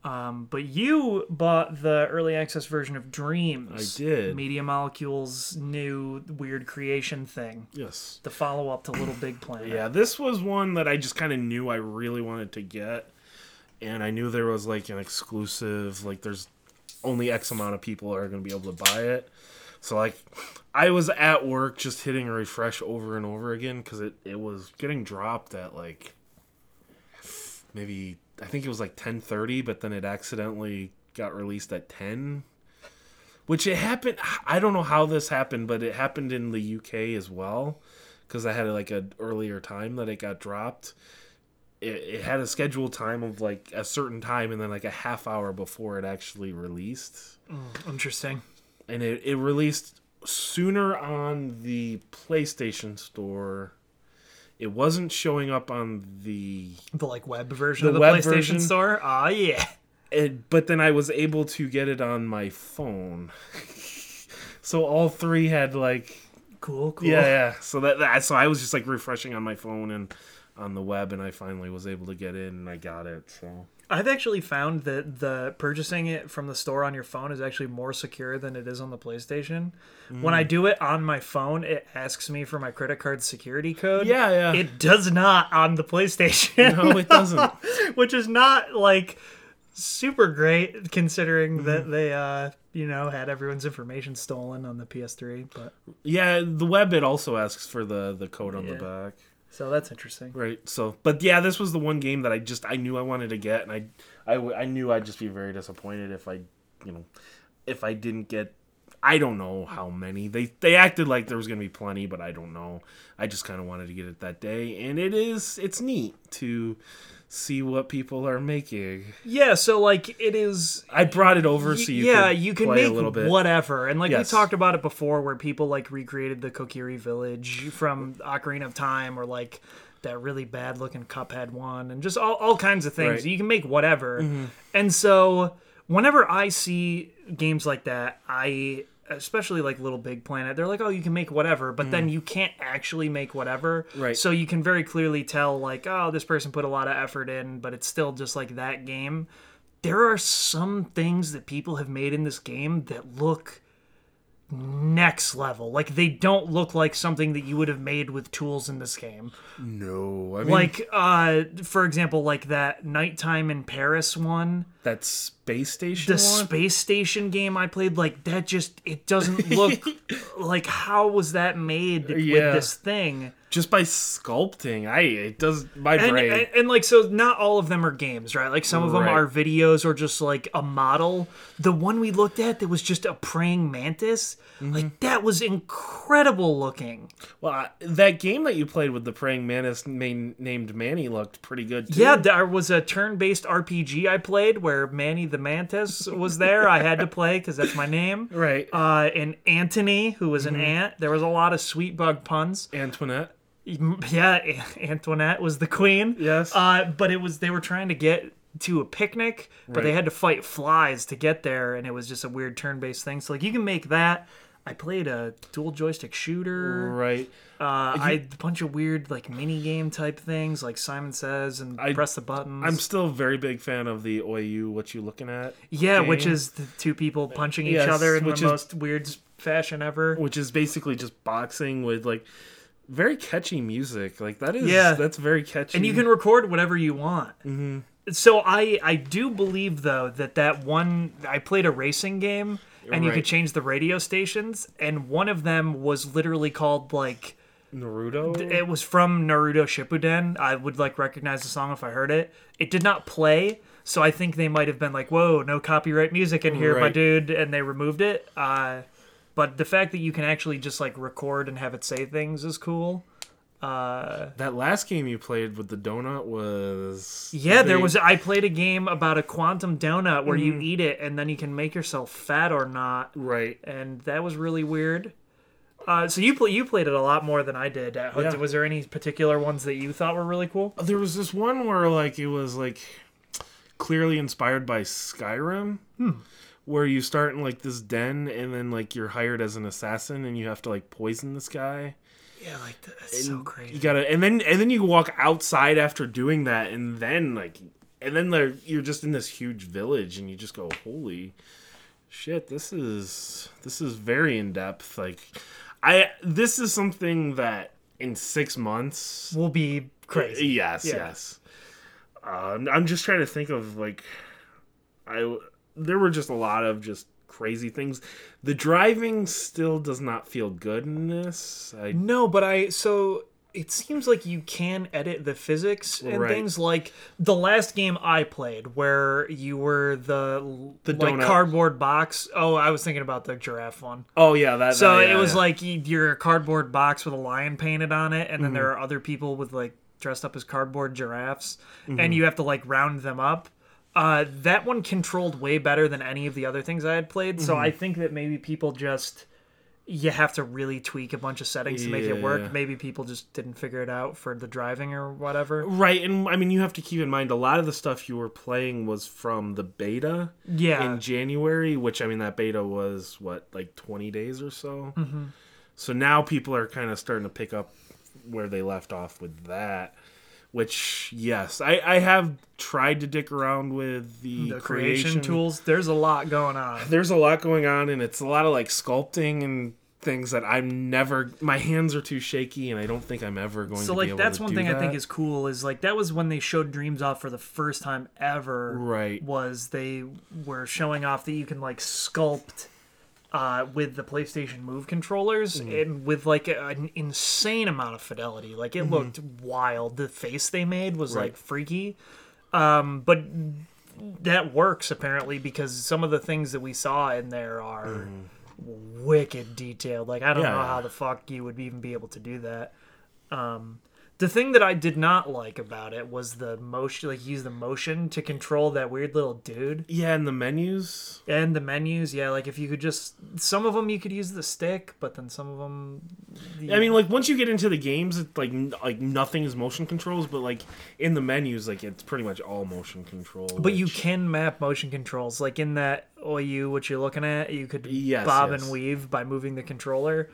Um, but you bought the early access version of Dreams. I did. Media Molecule's new weird creation thing, Yes. the follow-up to Little Big Planet. Yeah, this was one that I just kind of knew I really wanted to get, and I knew there was like an exclusive. Like, there's only X amount of people are going to be able to buy it. So like, I was at work just hitting refresh over and over again because it it was getting dropped at like maybe I think it was like ten thirty, but then it accidentally got released at ten. Which it happened. I don't know how this happened, but it happened in the UK as well, because I had like an earlier time that it got dropped. It, it had a scheduled time of like a certain time, and then like a half hour before it actually released mm, Interesting. and it, it released sooner on the PlayStation Store. It wasn't showing up on the, The like web version The of the web PlayStation version? Store. Ah, yeah. it, but then I was able to get it on my phone. so all three had like Cool, cool. yeah yeah. So that, that so I was just like refreshing on my phone and on the web, and I finally was able to get in and I got it. So I've actually found that the purchasing it from the store on your phone is actually more secure than it is on the PlayStation. When Mm. I do it on my phone, it asks me for my credit card security code. yeah yeah. It does not on the PlayStation. no, it doesn't. which is not like super great considering Mm-hmm. that they uh you know had everyone's information stolen on the PS3 but yeah, the web it also asks for the the code on Yeah. the back. So that's interesting Right. So, but yeah, this was the one game that I just I knew I wanted to get, and I I knew I'd just be very disappointed if I, you know, if I didn't get. I don't know how many they they acted like there was gonna be plenty, but I don't know. I just kind of wanted to get it that day, and it is it's neat to see what people are making. yeah so like it is I brought it over so you yeah, you can make a little bit. whatever, and like Yes. we talked about it before, where people like recreated the Kokiri Village from Ocarina of Time, or like that really bad looking Cuphead one, and just all, all kinds of things. Right. Mm-hmm. You can make whatever, and so whenever I see games like that, I especially like Little Big Planet, they're like, oh, you can make whatever, but then you can't actually make whatever. Mm. Right. So you can very clearly tell, like, oh, this person put a lot of effort in, but it's still just like that game there are some things that people have made in this game that look next level. Like they don't look like something that you would have made with tools in this game. no, I mean Like uh for example, like that nighttime in Paris one, that space station the one. space station game I played, like that just it doesn't look like how was that made Yeah. with this thing? just by sculpting, I it does my and, brain. and, and, like so not all of them are games right like some of them are videos or just like a model the one we looked at that was just a praying mantis Mm-hmm. like that was incredible looking Well, I- that game that you played with the praying mantis main, named Manny looked pretty good too. yeah there was a turn-based rpg i played where manny the mantis was there i had to play because that's my name right. uh and antony who was Mm-hmm. an ant there was a lot of sweet bug puns Antoinette. yeah antoinette was the queen Yes. Uh, but it was they were trying to get to a picnic, but they had to fight flies to get there, and it was just a weird turn-based thing. So like you can make that. I played a dual joystick shooter. right. Uh, I had a bunch of weird like mini game type things, like Simon Says and I- press the buttons. I'm still a very big fan of the OU. What you looking at? yeah, which is the two people punching each other in the is- most weird fashion ever. Which is basically just boxing with like very catchy music. Like that is Yeah. that's very catchy. and you can record whatever you want. Mm-hmm. So I I do believe though that that one I played a racing game and you could change the radio stations and one of them was literally called like Naruto. it was from Naruto Shippuden. I would like recognize the song if I heard it. It did not play. So I think they might have been like, "Whoa, no copyright music in here, my dude," and they removed it. Uh, but the fact that you can actually just like record and have it say things is cool. Uh, That last game you played with the donut was yeah, there was. I played a game about a quantum donut where Mm-hmm. you eat it and then you can make yourself fat or not, right. and that was really weird. Uh, so you play, you played it a lot more than I did. Uh, Yeah. Was there any particular ones that you thought were really cool? There was this one where like it was like clearly inspired by Skyrim. Hmm. Where you start in like this den and then like you're hired as an assassin and you have to like poison this guy. Yeah, like that's so crazy. You gotta and then and then you walk outside after doing that and then like and then there you're just in this huge village and you just go holy shit this is this is very in depth like I this is something that in six months will be crazy. Yes, Yeah. yes. Um, I'm just trying to think of like, I there were just a lot of just crazy things. The driving still does not feel good in this. I No, but I so it seems like you can edit the physics and Right. things like the last game I played where you were the The like donut. cardboard box. Oh, I was thinking about the giraffe one. oh yeah, that. So that- yeah, it was yeah. like you- you're a cardboard box with a lion painted on it, and then Mm-hmm. there are other people with like dressed up as cardboard giraffes, Mm-hmm. and you have to like round them up. Uh, that one controlled way better than any of the other things I had played. So Mm-hmm. I think that maybe people just you have to really tweak a bunch of settings to make it Yeah. work. Maybe people just didn't figure it out for the driving or whatever. right, and I mean you have to keep in mind a lot of the stuff you were playing was from the beta Yeah, in January, which I mean that beta was what like 20 days or so. Mm-hmm. So now people are kind of starting to pick up where they left off with that. Which yes, I, I have tried to dick around with the, the creation tools. There's a lot going on. There's a lot going on, and it's a lot of like sculpting and things that I'm never. My hands are too shaky, and I don't think I'm ever going So to like that's one thing I think is cool is like that was when they showed Dreams off for the first time ever. Right. Was they were showing off that you can like sculpt uh, with the PlayStation Move controllers Mm-hmm. and with like a, an insane amount of fidelity. Like it looked wild. The face they made was Right. like freaky. Um, but that works apparently because some of the things that we saw in there are wicked detailed. Like I don't. Yeah, know yeah. how the fuck you would even be able to do that. Um, the thing that I did not like about it was the motion, like use the motion to control that weird little dude Yeah, and the menus. and the menus. Yeah, like if you could just some of them you could use the stick, but then some of them. I mean, like once you get into the games, it's like like nothing is motion controls, but like in the menus, like it's pretty much all motion control. But you can map motion controls, like in that OU, what you're looking at, you could Yes, bob yes. and weave by moving the controller.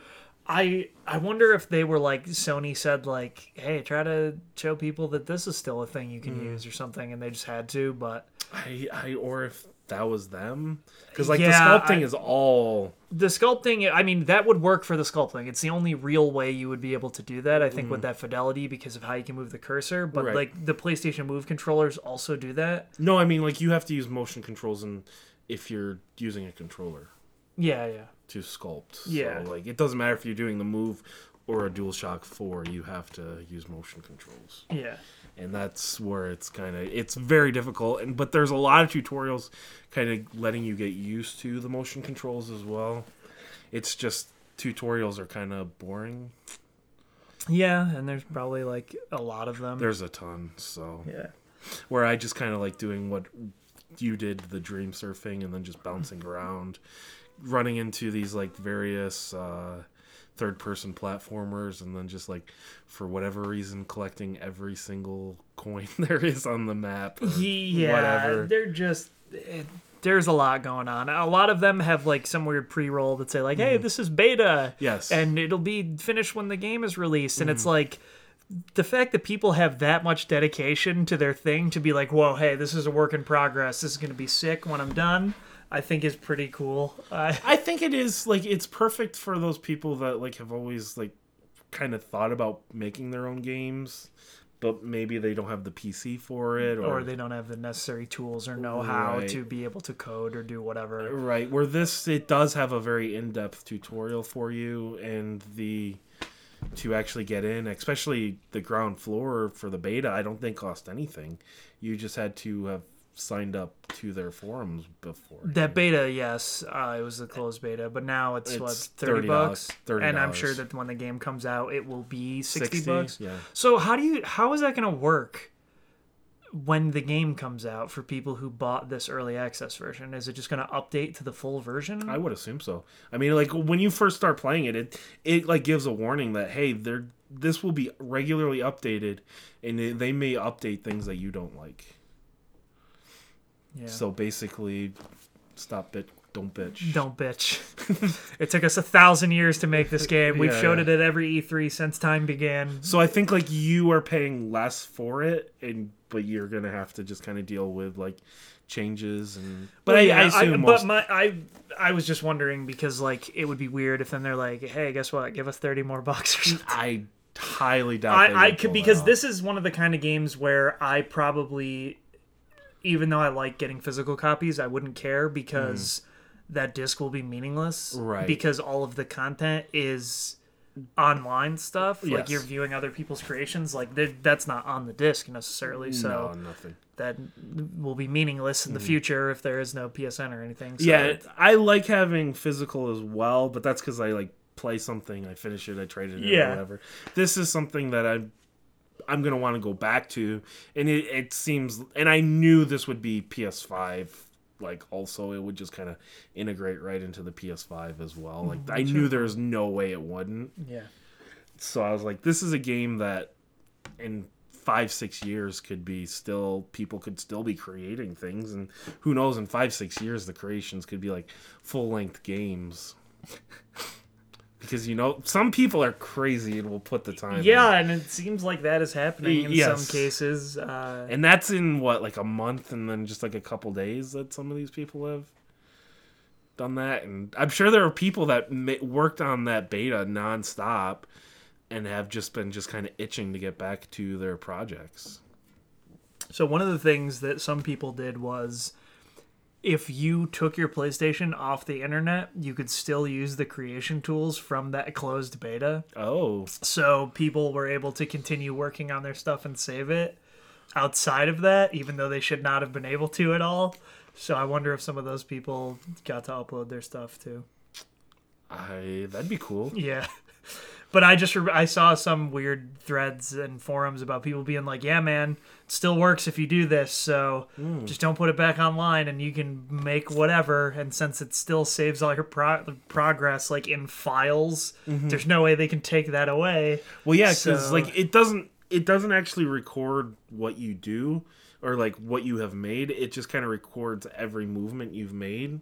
I I wonder if they were like Sony said like, hey, try to show people that this is still a thing you Mm. can use or something, and they just had to. But I, I or if that was them, because like Yeah, the sculpting I- is all the sculpting, I mean, that would work for the sculpting. It's the only real way you would be able to do that. I think with that fidelity because of how you can move the cursor. But Mm. Right. like the PlayStation Move controllers also do that. no. I mean, like you have to use motion controls, and if you're using a controller. Yeah, yeah. To sculpt. Yeah. So, like it doesn't matter if you're doing the move or a DualShock 4, you have to use motion controls. Yeah. And that's where it's kind of it's very difficult and but there's a lot of tutorials kind of letting you get used to the motion controls as well. It's just tutorials are kind of boring. Yeah, and there's probably like a lot of them. There's a ton, so yeah. where I just kind of like doing what you did the dream surfing and then just bouncing around running into these like various uh third person platformers and then just like for whatever reason collecting every single coin there is on the map Yeah, whatever. they're just it, there's a lot going on. A lot of them have like some weird pre-roll that say like, "Hey, mm. this is beta." yes. And it'll be finished when the game is released. And it's mm. like the fact that people have that much dedication to their thing to be like whoa hey this is a work in progress. This is going to be sick when i'm done i think is pretty cool uh, I think it is like it's perfect for those people that like have always like kind of thought about making their own games but maybe they don't have the PC for it or, or they don't have the necessary tools or know how Right. to be able to code or do whatever Right, where this it does have a very in-depth tutorial for you and the to actually get in, especially the ground floor for the beta, I don't think cost anything. You just had to have signed up to their forums before. That beta, yes, uh, it was the closed beta, but now it's, what It's thirty $30, bucks, $30. and I'm sure that when the game comes out, it will be sixty, 60? bucks. Yeah. So how do you how is that going to work when the game comes out for people who bought this early access version? Is it just going to update to the full version? I would assume so. I mean, like when you first start playing it, it it like gives a warning that hey, there this will be regularly updated, and they may update things that you don't like. Yeah. So basically, stop bit, don't bitch. Don't bitch. it took us a thousand years to make this game. We've Yeah, showed yeah. it at every E3 since time began. So I think like you are paying less for it, and but you're gonna have to just kind of deal with like changes and. But Well, I, yeah, I assume but most. my I I was just wondering because like it would be weird if then they're like, hey, guess what? Give us thirty more bucks or something. I highly doubt. I, I could because this is one of the kind of games where I probably, even though I like getting physical copies, I wouldn't care because that disc will be meaningless. Mm. Right. Because all of the content is online stuff. Like you're viewing other people's creations. Like that's not on the disc necessarily. So no nothing. that will be meaningless in the future if there is no PSN or anything. So Mm. Yeah, I like having physical as well, but that's because I like play something, I finish it, I trade it Yeah. or whatever. This is something that I'm I'm gonna want to go back to, and it, it seems, and I knew this would be PS5. Like also, it would just kind of integrate right into the PS5 as well. Like mhm. I knew there was no way it wouldn't. Yeah. So I was like, this is a game that in five six years could be still people could still be creating things and who knows in five six years the creations could be like full length games because you know some people are crazy and will put the time in. Yeah, and it seems like that is happening in Yes. some cases. Uh, and that's in what like a month and then just like a couple days that some of these people have done that and i'm sure there are people that worked on that beta nonstop and have just been just kind of itching to get back to their projects So one of the things that some people did was if you took your PlayStation off the internet, you could still use the creation tools from that closed beta. oh So people were able to continue working on their stuff and save it outside of that, even though they should not have been able to at all. So I wonder if some of those people got to upload their stuff too. i that'd be cool Yeah. But I just re- I saw some weird threads and forums about people being like, "Yeah, man, it still works if you do this. So hmm. just don't put it back online, and you can make whatever. And since it still saves all your pro- progress like in files, mm-hmm. there's no way they can take that away. well yeah because So- like it doesn't it doesn't actually record what you do or like what you have made it just kind of records every movement you've made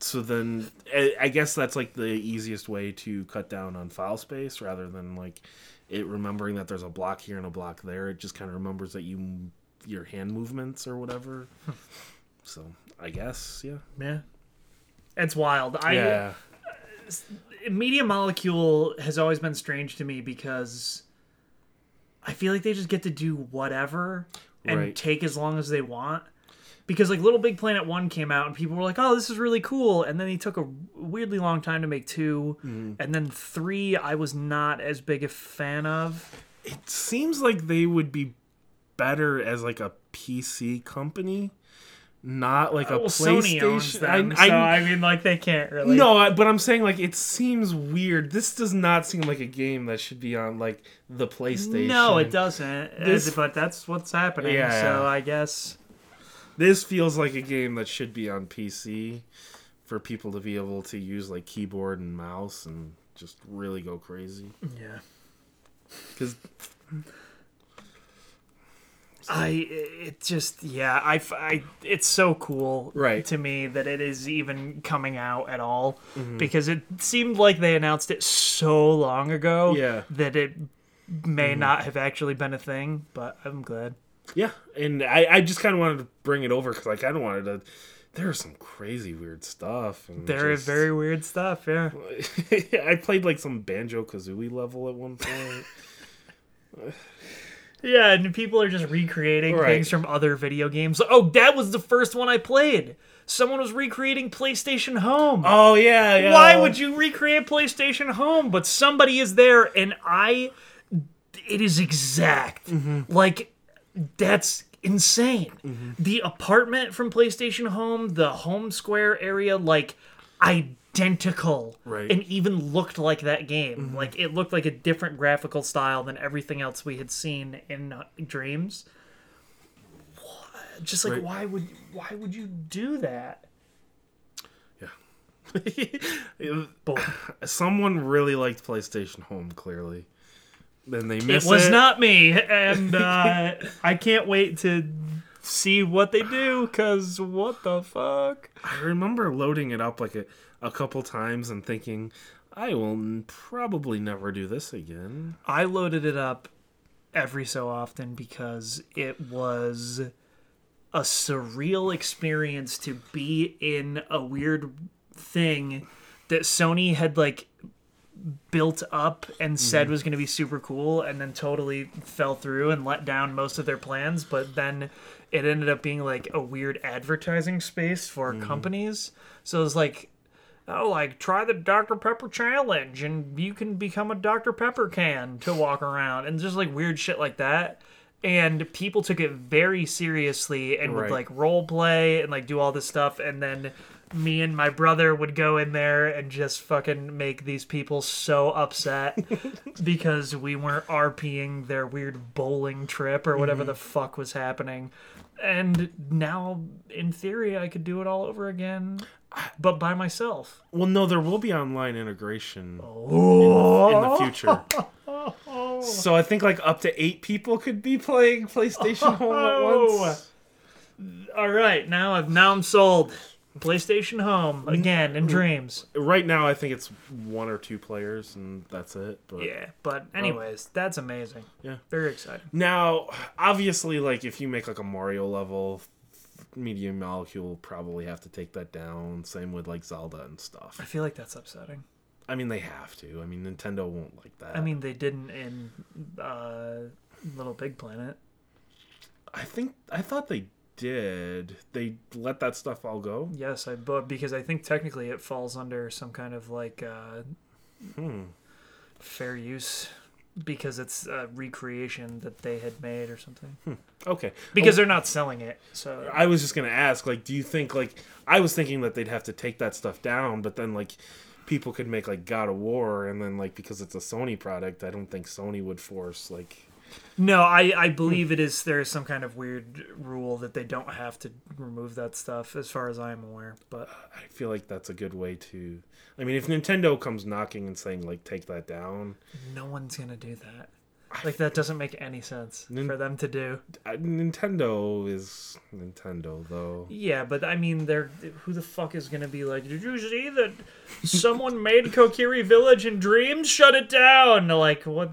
so then I- guess that's like the easiest way to cut down on file space rather than like it remembering that there's a block here and a block there it just kind of remembers that you your hand movements or whatever hmm. so i guess yeah Yeah, it's wild. I yeah Media Molecule has always been strange to me because I feel like they just get to do whatever and Right. take as long as they want. Because like Little Big Planet 1 came out and people were like, "Oh, this is really cool." And then he took a weirdly long time to make 2, Mm-hmm. and then 3 I was not as big a fan of. it seems like they would be better as like a pc company not like a Well, PlayStation. Sony owns them, I, so I, I mean like they can't really no, I- but I'm saying like it seems weird. This does not seem like a game that should be on like the PlayStation. No, it doesn't. This- but that's what's happening. Yeah, so. I guess This feels like a game that should be on PC for people to be able to use like keyboard and mouse and just really go crazy. yeah. Because I it just yeah I, I it's so cool Right. to me that it is even coming out at all Mm-hmm. because it seemed like they announced it so long ago Yeah. that it may Mm-hmm. not have actually been a thing but I'm glad yeah, and I, I just kind of wanted to bring it over because I kind of wanted to. There's some crazy weird stuff. And there is just- very weird stuff yeah I played like some Banjo Kazooie level at one point. yeah and people are just recreating Right. things from other video games oh that was the first one I played someone was recreating PlayStation Home oh yeah, yeah. Why would you recreate PlayStation Home? But somebody is there, and I. It is exact. Mm-hmm. Like, that's insane. Mm-hmm. The apartment from PlayStation Home, the home square area, like identical, Right. Mm-hmm. and even looked like that game. Like it looked like a different graphical style than everything else we had seen in uh, Dreams. Just like Right. why would why would you do that? Yeah. But Someone really liked PlayStation Home, clearly. Then they it missed was not me, and uh, I can't wait to see what they do. Cause what the fuck? I remember loading it up like a, a couple times and thinking, I will probably never do this again. I loaded it up every so often because it was a surreal experience to be in a weird thing that Sony had like built up and said mm-hmm. was going to be super cool and then totally fell through and let down most of their plans but then it ended up being like a weird advertising space for mm-hmm. companies. So it was like oh like try the dr pepper challenge and you can become a dr pepper can to walk around and just like weird shit like that. And people took it very seriously and would like role play and like do all this stuff and then me and my brother would go in there and just fucking make these people so upset because we weren't RPing their weird bowling trip or whatever mhm. the fuck was happening. And now, in theory, I could do it all over again, but by myself. Well, no, there will be online integration Oh, in the future. So I think like up to eight people could be playing PlayStation Home Oh. at once. all right. Now I've now I'm sold. PlayStation Home again in dreams. Right now, I think it's one or two players, and that's it. But Yeah, but anyways, that's amazing. Yeah. very exciting. Now, obviously, like if you make like a Mario level, Media Molecule will probably have to take that down. Same with like Zelda and stuff. I feel like that's upsetting. I mean, they have to. I mean, Nintendo won't like that. I mean, they didn't in uh, Little Big Planet. I think I thought they did. They let that stuff all go. Yes, I but because I think technically it falls under some kind of like uh, Hmm. fair use because it's a recreation that they had made or something. Okay. Because they're not selling it, so I was just gonna ask, like, do you think like I was thinking that they'd have to take that stuff down, but then like people could make like God of War, and then like because it's a Sony product, I don't think Sony would force like. No, I I believe it is there is some kind of weird rule that they don't have to remove that stuff as far as I'm aware. But I feel like that's a good way to. I mean, if Nintendo comes knocking and saying like take that down, no one's gonna do that. Like that doesn't make any sense Nin- for them to do. Nintendo is Nintendo though. Yeah, but I mean, they're who the fuck is gonna be like? Did you see that someone made Kokiri Village in Dreams? Shut it down! Like what?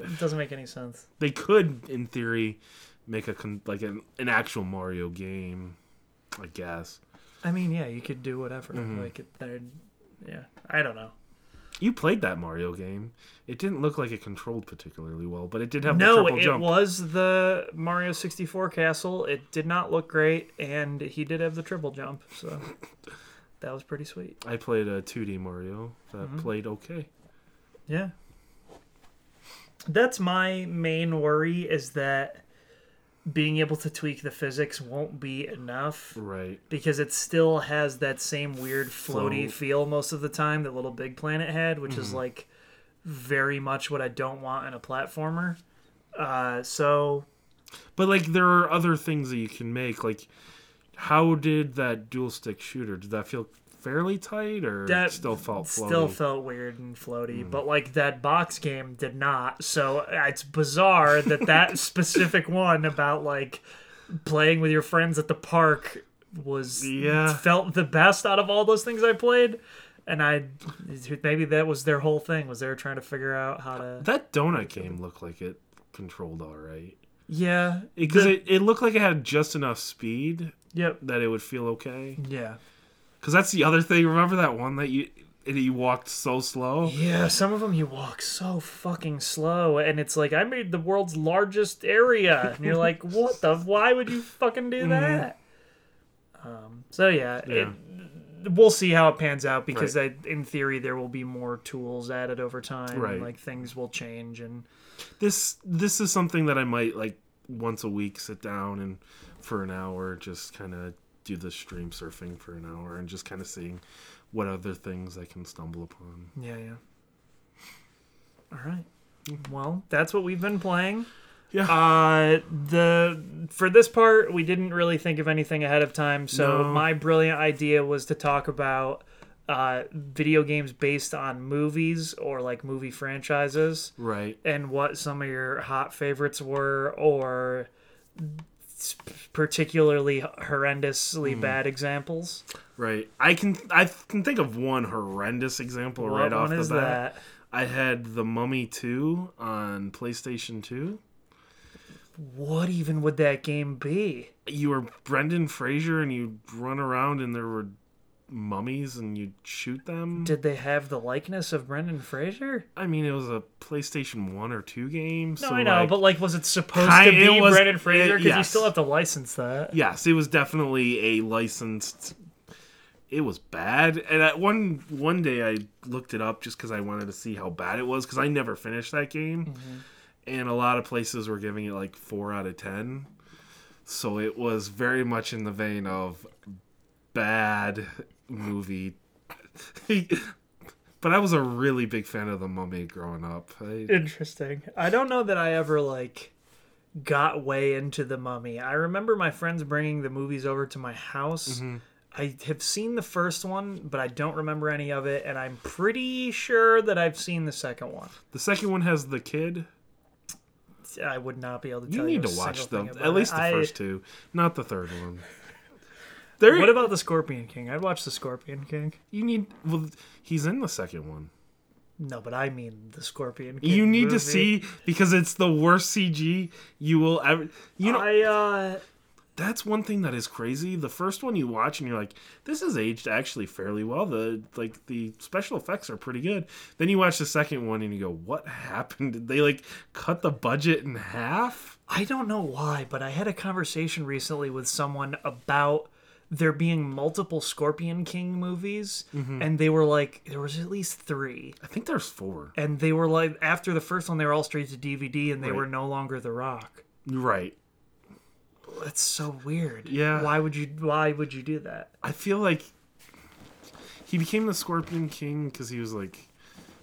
It doesn't make any sense. They could, in theory, make a con- like an, an actual Mario game. I guess I mean, yeah, you could do whatever. Mm-hmm. Like, yeah, I don't know. You played that Mario game. It didn't look like it controlled particularly well, but it did have the No, it jump. was the Mario 64 castle. It did not look great, and he did have the triple jump, so that was pretty sweet. I played a 2D Mario that Mm-hmm. played okay. Yeah. That's my main worry is that being able to tweak the physics won't be enough Right. because it still has that same weird floaty Float. feel most of the time that Little Big Planet had, which is like very much what I don't want in a platformer. Uh, so But like there are other things that you can make. Like how did that dual stick shooter? Did that feel fairly tight or that still felt floaty? still felt weird and floaty, but like that box game did not. So uh, it's bizarre that that specific one about like playing with your friends at the park was Yeah. felt the best out of all those things I played. And I maybe that was their whole thing was they were trying to figure out how to that donut game looked like it controlled all right. yeah Because the- it, it looked like it had just enough speed yep that it would feel okay. yeah Because that's the other thing. Remember that one that you that you walked so slow? Yeah, some of them you walk so fucking slow, and it's like I made the world's largest area, and you're like, what the? Why would you fucking do that? Um, so yeah, Yeah. It, we'll see how it pans out because I, in theory there will be more tools added over time, Right. and like things will change, and This this is something that I might like once a week sit down and for an hour just kind of do the dream surfing for an hour and just kind of seeing what other things I can stumble upon. Yeah, yeah. All right. Well, that's what we've been playing. Yeah. Uh, the for this part, we didn't really think of anything ahead of time. So No. my brilliant idea was to talk about uh, video games based on movies or like movie franchises, Right. and what some of your hot favorites were, or particularly horrendously hmm. bad examples. Right. I can I can think of one horrendous example What right off the is bat. that? I had The Mummy 2 on PlayStation 2. What even would that game be? You were Brendan Fraser and you'd run around and there were mummies and you'd shoot them. Did they have the likeness of Brendan Fraser? I mean, it was a PlayStation 1 or 2 game. No, so I know, like, but like, was it supposed Ki- to be was- Brendan Fraser? Because you still have to license that. Yes, it was definitely a licensed. It was bad, and at one one day I looked it up just because I wanted to see how bad it was because I never finished that game, Mm-hmm. and a lot of places were giving it like four out of ten. So it was very much in the vein of bad movie. but I was a really big fan of the Mummy growing up. I, Interesting. I don't know that I ever like got way into the Mummy. I remember my friends bringing the movies over to my house. Mm-hmm. I have seen the first one, but I don't remember any of it, and I'm pretty sure that I've seen the second one. the second one has the kid. I would not be able to tell You need to watch them. At least it. the I- first two, not the third one. There, What about the Scorpion King? I'd watch the Scorpion King. you need. Well, he's in the second one. No, but I mean the Scorpion King. You need to see because it's the worst CG you will ever. You know, I uh that's one thing that is crazy. The first one you watch and you're like, this is aged actually fairly well. The like the special effects are pretty good. Then you watch the second one and you go, what happened? Did they like cut the budget in half? I don't know why, but I had a conversation recently with someone about there being multiple Scorpion King movies, Mm-hmm. and they were like, there was at least three, I think there's four. and they were like, after the first one, they were all straight to DVD, and they Right. were no longer The Rock. Right. That's so weird. Yeah. Why would you? Why would you do that? I feel like he became the Scorpion King because he was like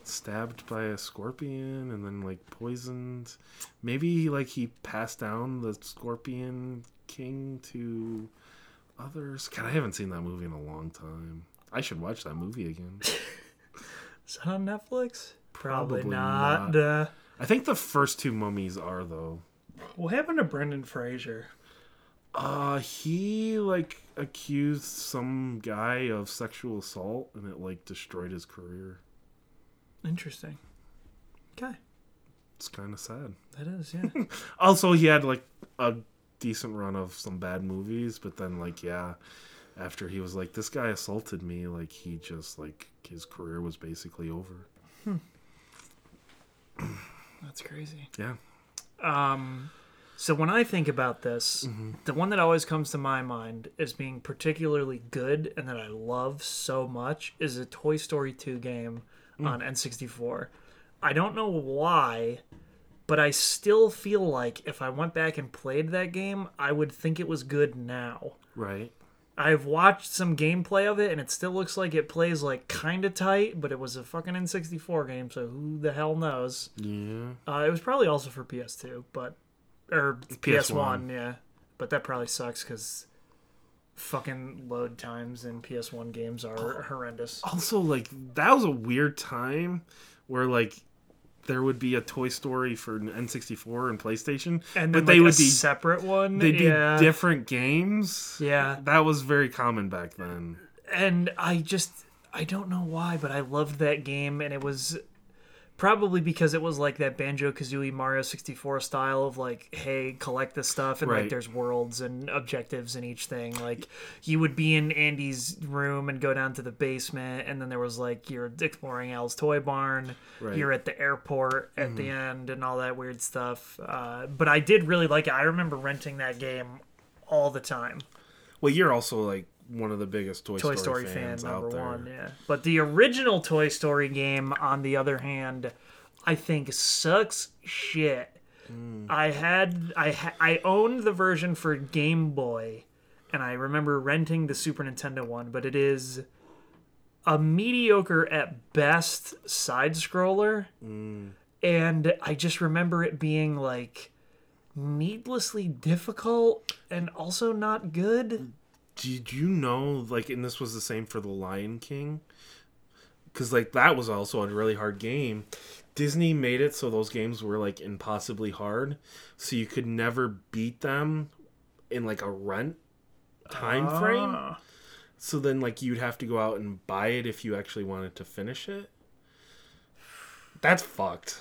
stabbed by a scorpion and then like poisoned. Maybe like he passed down the Scorpion King to others. God, I haven't seen that movie in a long time. I should watch that movie again. Is that on Netflix? Probably, Probably not. not. Uh, I think the first two mummies are though. what happened to Brendan Fraser? Uh, he like accused some guy of sexual assault and it like destroyed his career. Interesting. Okay, It's kind of sad. that is yeah. Also, he had like a decent run of some bad movies, but then like yeah, after he was like this guy assaulted me, like he just like his career was basically over. Hmm. That's crazy. Yeah. Um, so when I think about this, mm-hmm. the one that always comes to my mind as being particularly good and that I love so much is a Toy Story 2 game mm. on N64. I don't know why, but I still feel like if I went back and played that game, I would think it was good now. Right. I've watched some gameplay of it and it still looks like it plays like kind of tight, but it was a fucking N64 game, so who the hell knows? Yeah. Uh, it was probably also for PS2, but or PS1. PS1, yeah. But that probably sucks because fucking load times in PS1 games are horrendous. Also, like that was a weird time where like there would be a Toy Story for N64 and PlayStation, And but then they like, would a be separate one. they'd be different games. Yeah, That was very common back then. and I just I don't know why, but I loved that game, and it was probably because it was like that Banjo Kazooie Mario 64 style of like, hey, collect this stuff, and like there's worlds and objectives in each thing. Like you would be in Andy's room and go down to the basement, and then there was like you're exploring Al's toy barn. Right. You're at the airport at the end and all that weird stuff. Uh, but I did really like it. I remember renting that game all the time. Well, you're also like one of the biggest Toy, Toy Story, Story, fan fans number out there. one, yeah. But the original Toy Story game, on the other hand, I think sucks shit. Mm. I had I ha- I owned the version for Game Boy, and I remember renting the Super Nintendo one. But it is a mediocre at best side scroller, mm. and I just remember it being like needlessly difficult and also not good. Mm. Did you know, like, and this was the same for The Lion King? Because, like, that was also a really hard game. Disney made it so those games were, like, impossibly hard. So you could never beat them in, like, a rent time frame. Ah. So then, like, you'd have to go out and buy it if you actually wanted to finish it. That's fucked.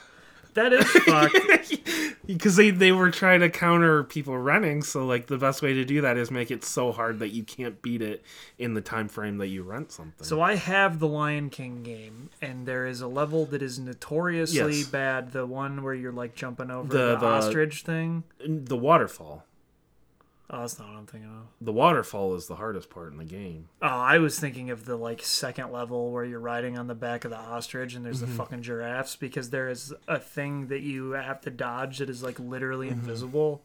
That is fucked. because they, they were trying to counter people running so like the best way to do that is make it so hard that you can't beat it in the time frame that you rent something So I have the Lion King game, and there is a level that is notoriously Yes. bad. The one where you're like jumping over The- the, the- ostrich thing. the waterfall Oh, that's not what I'm thinking of. the waterfall is the hardest part in the game Oh, I was thinking of the like second level where you're riding on the back of the ostrich and there's the fucking giraffes because there is a thing that you have to dodge that is like literally invisible.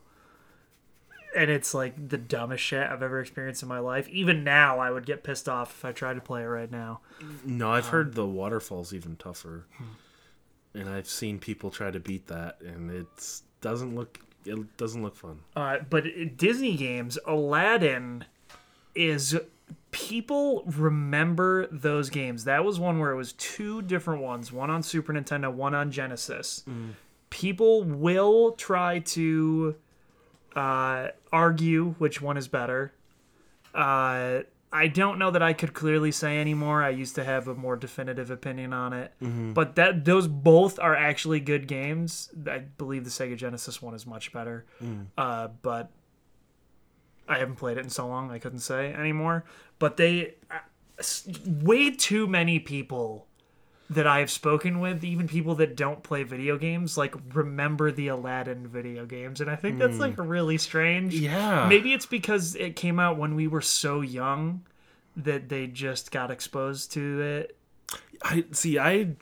And it's like the dumbest shit I've ever experienced in my life. Even now, I would get pissed off if I tried to play it right now. no Um, i've heard the waterfall's even tougher hmm. and i've seen people try to beat that and it doesn't look it doesn't look fun Uh, but Disney games, Aladdin is people remember those games. That was one where it was two different ones, one on Super Nintendo, one on Genesis. People will try to uh, argue which one is better. Uh, I don't know that I could clearly say anymore. I used to have a more definitive opinion on it, but that those both are actually good games. I believe the Sega Genesis one is much better, uh, but I haven't played it in so long I couldn't say anymore. But they, uh, way too many people that I have spoken with, even people that don't play video games, like remember the Aladdin video games, and I think that's like really strange. yeah Maybe it's because it came out when we were so young that they just got exposed to it. I see. I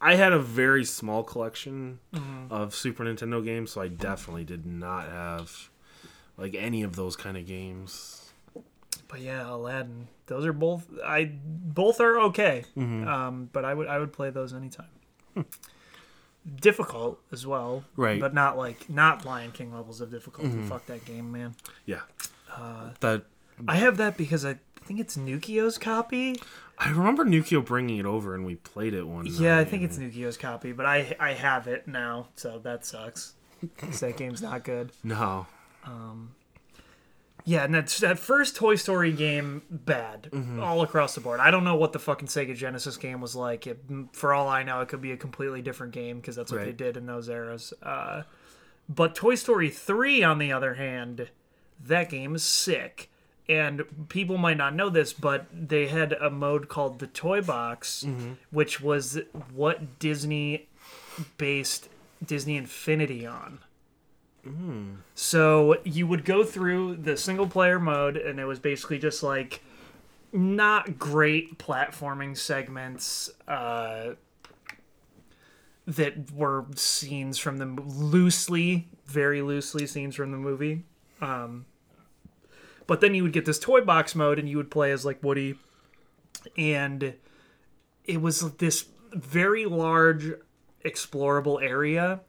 I had a very small collection Mm-hmm. of Super Nintendo games, so I definitely did not have like any of those kind of games. But yeah, Aladdin. Those are both I both are okay. Um, but I would I would play those anytime. Difficult as well, Right. But not like not Lion King levels of difficulty. Fuck that game, man. Yeah, Uh, that I have that because I think it's Nukio's copy. I remember Nukio bringing it over and we played it one. Yeah, I think it's Nukio's copy, but I I have it now, so that sucks. that game's not good. no. Yeah, and that's that first Toy Story game bad all across the board. I don't know what the fucking Sega Genesis game was like. It, for all I know, it could be a completely different game because that's what they did in those eras. Uh, but Toy Story three, on the other hand, that game is sick. And people might not know this, but they had a mode called the Toy Box, which was what Disney based Disney Infinity on. So you would go through the single player mode, and it was basically just like not great platforming segments uh, that were scenes from the loosely, very loosely scenes from the movie. Um, but then you would get this toy box mode, and you would play as like Woody, and it was this very large explorable area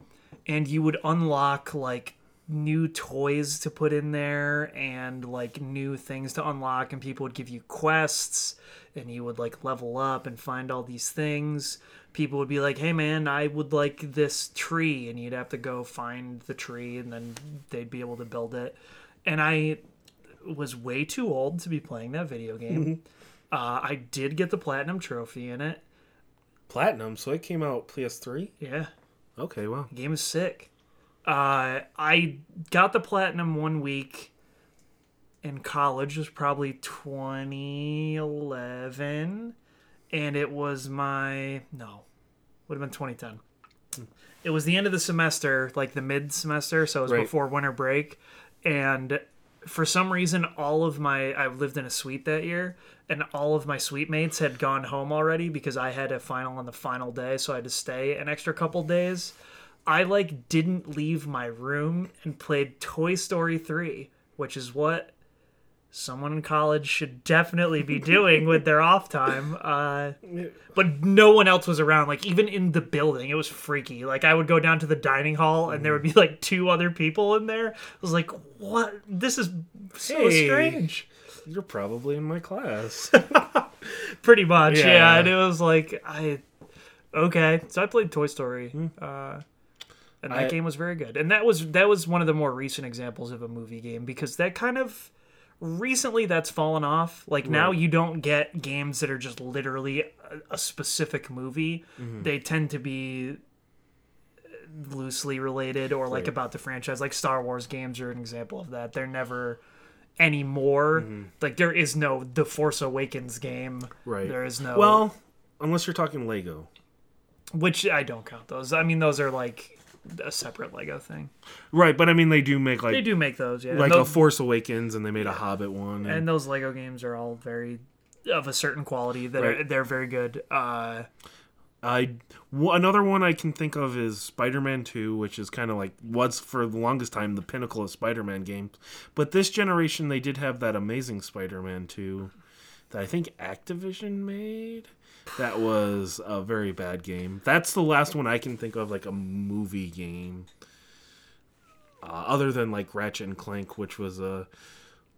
and you would unlock like new toys to put in there and like new things to unlock and people would give you quests and you would like level up and find all these things. People would be like hey man i would like this tree and you'd have to go find the tree and then they'd be able to build it. And i was way too old to be playing that video game. Uh, i did get the platinum trophy in it. Platinum, so it came out PS3. yeah Okay, well, The game is sick. Uh, I got the platinum one week in college. It was probably 2011, and it was my no, would have been 2010. It was the end of the semester, like the mid semester, so it was Right. before winter break, and for some reason, all of my I lived in a suite that year, and all of my suite mates had gone home already because I had a final on the final day, so I had to stay an extra couple days. I like didn't leave my room and played Toy Story 3, which is what someone in college should definitely be doing with their off time. Uh, but no one else was around. Like even in the building, it was freaky. Like I would go down to the dining hall and there would be like two other people in there. I was like, "What? This is so Hey. strange." You're probably in my class. Pretty much, yeah. Yeah. And it was like I okay. So I played Toy Story. Uh, and that I- game was very good. And that was that was one of the more recent examples of a movie game because that kind of recently that's fallen off. Like now you don't get games that are just literally a, a specific movie. Mm-hmm. They tend to be loosely related or like Right. about the franchise. Like Star Wars games are an example of that. They're never anymore. Mm-hmm. Like there is no The Force Awakens game. right. There is no Well, unless you're talking Lego. which I don't count those. I mean those are like a separate Lego thing. Right, but I mean they do make like They do make those, yeah. like and a Force Awakens and they made a Hobbit one. And, and those Lego games are all very of a certain quality that are they're very good. Uh I w- another one I can think of is Spider-Man 2, which is kind of like was for the longest time the pinnacle of Spider-Man games. But this generation they did have that amazing Spider-Man 2 that I think Activision made. That was a very bad game. That's the last one I can think of like a movie game. Uh, other than like Ratchet and Clank, which was a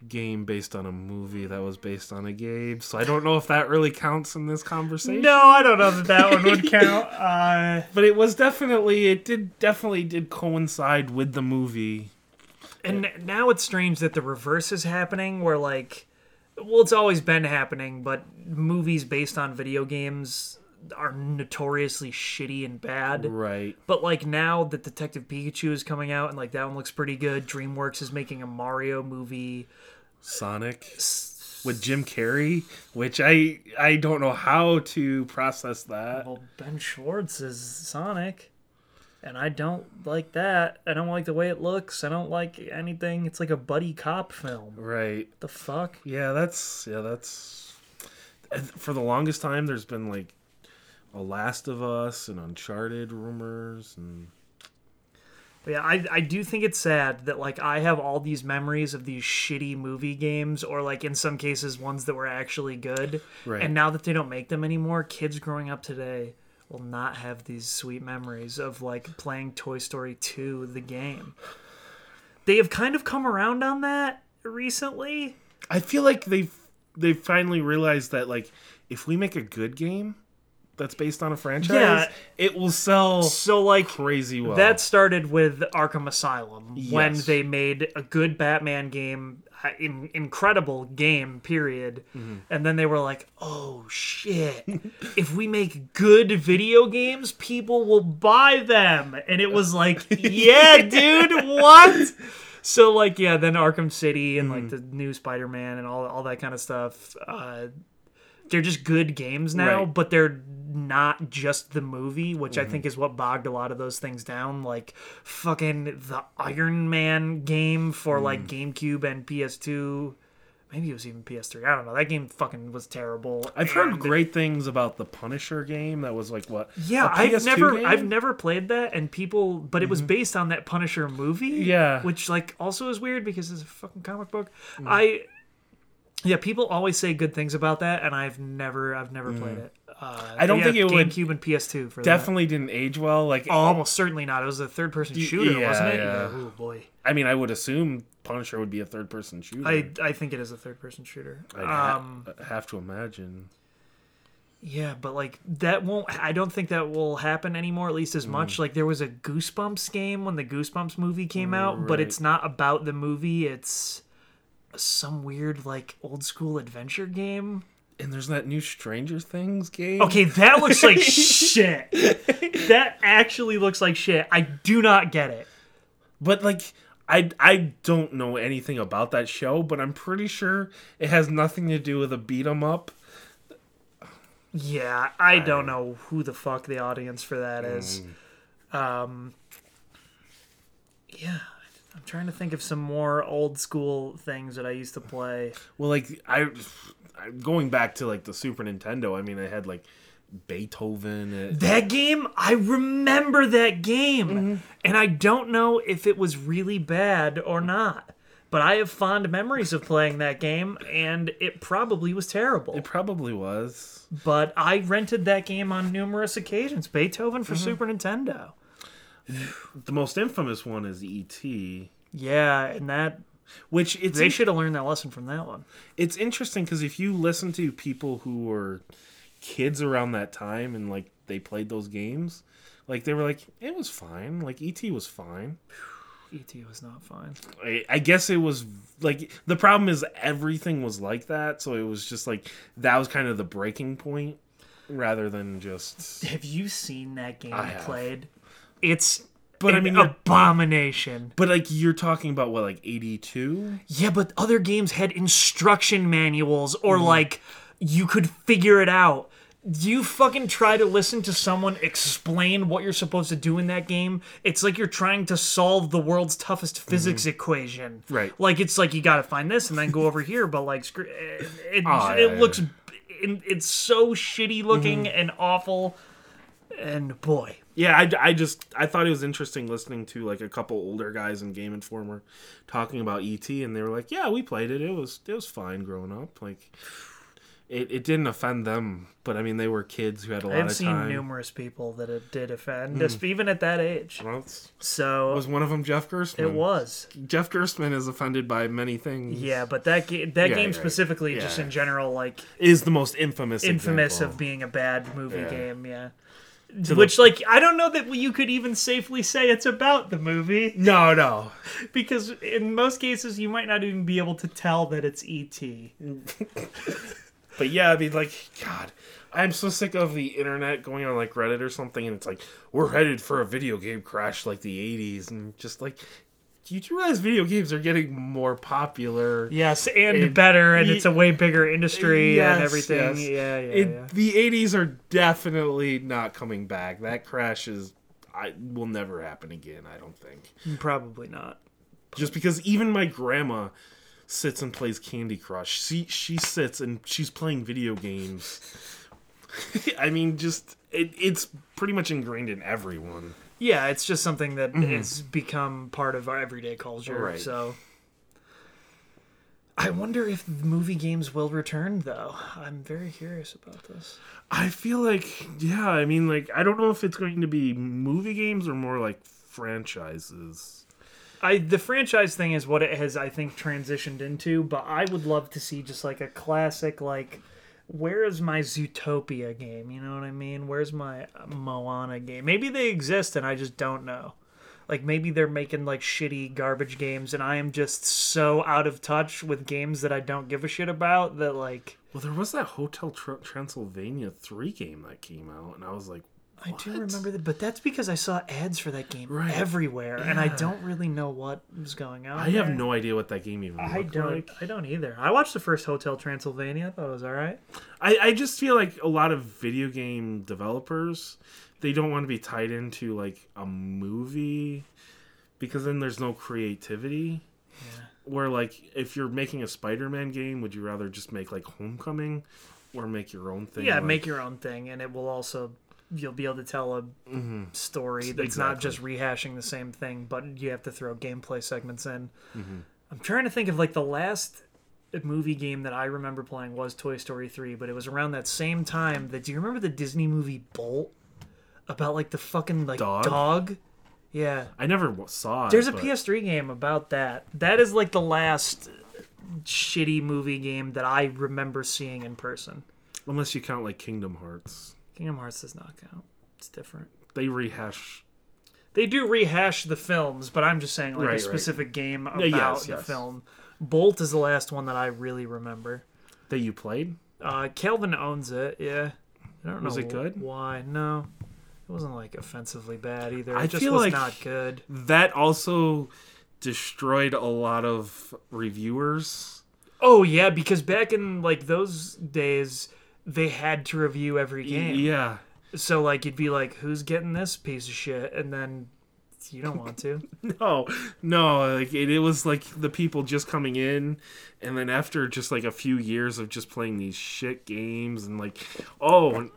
game based on a movie that was based on a game. So I don't know if that really counts in this conversation. no, I don't know that that one would count. Uh but it was definitely it did definitely did coincide with the movie and now it's strange that the reverse is happening where like well it's always been happening but movies based on video games are notoriously shitty and bad. Right. But like now that detective pikachu is coming out and like that one looks pretty good dreamworks is making a mario movie. Sonic? With jim carrey? Which i i don't know how to process that. Well ben schwartz is sonic and i don't like that. I don't like the way it looks. I don't like anything. It's like a buddy cop film. Right. The fuck? Yeah that's yeah that's for the longest time there's been like a last of us and uncharted rumors and But yeah, I, I do think it's sad that like I have all these memories of these shitty movie games, or like in some cases ones that were actually good. Right. And now that they don't make them anymore, kids growing up today will not have these sweet memories of like playing Toy Story 2, the game. They have kind of come around on that recently. i feel like they've they've finally realized that like if we make a good game that's based on a franchise Yeah. it will sell So like crazy well That started with Arkham Asylum when they made a good Batman game, in, incredible game, period. Mm-hmm. And then they were like, "Oh shit! if we make good video games, people will buy them." And it was like, "Yeah, dude, what?" So like, yeah, then Arkham City and like the Mm-hmm. new Spider-Man and all all that kind of stuff. Uh, they're just good games now, Right. but they're not just the movie, which Mm-hmm. I think is what bogged a lot of those things down. Like fucking the Iron Man game for Mm. like GameCube and PS2. Maybe it was even PS3. I don't know. That game fucking was terrible. I've heard great things about the Punisher game. That was like what? Yeah, I've never game? Mm-hmm. I've never played that and people but it was based on that Punisher movie. Yeah. Which like also is weird because it's a fucking comic book. Mm. I yeah, people always say good things about that, and I've never, I've never played it. Uh, Mm. I don't yeah, think it would- GameCube and PS2 for that. Definitely didn't age well. Like, Oh, almost certainly not. It was a third-person shooter, yeah, wasn't it? yeah. Oh boy, I mean, I would assume Punisher would be a third-person shooter. I I think it is a third-person shooter. I'd ha- Um, have to imagine. yeah, but like that won't. I don't think that will happen anymore. At least as Mm. much. Like there was a Goosebumps game when the Goosebumps movie came out, but it's not about the movie. It's some weird like old school adventure game. And there's that new Stranger Things game. Okay, that looks like shit. That actually looks like shit. I do not get it. but like, I I don't know anything about that show, but I'm pretty sure it has nothing to do with a beat 'em up. Yeah, I don't know who the fuck the audience for that is. Mm. Um, yeah, I'm trying to think of some more old school things that I used to play. Well, like I, I going back to like the Super Nintendo. I mean, I had like Beethoven. It, That game, I remember that game. Mm-hmm. And I don't know if it was really bad or not. But I have fond memories of playing that game, and it probably was terrible. it probably was. But I rented that game on numerous occasions. Beethoven Mm-hmm. for Super Nintendo. The most infamous one is E.T., Yeah, and that which it's they should have learned that lesson from that one. it's interesting because if you listen to people who were kids around that time and like they played those games, like they were like it was fine, like ET was fine. ET was not fine. I, I guess it was like the problem is everything was like that, so it was just like that was kind of the breaking point rather than just. Have you seen that game I have. It's But I an mean, abomination. But like you're talking about what like eighty two. Yeah, but other games had instruction manuals or Mm-hmm. like you could figure it out. Do you fucking try to listen to someone explain what you're supposed to do in that game. It's like you're trying to solve the world's toughest physics equation. Mm-hmm. Right. Like it's like you got to find this and then go over here, but like it, it, Oh, it yeah, looks it, it's so shitty looking Mm-hmm. and awful. And boy, Yeah, I, I just I thought it was interesting listening to like a couple older guys in Game Informer talking about ET, and they were like, "Yeah, we played it. It was it was fine growing up. Like, it, it didn't offend them, but I mean, they were kids who had a lot of people. I've seen time. numerous people that it did offend, Mm. even at that age. Well, So was one of them Jeff Gerstmann? it was. Jeff Gerstmann is offended by many things. Yeah, but that ga- that Yeah, game right. specifically, just Yeah. in general, like is the most infamous. infamous example. of being a bad movie Yeah. game. Yeah. The- Which, like, I don't know that you could even safely say it's about the movie No, no. because in most cases you might not even be able to tell that it's ET. But yeah, I mean, like, God, I'm so sick of the internet going on like Reddit or something, and it's like we're headed for a video game crash like the '80s, and just like, do you realize video games are getting more popular? Yes, and It- better, and ye- it's a way bigger industry Yes, and everything. yes. Yeah, yeah, It- yeah. The '80s are definitely not coming back. That crash is, I will never happen again. I don't think. Probably not. Just because even my grandma sits and plays Candy Crush. She she sits and she's playing video games. I mean, just it, it's pretty much ingrained in everyone. Yeah, it's just something that has become part of our everyday culture. Mm-hmm. Right. So I wonder if movie games will return though. I'm very curious about this. I feel like yeah, I mean like I don't know if it's going to be movie games or more like franchises. I the franchise thing is what it has I think transitioned into, but I would love to see just like a classic like where is my Zootopia game? You know what I mean? Where's my Moana game? Maybe they exist and I just don't know. Like maybe they're making like shitty garbage games and I am just so out of touch with games that I don't give a shit about that like Well, there was that Hotel Tr- Transylvania 3 game that came out and I was like I do remember that, but that's because I saw ads for that game Right. everywhere, and I don't really know what was going on. I have no idea what that game even I don't. like. I don't either. I watched the first Hotel Transylvania. I thought it was all right. I, I just feel like a lot of video game developers they don't want to be tied into like a movie because then there's no creativity Yeah. where like if you're making a spider-man game would you rather just make like homecoming or make your own thing Yeah, like- make your own thing, and it will also you'll be able to tell a story that's not just rehashing the same thing, but you have to throw gameplay segments in. Mm-hmm. I'm trying to think of like the last movie game that I remember playing was Toy Story 3, but it was around that same time that do you remember the Disney movie Bolt about like the fucking like Dog? dog? Yeah. i never saw it There's a but- PS3 game about that. That is like the last shitty movie game that I remember seeing in person. unless you count like kingdom hearts Kingdom Hearts does not count. It's different. they rehash They do rehash the films, but I'm just saying like Right, a right. specific game about yes, the yes. film. Bolt is the last one that I really remember. that you played Uh, Kelvin owns it. Yeah, I don't know. Was it good? Why? No, it wasn't like offensively bad either. It I just feel was like- not good. that also destroyed a lot of reviewers Oh yeah, because back in like those days, they had to review every game. yeah So like you'd be like, "Who's getting this piece of shit?" And then you don't want to. No, no, like it, it was like the people just coming in, and then after just like a few years of just playing these shit games and like, oh,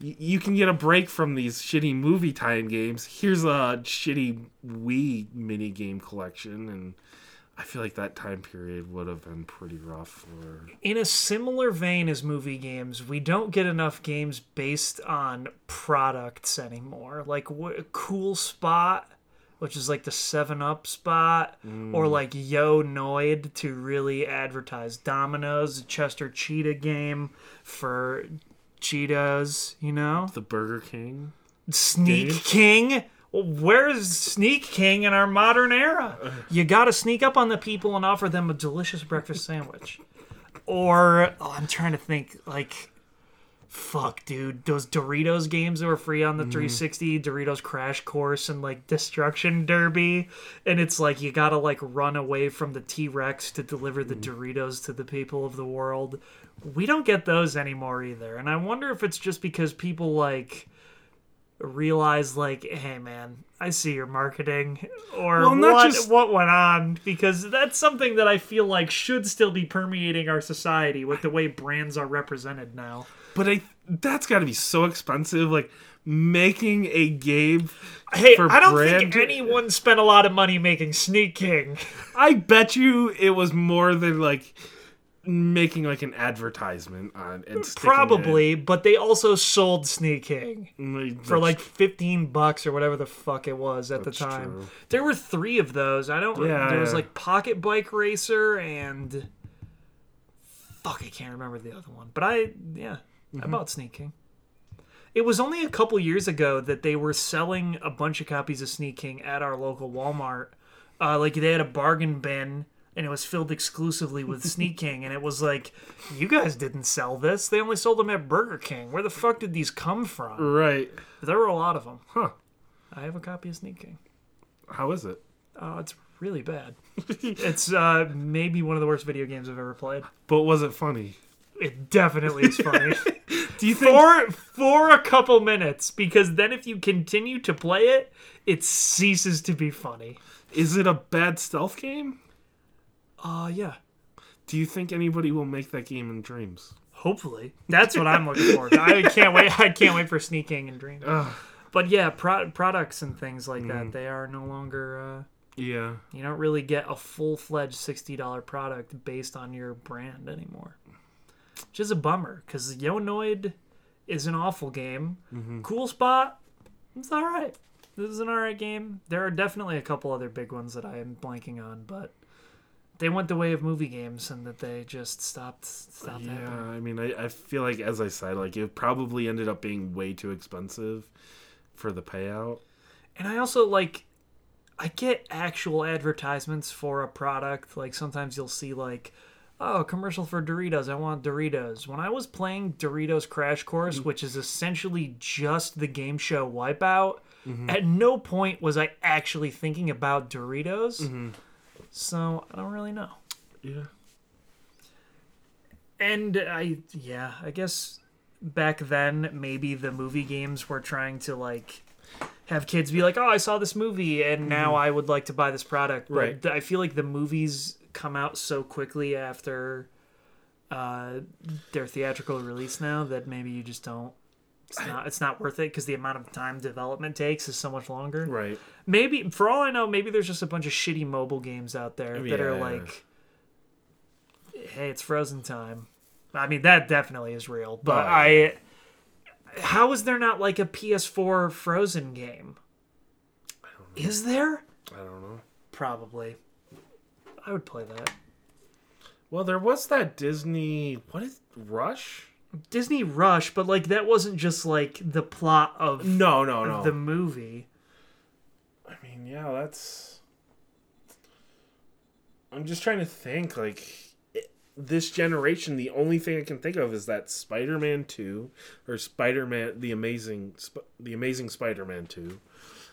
you can get a break from these shitty movie tie-in games. Here's a shitty Wii mini game collection, and I feel like that time period would have been pretty rough for. in a similar vein as movie games, we don't get enough games based on products anymore. Like w- Cool Spot, which is like the 7 Up spot, mm. or like Yo Noid to really advertise Domino's, Chester Cheetah game for Cheetos, you know? The Burger King. Sneak Game? King? Well, Where's Sneak King in our modern era? You gotta sneak up on the people and offer them a delicious breakfast sandwich. Or, oh, I'm trying to think, like, fuck, dude, those Doritos games that were free on the mm-hmm. 360, Doritos Crash Course and, like, Destruction Derby. And it's like, you gotta, like, run away from the T Rex to deliver the mm. Doritos to the people of the world. We don't get those anymore either. And I wonder if it's just because people, like, realize like hey man i see your marketing or Well, not what just- what went on because that's something that i feel like should still be permeating our society with the way brands are represented now But I that's got to be so expensive. Like making a game. hey i don't brand- think anyone spent a lot of money making sneak king I bet you it was more than like making like an advertisement on and sticking it. probably but they also sold sneak king Like, for like 15 bucks or whatever the fuck it was at the time true. there were three of those i don't Yeah, there was like pocket bike racer and fuck i can't remember the other one but i yeah Mm-hmm. i bought sneak king it was only a couple years ago that they were selling a bunch of copies of sneak king at our local walmart uh, like they had a bargain bin and it was filled exclusively with sneak king and it was like you guys didn't sell this they only sold them at burger king where the fuck did these come from right. there were a lot of them. Huh. I have a copy of Sneak King. How is it? Oh, it's really bad. it's uh, maybe one of the worst video games I've ever played. But was it funny? It definitely is funny. Do you think? for for a couple minutes, because then if you continue to play it, it ceases to be funny. Is it a bad stealth game? Uh yeah. Do you think anybody will make that game in Dreams? Hopefully, that's what I'm looking for. I can't wait. I can't wait for Sneak King and Dream. Ugh. But yeah, pro- products and things like Mm. that, they are no longer. Uh, Yeah. You don't really get a full fledged $60 product based on your brand anymore. Which is a bummer because Yonoid is an awful game. Cool Spot, it's all right. This is an all right game. There are definitely a couple other big ones that I am blanking on, but they went the way of movie games and that they just stopped stopped Yeah, happening. I mean, I, I feel like, as I said, like it probably ended up being way too expensive for the payout. And I also like I get actual advertisements for a product. Like sometimes you'll see like oh, commercial for Doritos. I want Doritos. When I was playing Doritos Crash Course, mm-hmm. which is essentially just the game show Wipeout, mm-hmm. at no point was I actually thinking about Doritos. Mm-hmm. So I don't really know. Yeah. And I, yeah, I guess back then maybe the movie games were trying to like have kids be like, "Oh, I saw this movie, and now I would like to buy this product." But Right. I feel like the movies come out so quickly after uh, their theatrical release now that maybe you just don't. It's not. It's not worth it because the amount of time development takes is so much longer. Right. Maybe, for all I know, maybe there's just a bunch of shitty mobile games out there that are like, "Hey, it's Frozen time." I mean, that definitely is real. But Oh, I, how is there not like a PS4 Frozen game? I don't know. Is there? I don't know. Probably. I would play that. Well, there was that Disney. What is Rush? Disney Rush, but like that wasn't just like the plot of No, no, no. the movie. I mean, yeah, that's. I'm just trying to think. Like, it- this generation, the only thing I can think of is that Spider-Man Two, or Spider-Man, the Amazing, Sp- the Amazing Spider-Man Two,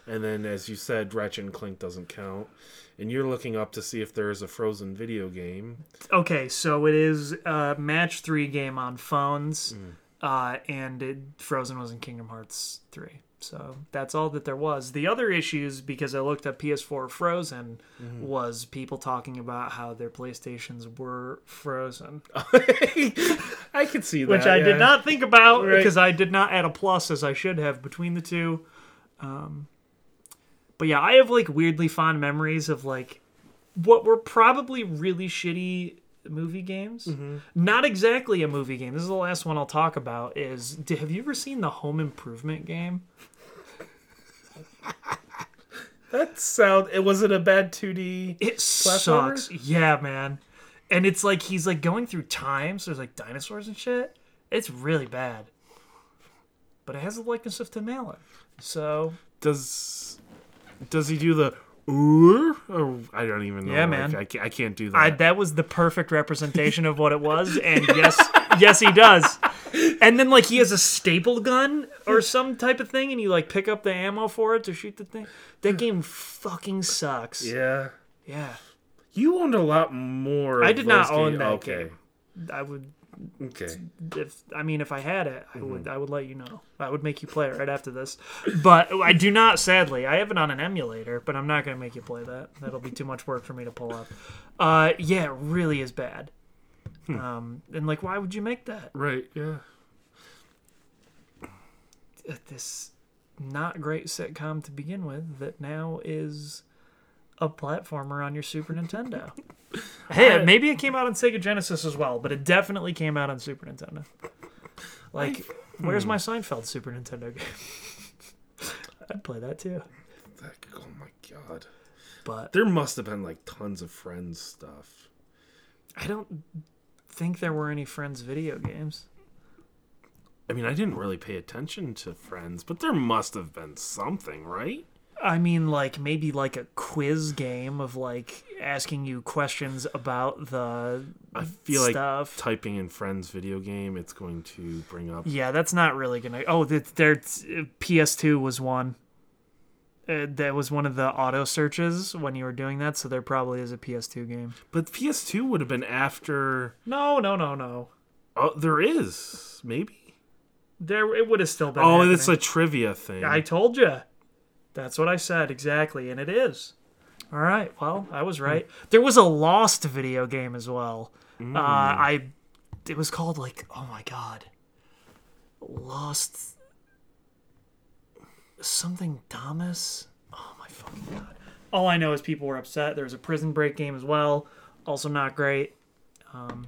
and then, as you said, Ratchet and Clank doesn't count. And you're looking up to see if there is a Frozen video game. Okay, so it is a match three game on phones, Mm. uh, and it, Frozen was in Kingdom Hearts three. So that's all that there was. The other issues, because I looked at PS4 Frozen, Mm-hmm. was people talking about how their PlayStations were frozen, I could see that. which I yeah. did not think about Right. because I did not add a plus as I should have between the two. Um, but yeah, I have like weirdly fond memories of like what were probably really shitty movie games. Mm-hmm. Not exactly a movie game. This is the last one I'll talk about. Is have you ever seen the Home Improvement game? That sound. It wasn't a bad 2D. It Platformer? sucks. Yeah, man. And it's like he's like going through time, so there's like dinosaurs and shit. It's really bad. But it has the likeness of Tim Allen. So Does does he do the? Or I don't even know. Yeah, Like, man. I can't, I can't do that. I, that was the perfect representation of what it was, and yes, yes, he does. And then like he has a staple gun or some type of thing, and you like pick up the ammo for it to shoot the thing. That hmm. game fucking sucks. yeah. Yeah, You owned a lot more. I did not own games. that Okay. game. I would Okay. if I mean if I had it, I Mm-hmm. would I would let you know. I would make you play it right after this. But I do not sadly. I have it on an emulator, but I'm not going to make you play that. That'll be too much work for me to pull up. Uh yeah, it really is bad. Hmm. Um and like why would you make that? Right. Yeah. This not great sitcom to begin with that now is a platformer on your Super Nintendo. Hey, maybe it came out on Sega Genesis as well, but it definitely came out on Super Nintendo. Like, where's Hmm. my Seinfeld Super Nintendo game? I'd play that too. That, oh my god. But There must have been like tons of Friends stuff. I don't think there were any Friends video games. I mean, I didn't really pay attention to Friends, but there must have been something, right? I mean, like maybe like a quiz game of like asking you questions about the I feel like stuff. typing in Friends video game, it's going to bring up. Yeah, that's not really gonna. Oh, th- there. PS2 was one. Uh, that was one of the auto searches when you were doing that, so there probably is a PS2 game. But PS2 would have been after. No, no, no, no. Oh, there is maybe. There, it would have still been. Oh, happening. it's a trivia thing. I told you. That's what I said exactly, and it is. All right. Well, I was right. There was a Lost video game as well. Uh, I. It was called like oh my god. Lost. Something Thomas. Oh my fucking god. All I know is people were upset. There was a Prison Break game as well. Also not great. Um,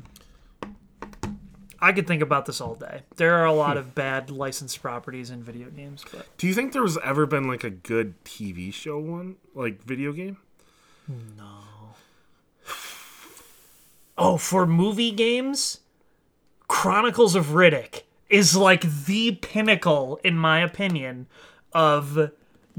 I could think about this all day. There are a lot hmm. of bad licensed properties in video games, but Do you think there was ever been like a good TV show one, like video game? No. Oh, for movie games, Chronicles of Riddick is like the pinnacle, in my opinion, of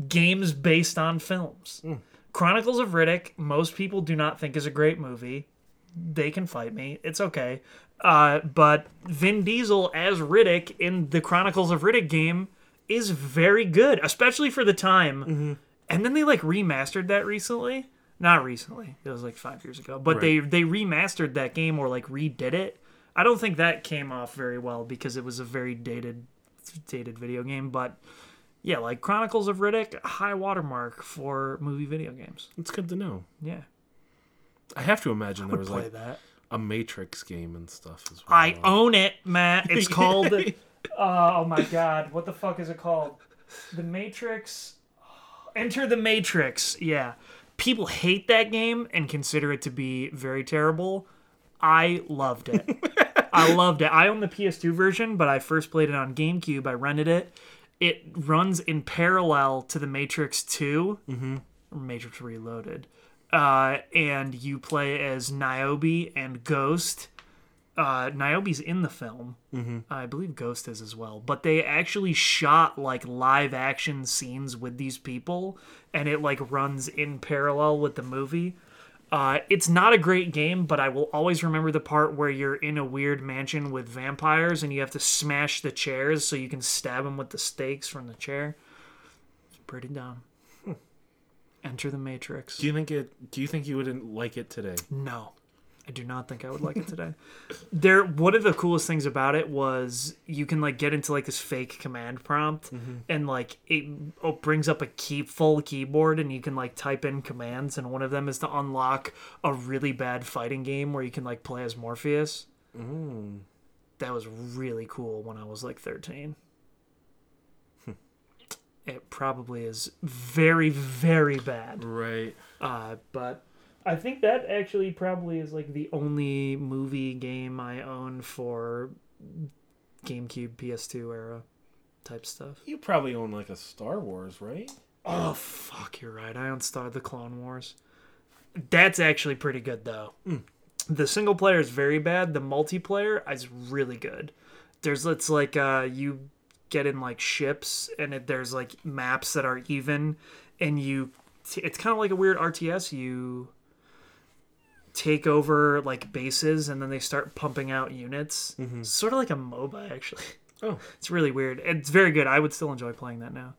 games based on films. Hmm. Chronicles of Riddick, most people do not think is a great movie. They can fight me. It's okay. Uh, but Vin Diesel as Riddick in the Chronicles of Riddick game is very good, especially for the time. And then they like remastered that recently. Not recently. It was like five years ago. But they they remastered that game or like redid it. I don't think that came off very well because it was a very dated dated video game. But yeah, like Chronicles of Riddick, high watermark for movie video games. It's good to know. Yeah, I have to imagine there would was play like that. A Matrix game and stuff as well. I own it, Matt. It's called. oh my god, what the fuck is it called? The Matrix. Enter the Matrix. Yeah, people hate that game and consider it to be very terrible. I loved it. I loved it. I own the PS2 version, but I first played it on GameCube. I rented it. It runs in parallel to the Matrix 2, mm-hmm. Matrix Reloaded. Uh, and you play as Niobe and Ghost. Uh, Niobe's in the film. Mm-hmm. I believe Ghost is as well. But they actually shot like live action scenes with these people, and it like runs in parallel with the movie. Uh, it's not a great game, but I will always remember the part where you're in a weird mansion with vampires and you have to smash the chairs so you can stab them with the stakes from the chair. It's pretty dumb. Enter the Matrix. Do you think it? Do you think you wouldn't like it today? No, I do not think I would like it today. there, one of the coolest things about it was you can like get into like this fake command prompt, mm-hmm. and like it oh, brings up a key full keyboard, and you can like type in commands, and one of them is to unlock a really bad fighting game where you can like play as Morpheus. Mm. That was really cool when I was like thirteen. It probably is very, very bad. Right. Uh, but I think that actually probably is like the only movie game I own for GameCube, PS2 era type stuff. You probably own like a Star Wars, right? Oh fuck, you're right. I own Star the Clone Wars. That's actually pretty good though. The single player is very bad. The multiplayer is really good. There's it's like uh you get in like ships and it, there's like maps that are even and you it's kind of like a weird RTS you take over like bases and then they start pumping out units. Sort of like a MOBA actually. Oh. It's really weird. It's very good. I would still enjoy playing that now.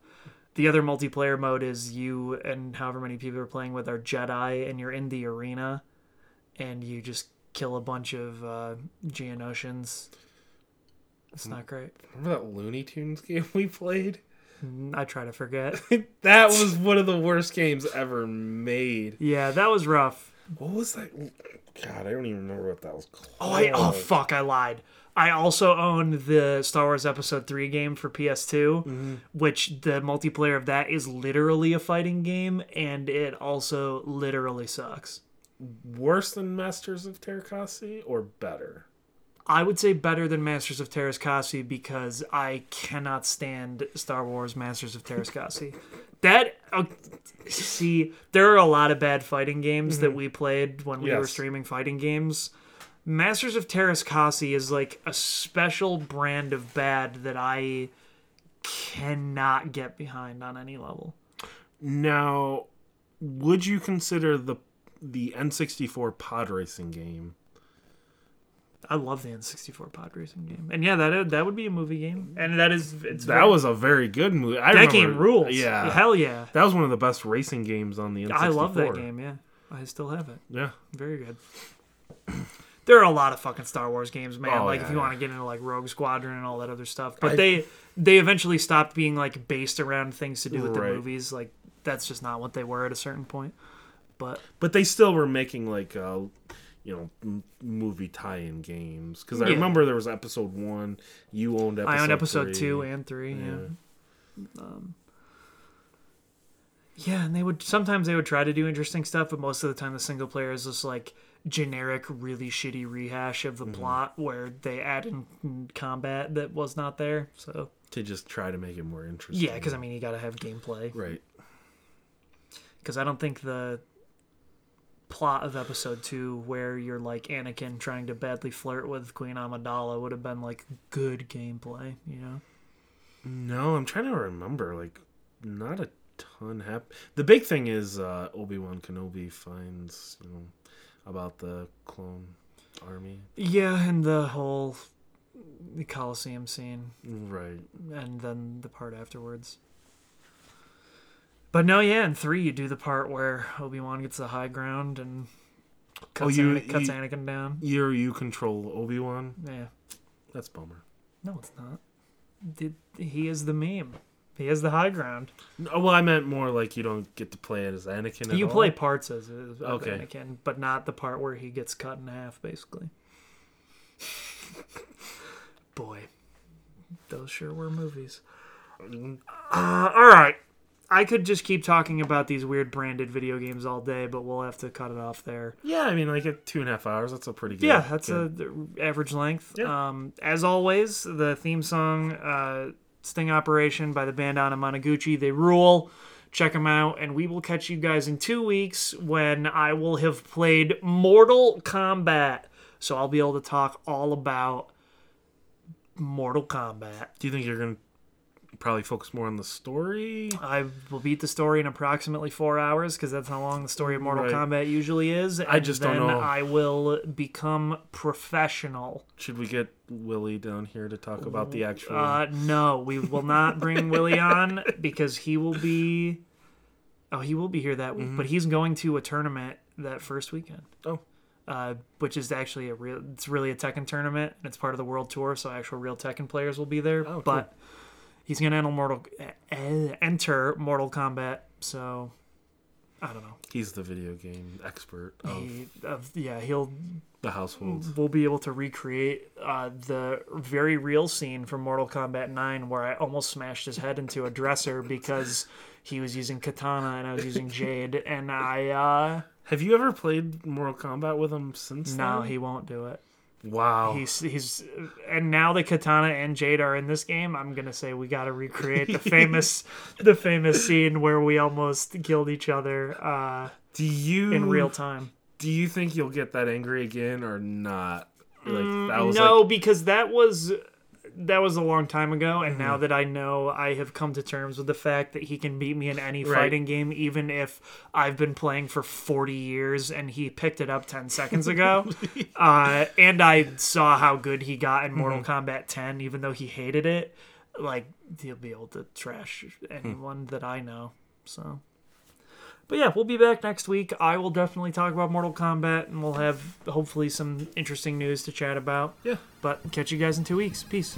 The other multiplayer mode is you and however many people you're playing with are Jedi, and you're in the arena, and you just kill a bunch of uh, Geonosians. It's not great. Remember that Looney Tunes game we played? Mm, I try to forget. that was one of the worst games ever made. yeah, that was rough. What was that? God, I don't even remember what that was called. Oh, I, oh fuck! I lied. I also own the Star Wars Episode Three game for PS2, mm-hmm. which the multiplayer of that is literally a fighting game, and it also literally sucks. Worse than Masters of Teräs Käsi or better? I would say better than Masters of Teräs Käsi because I cannot stand Star Wars Masters of Teräs Käsi. that uh, see, there are a lot of bad fighting games that we played when we were streaming fighting games. Masters of Teräs Käsi is like a special brand of bad that I cannot get behind on any level. Now, would you consider the the N64 pod racing game? I love the N64 pod racing game, and yeah, that that would be a movie game, and that is it's That very- was a very good movie. I that remember- game rules. Yeah, hell yeah. that was one of the best racing games on the N64. I love that game. Yeah, I still have it. Yeah, Very good. There are a lot of fucking Star Wars games, man. Oh, like yeah, if you yeah. want to get into like Rogue Squadron and all that other stuff, but I- they they eventually stopped being like based around things to do with the movies. Like that's just not what they were at a certain point. But but they still were making like uh, you know m- movie tie-in games because I Yeah. remember there was episode one. You owned episode. I own episode three. two and three. Yeah. Yeah. Yeah, and they would sometimes they would try to do interesting stuff, but most of the time the single player is just like generic, really shitty rehash of the Mm-hmm. plot where they add in combat that was not there. So to just try to make it more interesting. yeah, because I mean you got to have gameplay. right. Because I don't think the plot of episode two, where you're like Anakin trying to badly flirt with Queen Amidala, would have been like good gameplay. You know. No, I'm trying to remember. Like, not a ton hap The big thing is uh, Obi Wan Kenobi finds you know about the clone army. Yeah, and the whole the Coliseum scene. Right. and then the part afterwards. But no, yeah, in three you do the part where Obi Wan gets the high ground and cuts, you- Ana- cuts you- Anakin down. You you control Obi Wan. Yeah, That's bummer. no, it's not. Did he is the meme? He has the high ground. No, well, I meant more like you don't get to play it as Anakin. At you all. play parts as, as Okay. Anakin, but not the part where he gets cut in half, basically. Boy, those sure were movies. Uh, all right. I could just keep talking about these weird branded video games all day, but we'll have to cut it off there. Yeah, I mean, like at two and a half hours. That's a pretty good. Yeah, that's good- a average length. Yeah. Um, as always, the theme song uh, "Sting Operation" by the band Anamanaguchi. They rule. Check them out, and we will catch you guys in two weeks when I will have played Mortal Kombat. So I'll be able to talk all about Mortal Kombat. Do you think you're gonna probably focus more on the story? I will beat the story in approximately four hours because that's how long the story of Mortal Right. Kombat usually is. And just don't know. I will become professional. Should we get Willie down here to talk about the actual? Uh, no, we will not bring Willie on because he will be. Oh, he will be here that week, but he's going to a tournament that first weekend. oh, uh, which is actually a real. It's really a Tekken tournament, and it's part of the World Tour, so actual real Tekken players will be there. Oh, cool. He's gonna enter Mortal eh, enter Mortal Kombat, so I don't know. He's the video game expert of He, of, yeah, he'll the household. we'll be able to recreate uh, the very real scene from Mortal Kombat 9 where I almost smashed his head into a dresser because he was using Kitana and I was using jade and I uh Have you ever played Mortal Kombat with him since? no then? he won't do it Wow. he's he's and now the Kitana and jade are in this game i'm gonna say we gotta recreate the famous the famous scene where we almost killed each other uh do you in real time Do you think you'll get that angry again or not? Like that was no like because that was that was a long time ago and Mm-hmm. now that i know i have come to terms with the fact that he can beat me in any Right. fighting game even if i've been playing for 40 years and he picked it up 10 seconds ago uh, and i saw how good he got in mortal Mm-hmm. kombat 10 even though he hated it like he'll be able to trash anyone that i know so but yeah, we'll be back next week. I will definitely talk about Mortal Kombat, and we'll have hopefully some interesting news to chat about. yeah. But catch you guys in two weeks. Peace.